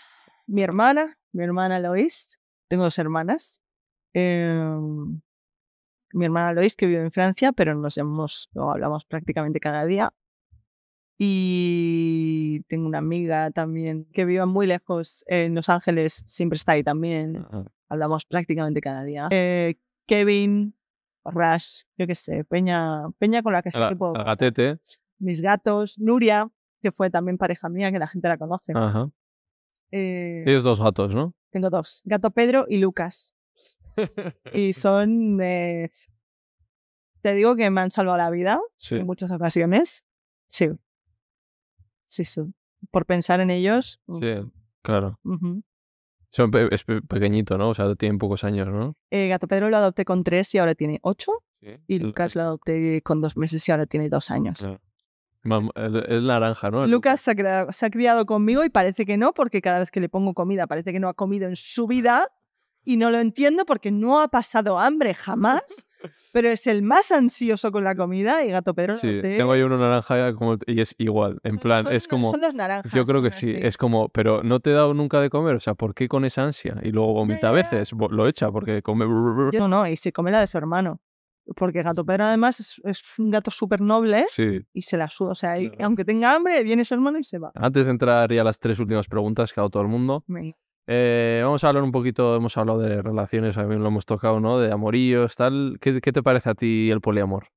Mi hermana, mi hermana Lois. Tengo dos hermanas. Eh, mi hermana Lois, que vive en Francia, pero nos llamamos, o hablamos prácticamente cada día. Y tengo una amiga también que vive muy lejos en Los Ángeles, siempre está ahí también. Hablamos prácticamente cada día. Eh, Kevin, Rash, yo qué sé, Peña, Peña con la que sí puedo. el gatete. Mis gatos, Nuria, que fue también pareja mía, que la gente la conoce. Ajá. Eh, Tienes dos gatos, ¿no? tengo dos, Gato Pedro y Lucas. Y [LAUGHS] son, eh, te digo que me han salvado la vida Sí. en muchas ocasiones. Sí. Sí, sí. Por pensar en ellos. mm, Sí, claro. ujú. Son pe- es pe- pequeñito, ¿no? O sea, tienen pocos años, ¿no? Eh, Gato Pedro lo adopté con tres y ahora tiene ocho. Y Lucas lo adopté con dos meses y ahora tiene dos años. Claro. Es naranja, ¿no? Lucas se ha, criado, se ha criado conmigo y parece que no, porque cada vez que le pongo comida parece que no ha comido en su vida. Y no lo entiendo porque no ha pasado hambre jamás, [LAUGHS] pero es el más ansioso con la comida y Gato Pedro Sí, adopté. tengo ahí uno naranja como- y es igual. En Son- plan, son es como. Son los naranjas. Yo creo que sí, así. es como, pero no te he dado nunca de comer, o sea, ¿por qué con esa ansia? Y luego vomita a veces, lo echa porque come... Yo no, no, y se come la de su hermano. Porque Gato Pedro además es, es un gato súper noble Sí. y se la suda. O sea, y Claro. aunque tenga hambre, viene su hermano y se va. Antes de entrar ya a las tres últimas preguntas que ha dado todo el mundo, Me- eh, vamos a hablar un poquito, hemos hablado de relaciones, también lo hemos tocado, ¿no? De amoríos, tal. ¿Qué, qué te parece a ti el poliamor?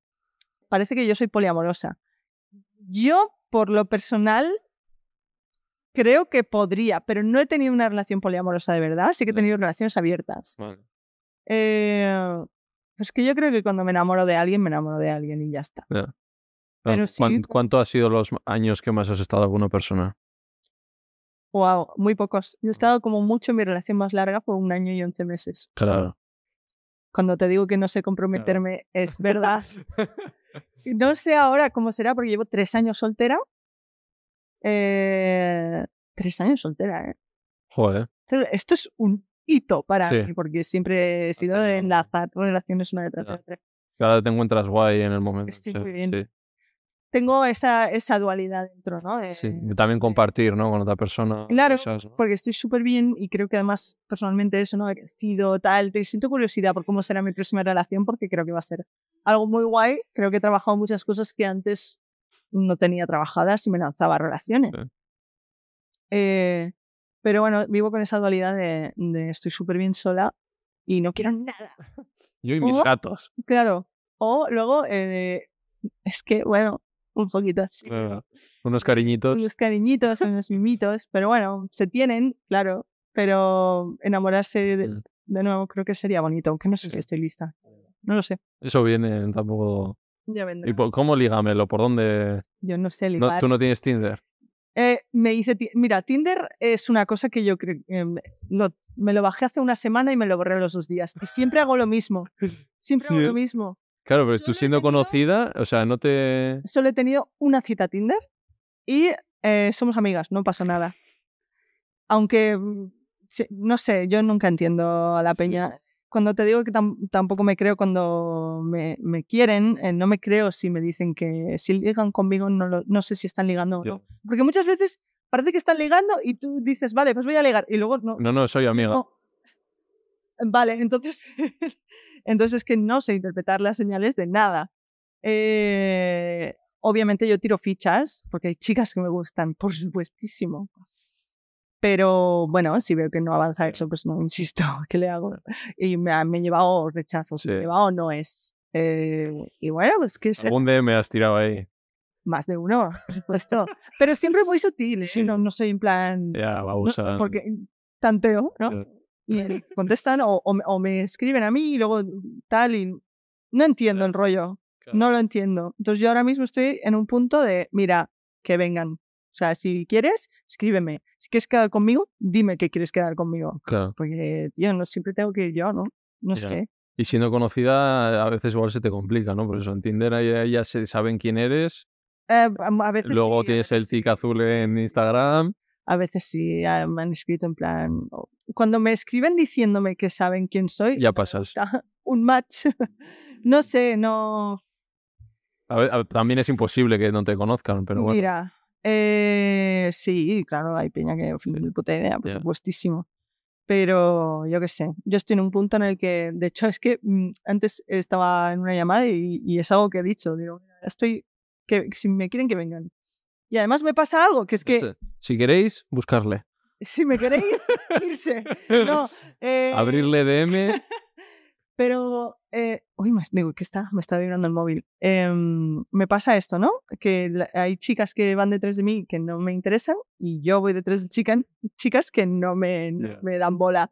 Parece que yo soy poliamorosa. Yo, por lo personal, creo que podría, pero no he tenido una relación poliamorosa de verdad. Sí que he tenido relaciones abiertas. Eh, es que yo creo que cuando me enamoro de alguien, me enamoro de alguien y ya está. Ya. Pero Ah, sí, ¿cuán- ¿Cuánto ha sido los años que más has estado con una persona? Wow, muy pocos. Yo he estado como mucho, mi relación más larga fue un año y once meses. Claro. Cuando te digo que no sé comprometerme, es verdad. [LAUGHS] No sé ahora cómo será, porque llevo tres años soltera. Eh, tres años soltera, ¿eh? Joder. Esto es un hito para Sí. mí, porque siempre he sido de enlazar relaciones una detrás de otra. Ahora te encuentras guay en el momento. Estoy sí, muy bien. sí, Tengo esa, esa dualidad dentro, ¿no? De- sí. Y también compartir, ¿no? Con otra persona. Claro, cosas, ¿no? porque estoy súper bien y creo que además personalmente eso, ¿no? He crecido, tal, te siento curiosidad por cómo será mi próxima relación porque creo que va a ser algo muy guay. Creo que he trabajado muchas cosas que antes no tenía trabajadas y me lanzaba a relaciones. Sí. Eh, pero bueno, vivo con esa dualidad de, de estoy súper bien sola y no quiero nada. [LAUGHS] Yo y mis ¿Cómo? gatos. Claro. O luego, eh, es que, bueno, un poquito así. Claro. Unos cariñitos. unos cariñitos, unos mimitos, pero bueno, se tienen, claro, pero enamorarse de, Mm. de nuevo creo que sería bonito, aunque no sé si estoy lista. No lo sé. Eso viene tampoco. Ya vendrá. ¿Y por- cómo ligamelo? ¿Por dónde? Yo no sé No, ligar. ¿Tú no tienes Tinder? Eh, me dice, mira, Tinder es una cosa que yo creo, eh, me- lo- me lo bajé hace una semana y me lo borré los dos días. Y siempre hago lo mismo. [LAUGHS] Siempre Sí, hago lo mismo. Claro, pero tú Solo siendo tenido- conocida, o sea, no te. Solo he tenido una cita a Tinder y eh, somos amigas, no pasa nada. Aunque, mm, no sé, yo nunca entiendo a la Sí. peña. Cuando te digo que tam- tampoco me creo cuando me, me quieren, eh, no me creo si me dicen que si ligan conmigo, no, lo- no sé si están ligando o no. Porque muchas veces parece que están ligando y tú dices, vale, pues voy a ligar. Y luego no. No, no, soy amiga. no. Vale, entonces, [LAUGHS] entonces es que no sé interpretar las señales de nada. Eh, obviamente yo tiro fichas, porque hay chicas que me gustan, por supuestísimo. Pero bueno, si veo que no avanza eso, pues no insisto, [LAUGHS] ¿qué le hago? Y me, me he llevado rechazos, me he Sí. llevado no es. Eh, y bueno, pues que se- Algún me has tirado ahí. más de uno, por supuesto. Pero siempre muy sutil. Sí. no, no soy en plan. Ya, no, vamos a. porque tanteo, ¿no? Y contestan o, o me- o me escriben a mí y luego tal y no entiendo el rollo, Claro. no lo entiendo. Entonces yo ahora mismo estoy en un punto de, mira, que vengan. O sea, si quieres, escríbeme. Si quieres quedar conmigo, dime que quieres quedar conmigo. Claro. Porque, tío, no siempre tengo que ir yo, ¿no? No Ya. sé. Y siendo conocida, a veces igual se te complica, ¿no? Por eso en Tinder ahí ya se saben quién eres. Eh, a veces Luego sí, tienes el veces sí. tic azul en Instagram. A veces sí, ah, me han escrito en plan... Cuando me escriben diciéndome que saben quién soy, Ya pasas. un match. [LAUGHS] no sé, no... A ver, a- también es imposible que no te conozcan, pero bueno. Mira, eh, sí, claro, hay peña que Sí. ni puta idea, por Ya. supuestísimo. Pero yo qué sé, yo estoy en un punto en el que, de hecho, es que mm, antes estaba en una llamada y, y es algo que he dicho, digo, "Mira, estoy, que si me quieren que vengan. Y además me pasa algo, que es que Este, Si queréis, buscarle. [LAUGHS] si me queréis, irse. No, [LAUGHS] eh, Abrirle DM. [LAUGHS] Pero, eh, uy, me, digo, ¿qué está? Me está vibrando el móvil. Em, me pasa esto, ¿no? Que la- hay chicas que van detrás de mí que no me interesan y yo voy detrás de chican- chicas que no me, Ya. me dan bola.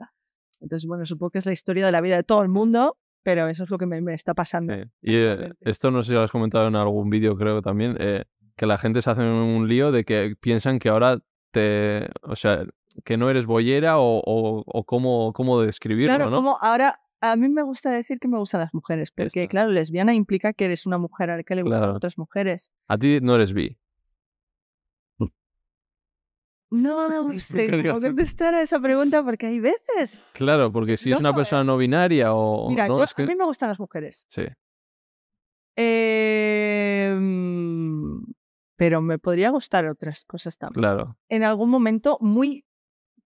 Entonces, bueno, supongo que es la historia de la vida de todo el mundo, pero eso es lo que me, me está pasando. Sí. Y eh, esto no sé si lo has comentado en algún vídeo, creo también, eh, que la gente se hace un lío de que piensan que ahora te. O sea, que no eres boyera o, o, o cómo, cómo describirlo, Claro, ¿no? como ahora, a mí me gusta decir que me gustan las mujeres, porque claro, lesbiana implica que eres una mujer a la que le gustan Claro. otras mujeres. A ti no eres bi. No, [LAUGHS] no sé Nunca digas cómo contestar a esa pregunta porque hay veces. Claro, porque si es una loco, ¿eh? persona no binaria o. Mira, no, yo- es que- a mí me gustan las mujeres. Sí, Em, pero me podría gustar otras cosas también. claro. En algún momento muy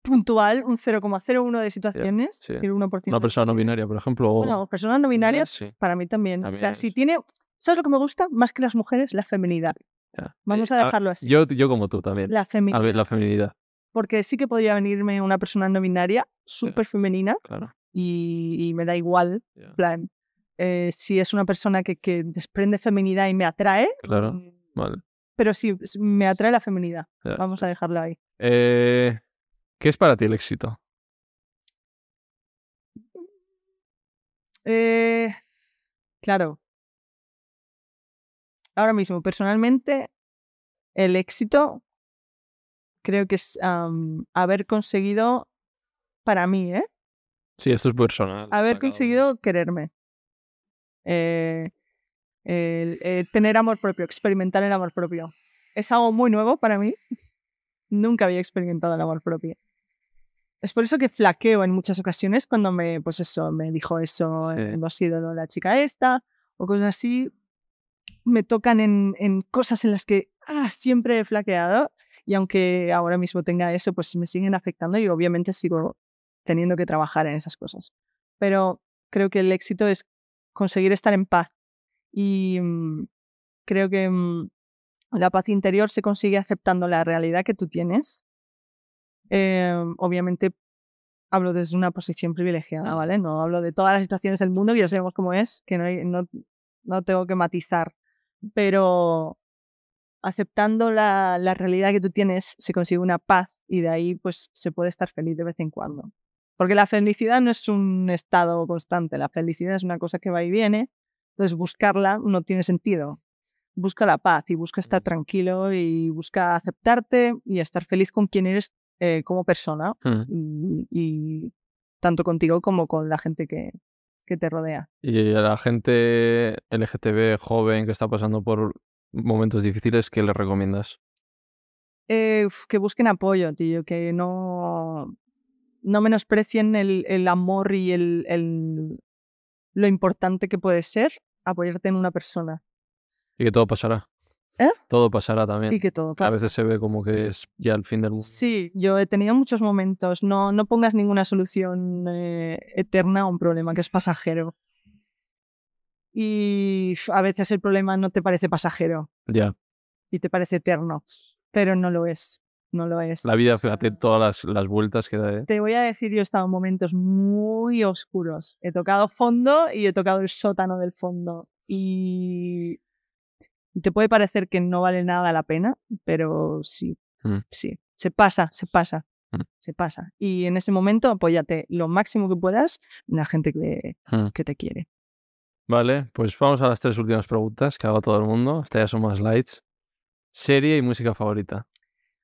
puntual, un 0,01 de situaciones, sí. es decir, 1% Una persona no binaria, por ejemplo. o- Bueno, personas no binarias, Sí, para mí también. o sea, si tiene. ¿Sabes lo que me gusta? Más que las mujeres, la feminidad. ya. Vamos Eh, a dejarlo así. Yo, yo como tú también. La A feminidad. ver, la feminidad, Porque sí que podría venirme una persona no binaria, súper femenina, claro. y, y me da igual. plan, eh, si es una persona que, que desprende feminidad y me atrae, Claro, mm, vale. Pero sí, me atrae la feminidad. ya, Vamos a dejarlo ahí. Eh, ¿Qué es para ti el éxito? Eh, claro. Ahora mismo, personalmente, el éxito creo que es haber conseguido, para mí, ¿eh? Sí, esto es personal. haber conseguido quererme. Eh, el- eh, tener amor propio, experimentar el amor propio. es algo muy nuevo para mí. Nunca había experimentado el amor propio. Es por eso que flaqueo en muchas ocasiones cuando me, pues eso, me dijo eso, Sí. hemos ido la chica esta, o cosas así. Me tocan en, en cosas en las que ah, siempre he flaqueado y aunque ahora mismo tenga eso, pues me siguen afectando y obviamente sigo teniendo que trabajar en esas cosas. Pero creo que el éxito es conseguir estar en paz y mm, creo que mm, la paz interior se consigue aceptando la realidad que tú tienes. Eh, obviamente hablo desde una posición privilegiada, ¿vale? No hablo de todas las situaciones del mundo, que ya sabemos cómo es, que no, no, no tengo que matizar, pero aceptando la, la realidad que tú tienes se consigue una paz y de ahí pues se puede estar feliz de vez en cuando. Porque la felicidad no es un estado constante, la felicidad es una cosa que va y viene, entonces buscarla no tiene sentido. Busca la paz y busca estar tranquilo y busca aceptarte y estar feliz con quien eres eh, como persona Mm. y, y tanto contigo como con la gente que, que te rodea. Y a la gente LGTB joven que está pasando por momentos difíciles, ¿qué le recomiendas? Eh, que busquen apoyo, tío, que no, no menosprecien el, el amor y el, el- lo importante que puede ser apoyarte en una persona Y que todo pasará. ¿Eh? Todo pasará también. y que todo A pase. veces se ve como que es ya el fin del mundo. Sí, yo he tenido muchos momentos. No, no pongas ninguna solución eh, eterna a un problema que es pasajero. Y a veces el problema no te parece pasajero Ya. y te parece eterno, pero no lo es. No lo es. La vida, fíjate, todas las, las vueltas que da. ¿eh? Te voy a decir, yo he estado en momentos muy oscuros. He tocado fondo y he tocado el sótano del fondo. Y te puede parecer que no vale nada la pena, pero sí, Mm. sí. Se pasa, se pasa, Mm. se pasa. Y en ese momento apóyate lo máximo que puedas en la gente que, Mm. que te quiere. Vale, pues vamos a las tres últimas preguntas que hago todo el mundo. Estas ya son más lights. Serie y música favorita.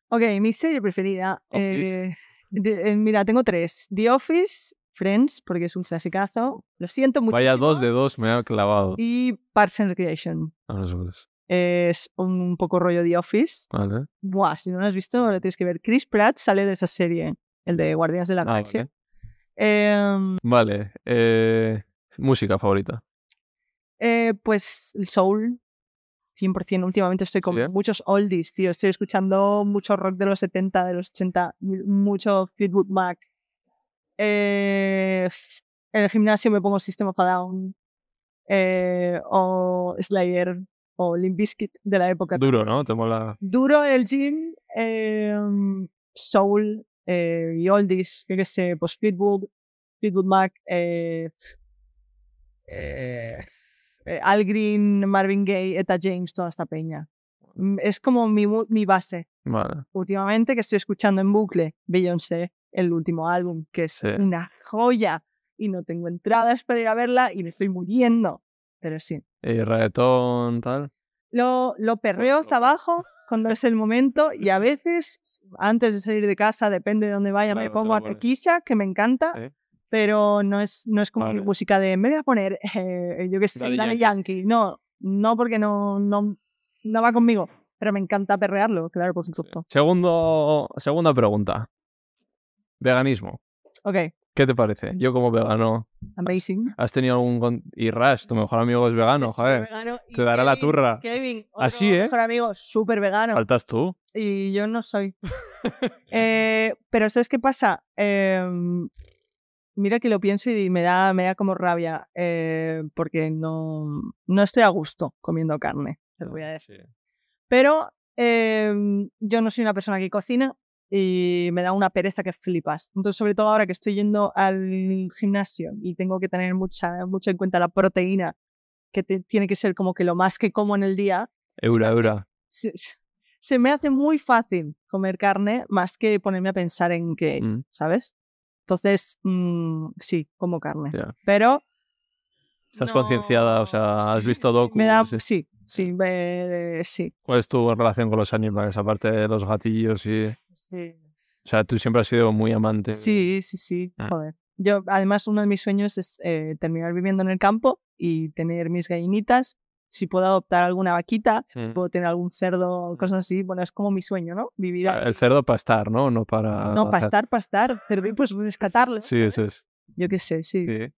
Ok, mi serie preferida. Eh, de- eh, mira, tengo tres. The Office, Friends, porque es un clasicazo. Lo siento muchísimo. Vaya dos de dos, me ha clavado. Y Parks and Recreation. Pues. Es un poco rollo The Office. Vale. Buah, si no lo has visto, lo tienes que ver. Chris Pratt sale de esa serie, el de Guardianes de la Ah, Galaxia. vale. Em, Vale. eh, música favorita. eh, pues el soul, 100%. Últimamente estoy con ¿Sí, eh? muchos oldies, tío. Estoy escuchando mucho rock de los 70, de los 80, m- mucho Fleetwood Mac. Eh, [LAUGHS] en el gimnasio me pongo System of a Down eh, o Slayer o Limp Bizkit de la época. Duro, ¿no? Te mola. duro en el gym, em, soul eh, y oldies, qué sé, pues Fleetwood, Fleetwood Mac, eh, eh, eh, Al Green, Marvin Gaye, Etta James, toda esta peña. Mm, Es como mi, mi base. Vale. Últimamente que estoy escuchando en bucle Beyoncé, el último álbum, que es Sí. una joya y no tengo entradas para ir a verla y me estoy muriendo. Pero sí, Y reggaetón, tal. lo, lo perreo hasta abajo cuando es el momento y a veces, antes de salir de casa, depende de dónde vaya, me Claro, pongo a. Tequila, que me encanta, Sí. Pero no es, no es como Vale. música de me voy a poner, eh, yo que sé, Daddy Yankee. Yankee. No, no porque no, no, no va conmigo, pero me encanta perrearlo, claro, por supuesto. Segundo, segunda pregunta. Veganismo. Ok, ¿Qué te parece? Yo como vegano, amazing. ¿has tenido algún... Y Rash, tu mejor amigo es vegano, Es joder. vegano Te dará la turra. Kevin, Así, ¿eh? mejor amigo, súper vegano. Faltas tú. y yo no soy. [LAUGHS] Eh, pero ¿sabes qué pasa? Em, mira que lo pienso y me da, me da como rabia eh, porque no, no estoy a gusto comiendo carne, te lo voy a decir. Sí. Pero em, yo no soy una persona que cocina y me da una pereza que flipas. Entonces, sobre todo ahora que estoy yendo al gimnasio y tengo que tener mucha, mucho en cuenta la proteína, que te- tiene que ser como que lo más que como en el día, Eura, eura. se, se me hace muy fácil comer carne más que ponerme a pensar en que, Mm, ¿sabes? Entonces, mm, sí, como carne. ya. Pero... Estás no- concienciada, o sea, has sí, visto sí, docu. Me da, sí, sí, me- sí, ¿Cuál es tu relación con los animales, aparte de los gatillos y... sí. O sea, tú siempre has sido muy amante. Sí, sí, sí, Ah. joder. Yo, además, uno de mis sueños es eh, terminar viviendo en el campo y tener mis gallinitas si puedo adoptar alguna vaquita, Mm. puedo tener algún cerdo, cosas así. Bueno, es como mi sueño, ¿no? Vivir ahí. El cerdo para estar, ¿no? No para. No, para estar, para estar. Cerdo pues rescatarle. Sí, eso es. Yo qué sé, sí. Sí.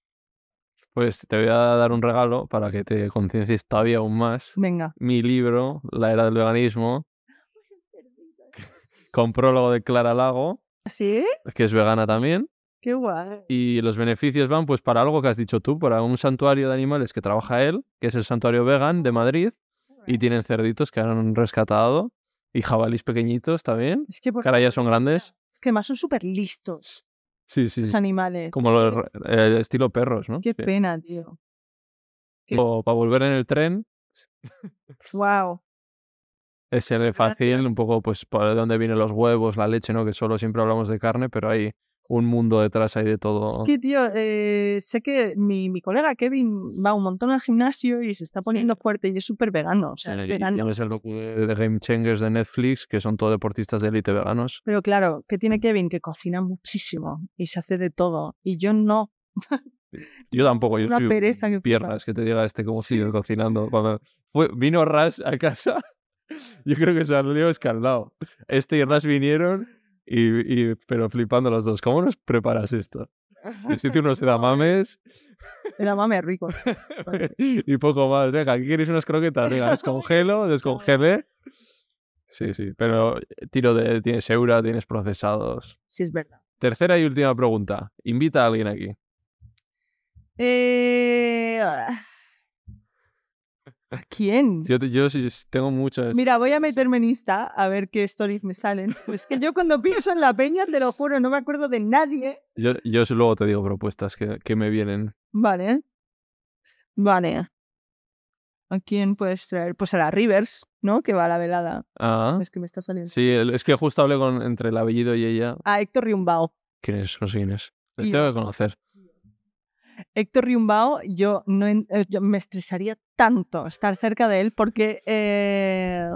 Pues te voy a dar un regalo para que te conciencies todavía aún más. Venga. Mi libro, La Era del Veganismo, [LAUGHS] [LAUGHS] con prólogo de Clara Lago, ¿Sí? que es vegana también. Qué guay. Y los beneficios van pues para algo que has dicho tú, para un santuario de animales que trabaja él, que es el Santuario Vegan de Madrid, y tienen cerditos que han rescatado, y jabalís pequeñitos también, Es que, por que ahora ya son grandes. Es que además son súper listos Sí, sí, los sí. animales. Como los eh, estilo perros, ¿no? Qué Sí. pena, tío. O para volver en el tren, Wow. es el fácil, un poco pues por dónde vienen los huevos, la leche, ¿no? Que solo siempre hablamos de carne, pero hay un mundo detrás ahí de todo. Es que, tío, eh, sé que mi, mi colega Kevin va un montón al gimnasio y se está poniendo fuerte y es súper vegano. O sea, Sí, es vegano. tienes el docu de, de Game Changers de Netflix, que son todos deportistas de élite veganos. Pero claro, ¿qué tiene Kevin? Que cocina muchísimo y se hace de todo. Y yo no. Yo tampoco, [LAUGHS] yo Una soy pereza que piernas, que te diga este cómo sigue cocinando. Cuando fue, vino Ras a casa, [LAUGHS] yo creo que salió escaldado. Este y Ras vinieron, y, y- pero flipando los dos. ¿Cómo nos preparas esto? Este [LAUGHS] tío unos edamames Era mame rico. [LAUGHS] y poco más. Venga, aquí queréis unas croquetas. Venga, descongelo, [LAUGHS] descongelé. Sí, sí, pero tiro de. Tienes eura, tienes procesados. Sí, es verdad. Tercera y última pregunta. Invita a alguien aquí. Eh, ¿A quién? Yo, yo sí tengo muchas. Mira, voy a meterme en Insta a ver qué stories me salen. Pues que yo cuando pienso en la peña, te lo juro, no me acuerdo de nadie. Yo, yo luego te digo propuestas que, que me vienen. Vale. Vale. ¿A quién puedes traer? Pues a la Rivers, ¿no? Que va a la velada. Ah, Es que me está saliendo. sí, es que justo hablé con entre el apellido y ella. A Héctor Riumbao. ¿Quién es? No sé quién es. Les tengo que conocer. Héctor Riumbao, yo, no, eh, yo me estresaría tanto estar cerca de él porque eh,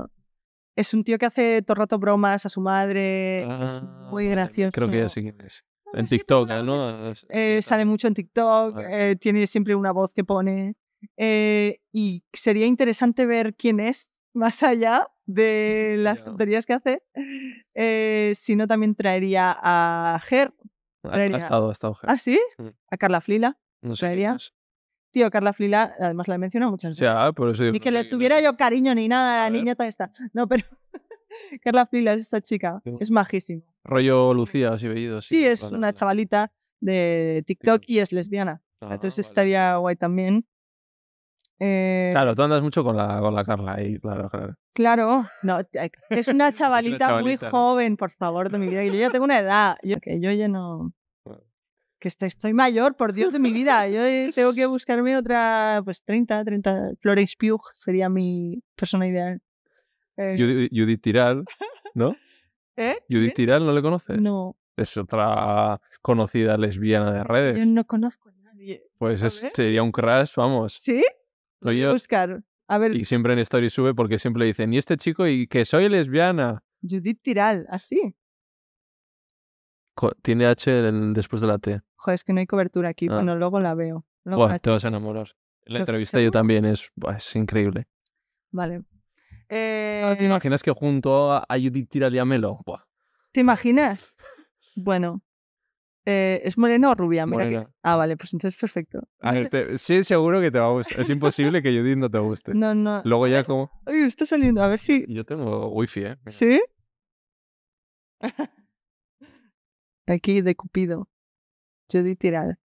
es un tío que hace todo el rato bromas a su madre. es Ah, muy gracioso. Creo que ya sé quién es. Ah, En sí, TikTok, ¿no? Eh, sale mucho en TikTok, eh, tiene siempre una voz que pone. y sería interesante ver quién es, más allá de las tonterías que hace. Si no, también traería a Ger. Ha, estado, ha estado. ¿Ah, sí? Mm. A Carla Flila. no sé traería. Tío, Carla Flila, además la he mencionado muchas veces. sea, por eso digo, Ni que sé le tuviera yo cariño ni nada a la niñata esta. No, pero [LAUGHS] Carla Flila es esta chica. Sí. Es majísima. Rollo Lucía, así veído. Sí, es vale, una vale. chavalita de TikTok y es lesbiana. Ah, Entonces vale. estaría guay también. Eh, Claro, tú andas mucho con la, con la Carla ahí, claro, claro. Claro, no, t- [LAUGHS] es una chavalita, chavalita, muy ¿no? joven, por favor, de mi vida. Y Yo ya tengo una edad, yo, que yo ya no... Que estoy, estoy mayor, por Dios de mi vida. Yo eh, tengo que buscarme otra, pues 30, 30. Florence Pugh sería mi persona ideal. Eh, Judith, Judith Tiral, ¿no? [LAUGHS] ¿eh? Judith Tiral, ¿no le conoces? No, Es otra conocida lesbiana de yo redes. no conozco a nadie. Pues A es- ver. sería un crash, vamos. ¿Sí? Voy a yo. buscar. A ver, Y siempre en Story sube porque siempre dicen, y este chico, y que soy lesbiana. Judith Tiral, así. Co- Tiene H en- después de la T. Joder, es que no hay cobertura aquí. Ah. Bueno, luego la veo. Luego Buah, la te vas a enamorar. La entrevista yo también es, buah, es increíble. Vale. Ah, ¿Te Eh, imaginas que junto a, Judith Tiral y a Melo? Buah, ¿Te imaginas? Bueno. Eh, ¿Es morena o rubia? Mira que-. Ah, vale, pues entonces perfecto. Ver, te- sí, seguro que te va a gustar. Es imposible que Judith no te guste. No, no. Luego ya como... Ay, está saliendo. A ver si. Yo tengo wifi, ¿eh? Mira. ¿Sí? [LAUGHS] Aquí de Cupido. Judith Tiral.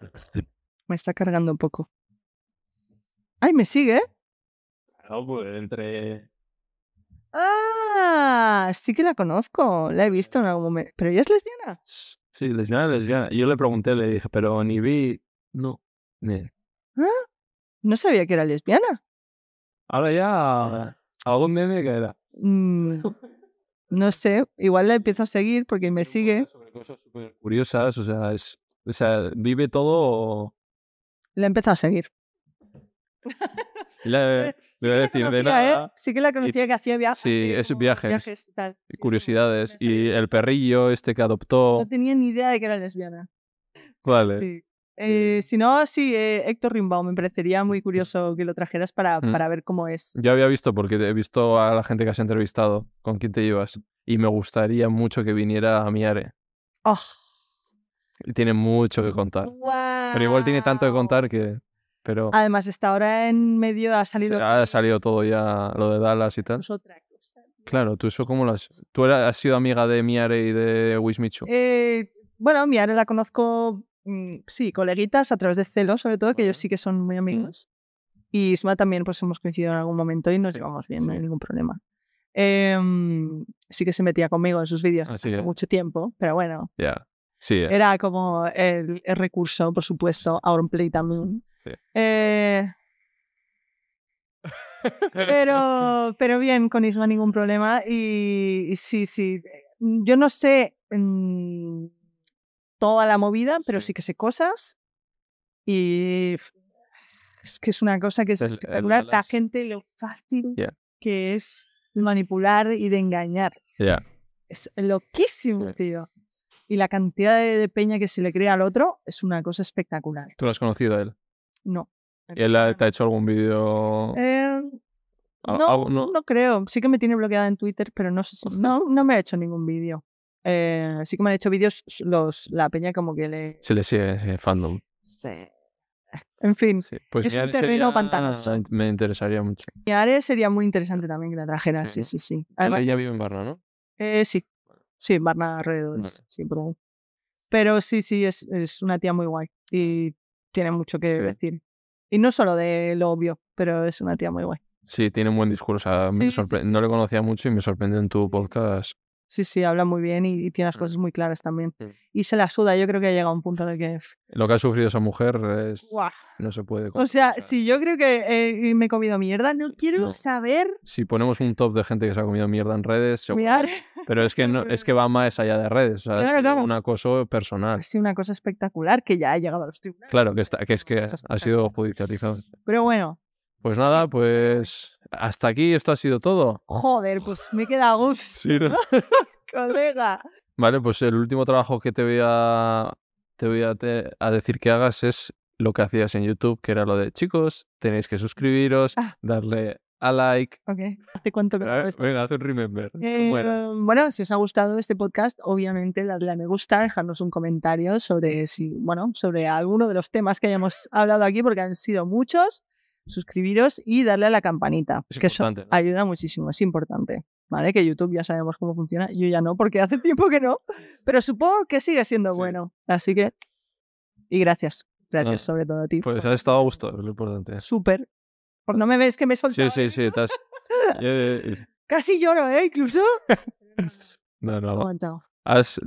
[LAUGHS] Me está cargando un poco. Ay, me sigue. No, pues entre... Ah, sí que la conozco. La he visto en algún momento. Pero ella es lesbiana. Sí, lesbiana, lesbiana. Yo le pregunté, le dije, pero ni vi... No. Ni- No sabía que era lesbiana. Ahora ya... Algún meme que era. Mm, no sé. Igual la empiezo a seguir porque me sigue. Sobre cosas súper curiosas, o sea, es... O sea, vive todo... La he empezado a seguir. Le, Eh, le voy a la de conocía, ¿eh? Sí que la conocía que hacía viajes. sí, es como viajes. y tal. Sí, sí, Curiosidades. Y el perrillo este que adoptó... No tenía ni idea de que era lesbiana. Vale. Sí. Eh, si no, sí, eh, Héctor Rimbaud, me parecería muy curioso que lo trajeras para, Mm. para ver cómo es. Yo había visto, porque he visto a la gente que has entrevistado, con quién te llevas, y me gustaría mucho que viniera a Miare. Oh, Y tiene mucho que contar. Pero igual tiene tanto que contar que... Pero Además, está ahora en medio, ha salido. ha salido todo ya, lo de Dallas y tal. Es otra cosa. Claro, tú eso cómo lo has... ¿Tú has sido amiga de Miare y de Wismichu? Eh, bueno, mi Are la conozco, sí, coleguitas a través de Celo, sobre todo, que ellos sí que son muy amigos. Y Isma también, pues hemos coincidido en algún momento y nos llevamos bien, no hay ningún problema. Em, sí que se metía conmigo en sus vídeos hace mucho tiempo, pero bueno, Ya. Sí, eh. era como el, el recurso, por supuesto, Auronplay también. Sí. Eh, [LAUGHS] pero, pero bien, con Isma ningún problema. Y, y sí, sí. Yo no sé mm, toda la movida, pero Sí. que sé cosas. Y es que es una cosa que es El- el espectacular. La gente lo fácil Ya. que es manipular y de engañar. Ya. Es loquísimo, Sí. tío. Y la cantidad de, de peña que se le crea al otro es una cosa espectacular. ¿Tú lo has conocido a él? No. ¿Y él te ha hecho algún vídeo? Eh, no, no, no? creo. Sí que me tiene bloqueada en Twitter, pero no sé si. [LAUGHS] No, no me ha hecho ningún vídeo. Eh, sí que me han hecho vídeos los, la peña como que le. Se le sigue ese fandom. se- En fin, Sí. Pues Es un terreno sería- pantanoso. Me interesaría mucho. mi Are sería muy interesante también que la trajera. Sí, Sí. sí, sí. Además, Ella vive en Barna, ¿no? eh, sí. Sí, en Barna alrededor. Vale. Sí, por ahí. Pero sí, sí, es, es una tía muy guay. Y tiene mucho que Sí. decir. Y no solo de lo obvio, pero es una tía muy guay. Sí, tiene un buen discurso. o sea, me Sí, sí, sí. No le conocía mucho y me sorprendió en tu podcast. Sí, sí, habla muy bien y, y tiene las Mm. cosas muy claras también. Y se la suda. Yo creo que ha llegado a un punto de que. Lo que ha sufrido esa mujer es... no se puede. O sea, si yo creo que eh, me he comido mierda, no quiero no. saber Si ponemos un top de gente que se ha comido mierda en redes, miar. Pero es que no, es que va más allá de redes. O sea, Claro, es claro. un acoso personal. Sido una cosa espectacular que ya ha llegado a los tribunales. Claro, que, está, que es que ha sido judicializado. Pero bueno, Pues nada, [LAUGHS] pues hasta aquí esto ha sido todo. joder, pues me queda [LAUGHS] gusto, Sí, ¿no? [LAUGHS] colega. Vale, pues el último trabajo que te voy a, te voy a, te- a decir que hagas es lo que hacías en YouTube, que era lo de chicos, tenéis que suscribiros, Ah. darle a like. Ok, ¿hace cuánto que hago Eh? Venga, haz un remember. Eh, bueno, si os ha gustado este podcast, obviamente dadle a me gusta, dejarnos un comentario sobre si, bueno, sobre alguno de los temas que hayamos hablado aquí, porque han sido muchos. Suscribiros y darle a la campanita, Es que eso ayuda muchísimo, es importante. ¿Vale? Que YouTube ya sabemos cómo funciona. Yo ya no, porque hace tiempo que no. Pero supongo que sigue siendo Sí. bueno. Así que. Y gracias. Gracias, sobre todo a ti. Pues has estado a gusto, es lo importante. Súper. Por no me ves que me he Sí, soltado. sí, sí. te has- [LAUGHS] Eh, Casi lloro, ¿eh? Incluso. [LAUGHS] No, no. Has-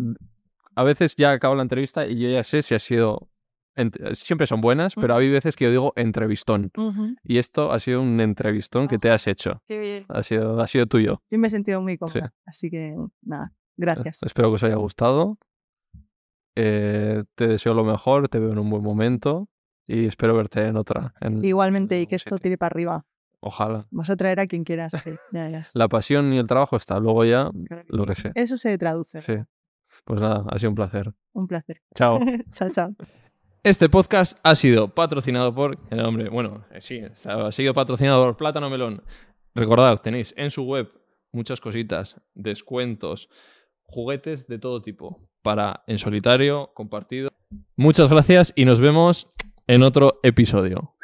A veces ya acabo la entrevista y yo ya sé si ha sido... ent- Siempre son buenas, pero hay veces que yo digo entrevistón. Y esto ha sido un entrevistón que te has hecho. Qué bien. Ha sido, ha sido tuyo. Yo me he sentido muy cómoda. Sí. Así que, nada. Gracias. Espero que os haya gustado. Eh, te deseo lo mejor, te veo en un buen momento y espero verte en otra. en- Igualmente, en y que esto sitio. tire para arriba. Ojalá. Vas a traer a quien quieras. Sí, ya, ya. La pasión y el trabajo está. Luego ya, Claro que lo sí. que sea. Eso se traduce. Sí. Pues nada, ha sido un placer. Un placer. Chao. [LAUGHS] chao, chao. Este podcast ha sido patrocinado por. El hombre, bueno, eh, sí, ha sido patrocinado por Plátano Melón. Recordad, tenéis en su web muchas cositas, descuentos, juguetes de todo tipo para en solitario, compartido. Muchas gracias y nos vemos en otro episodio.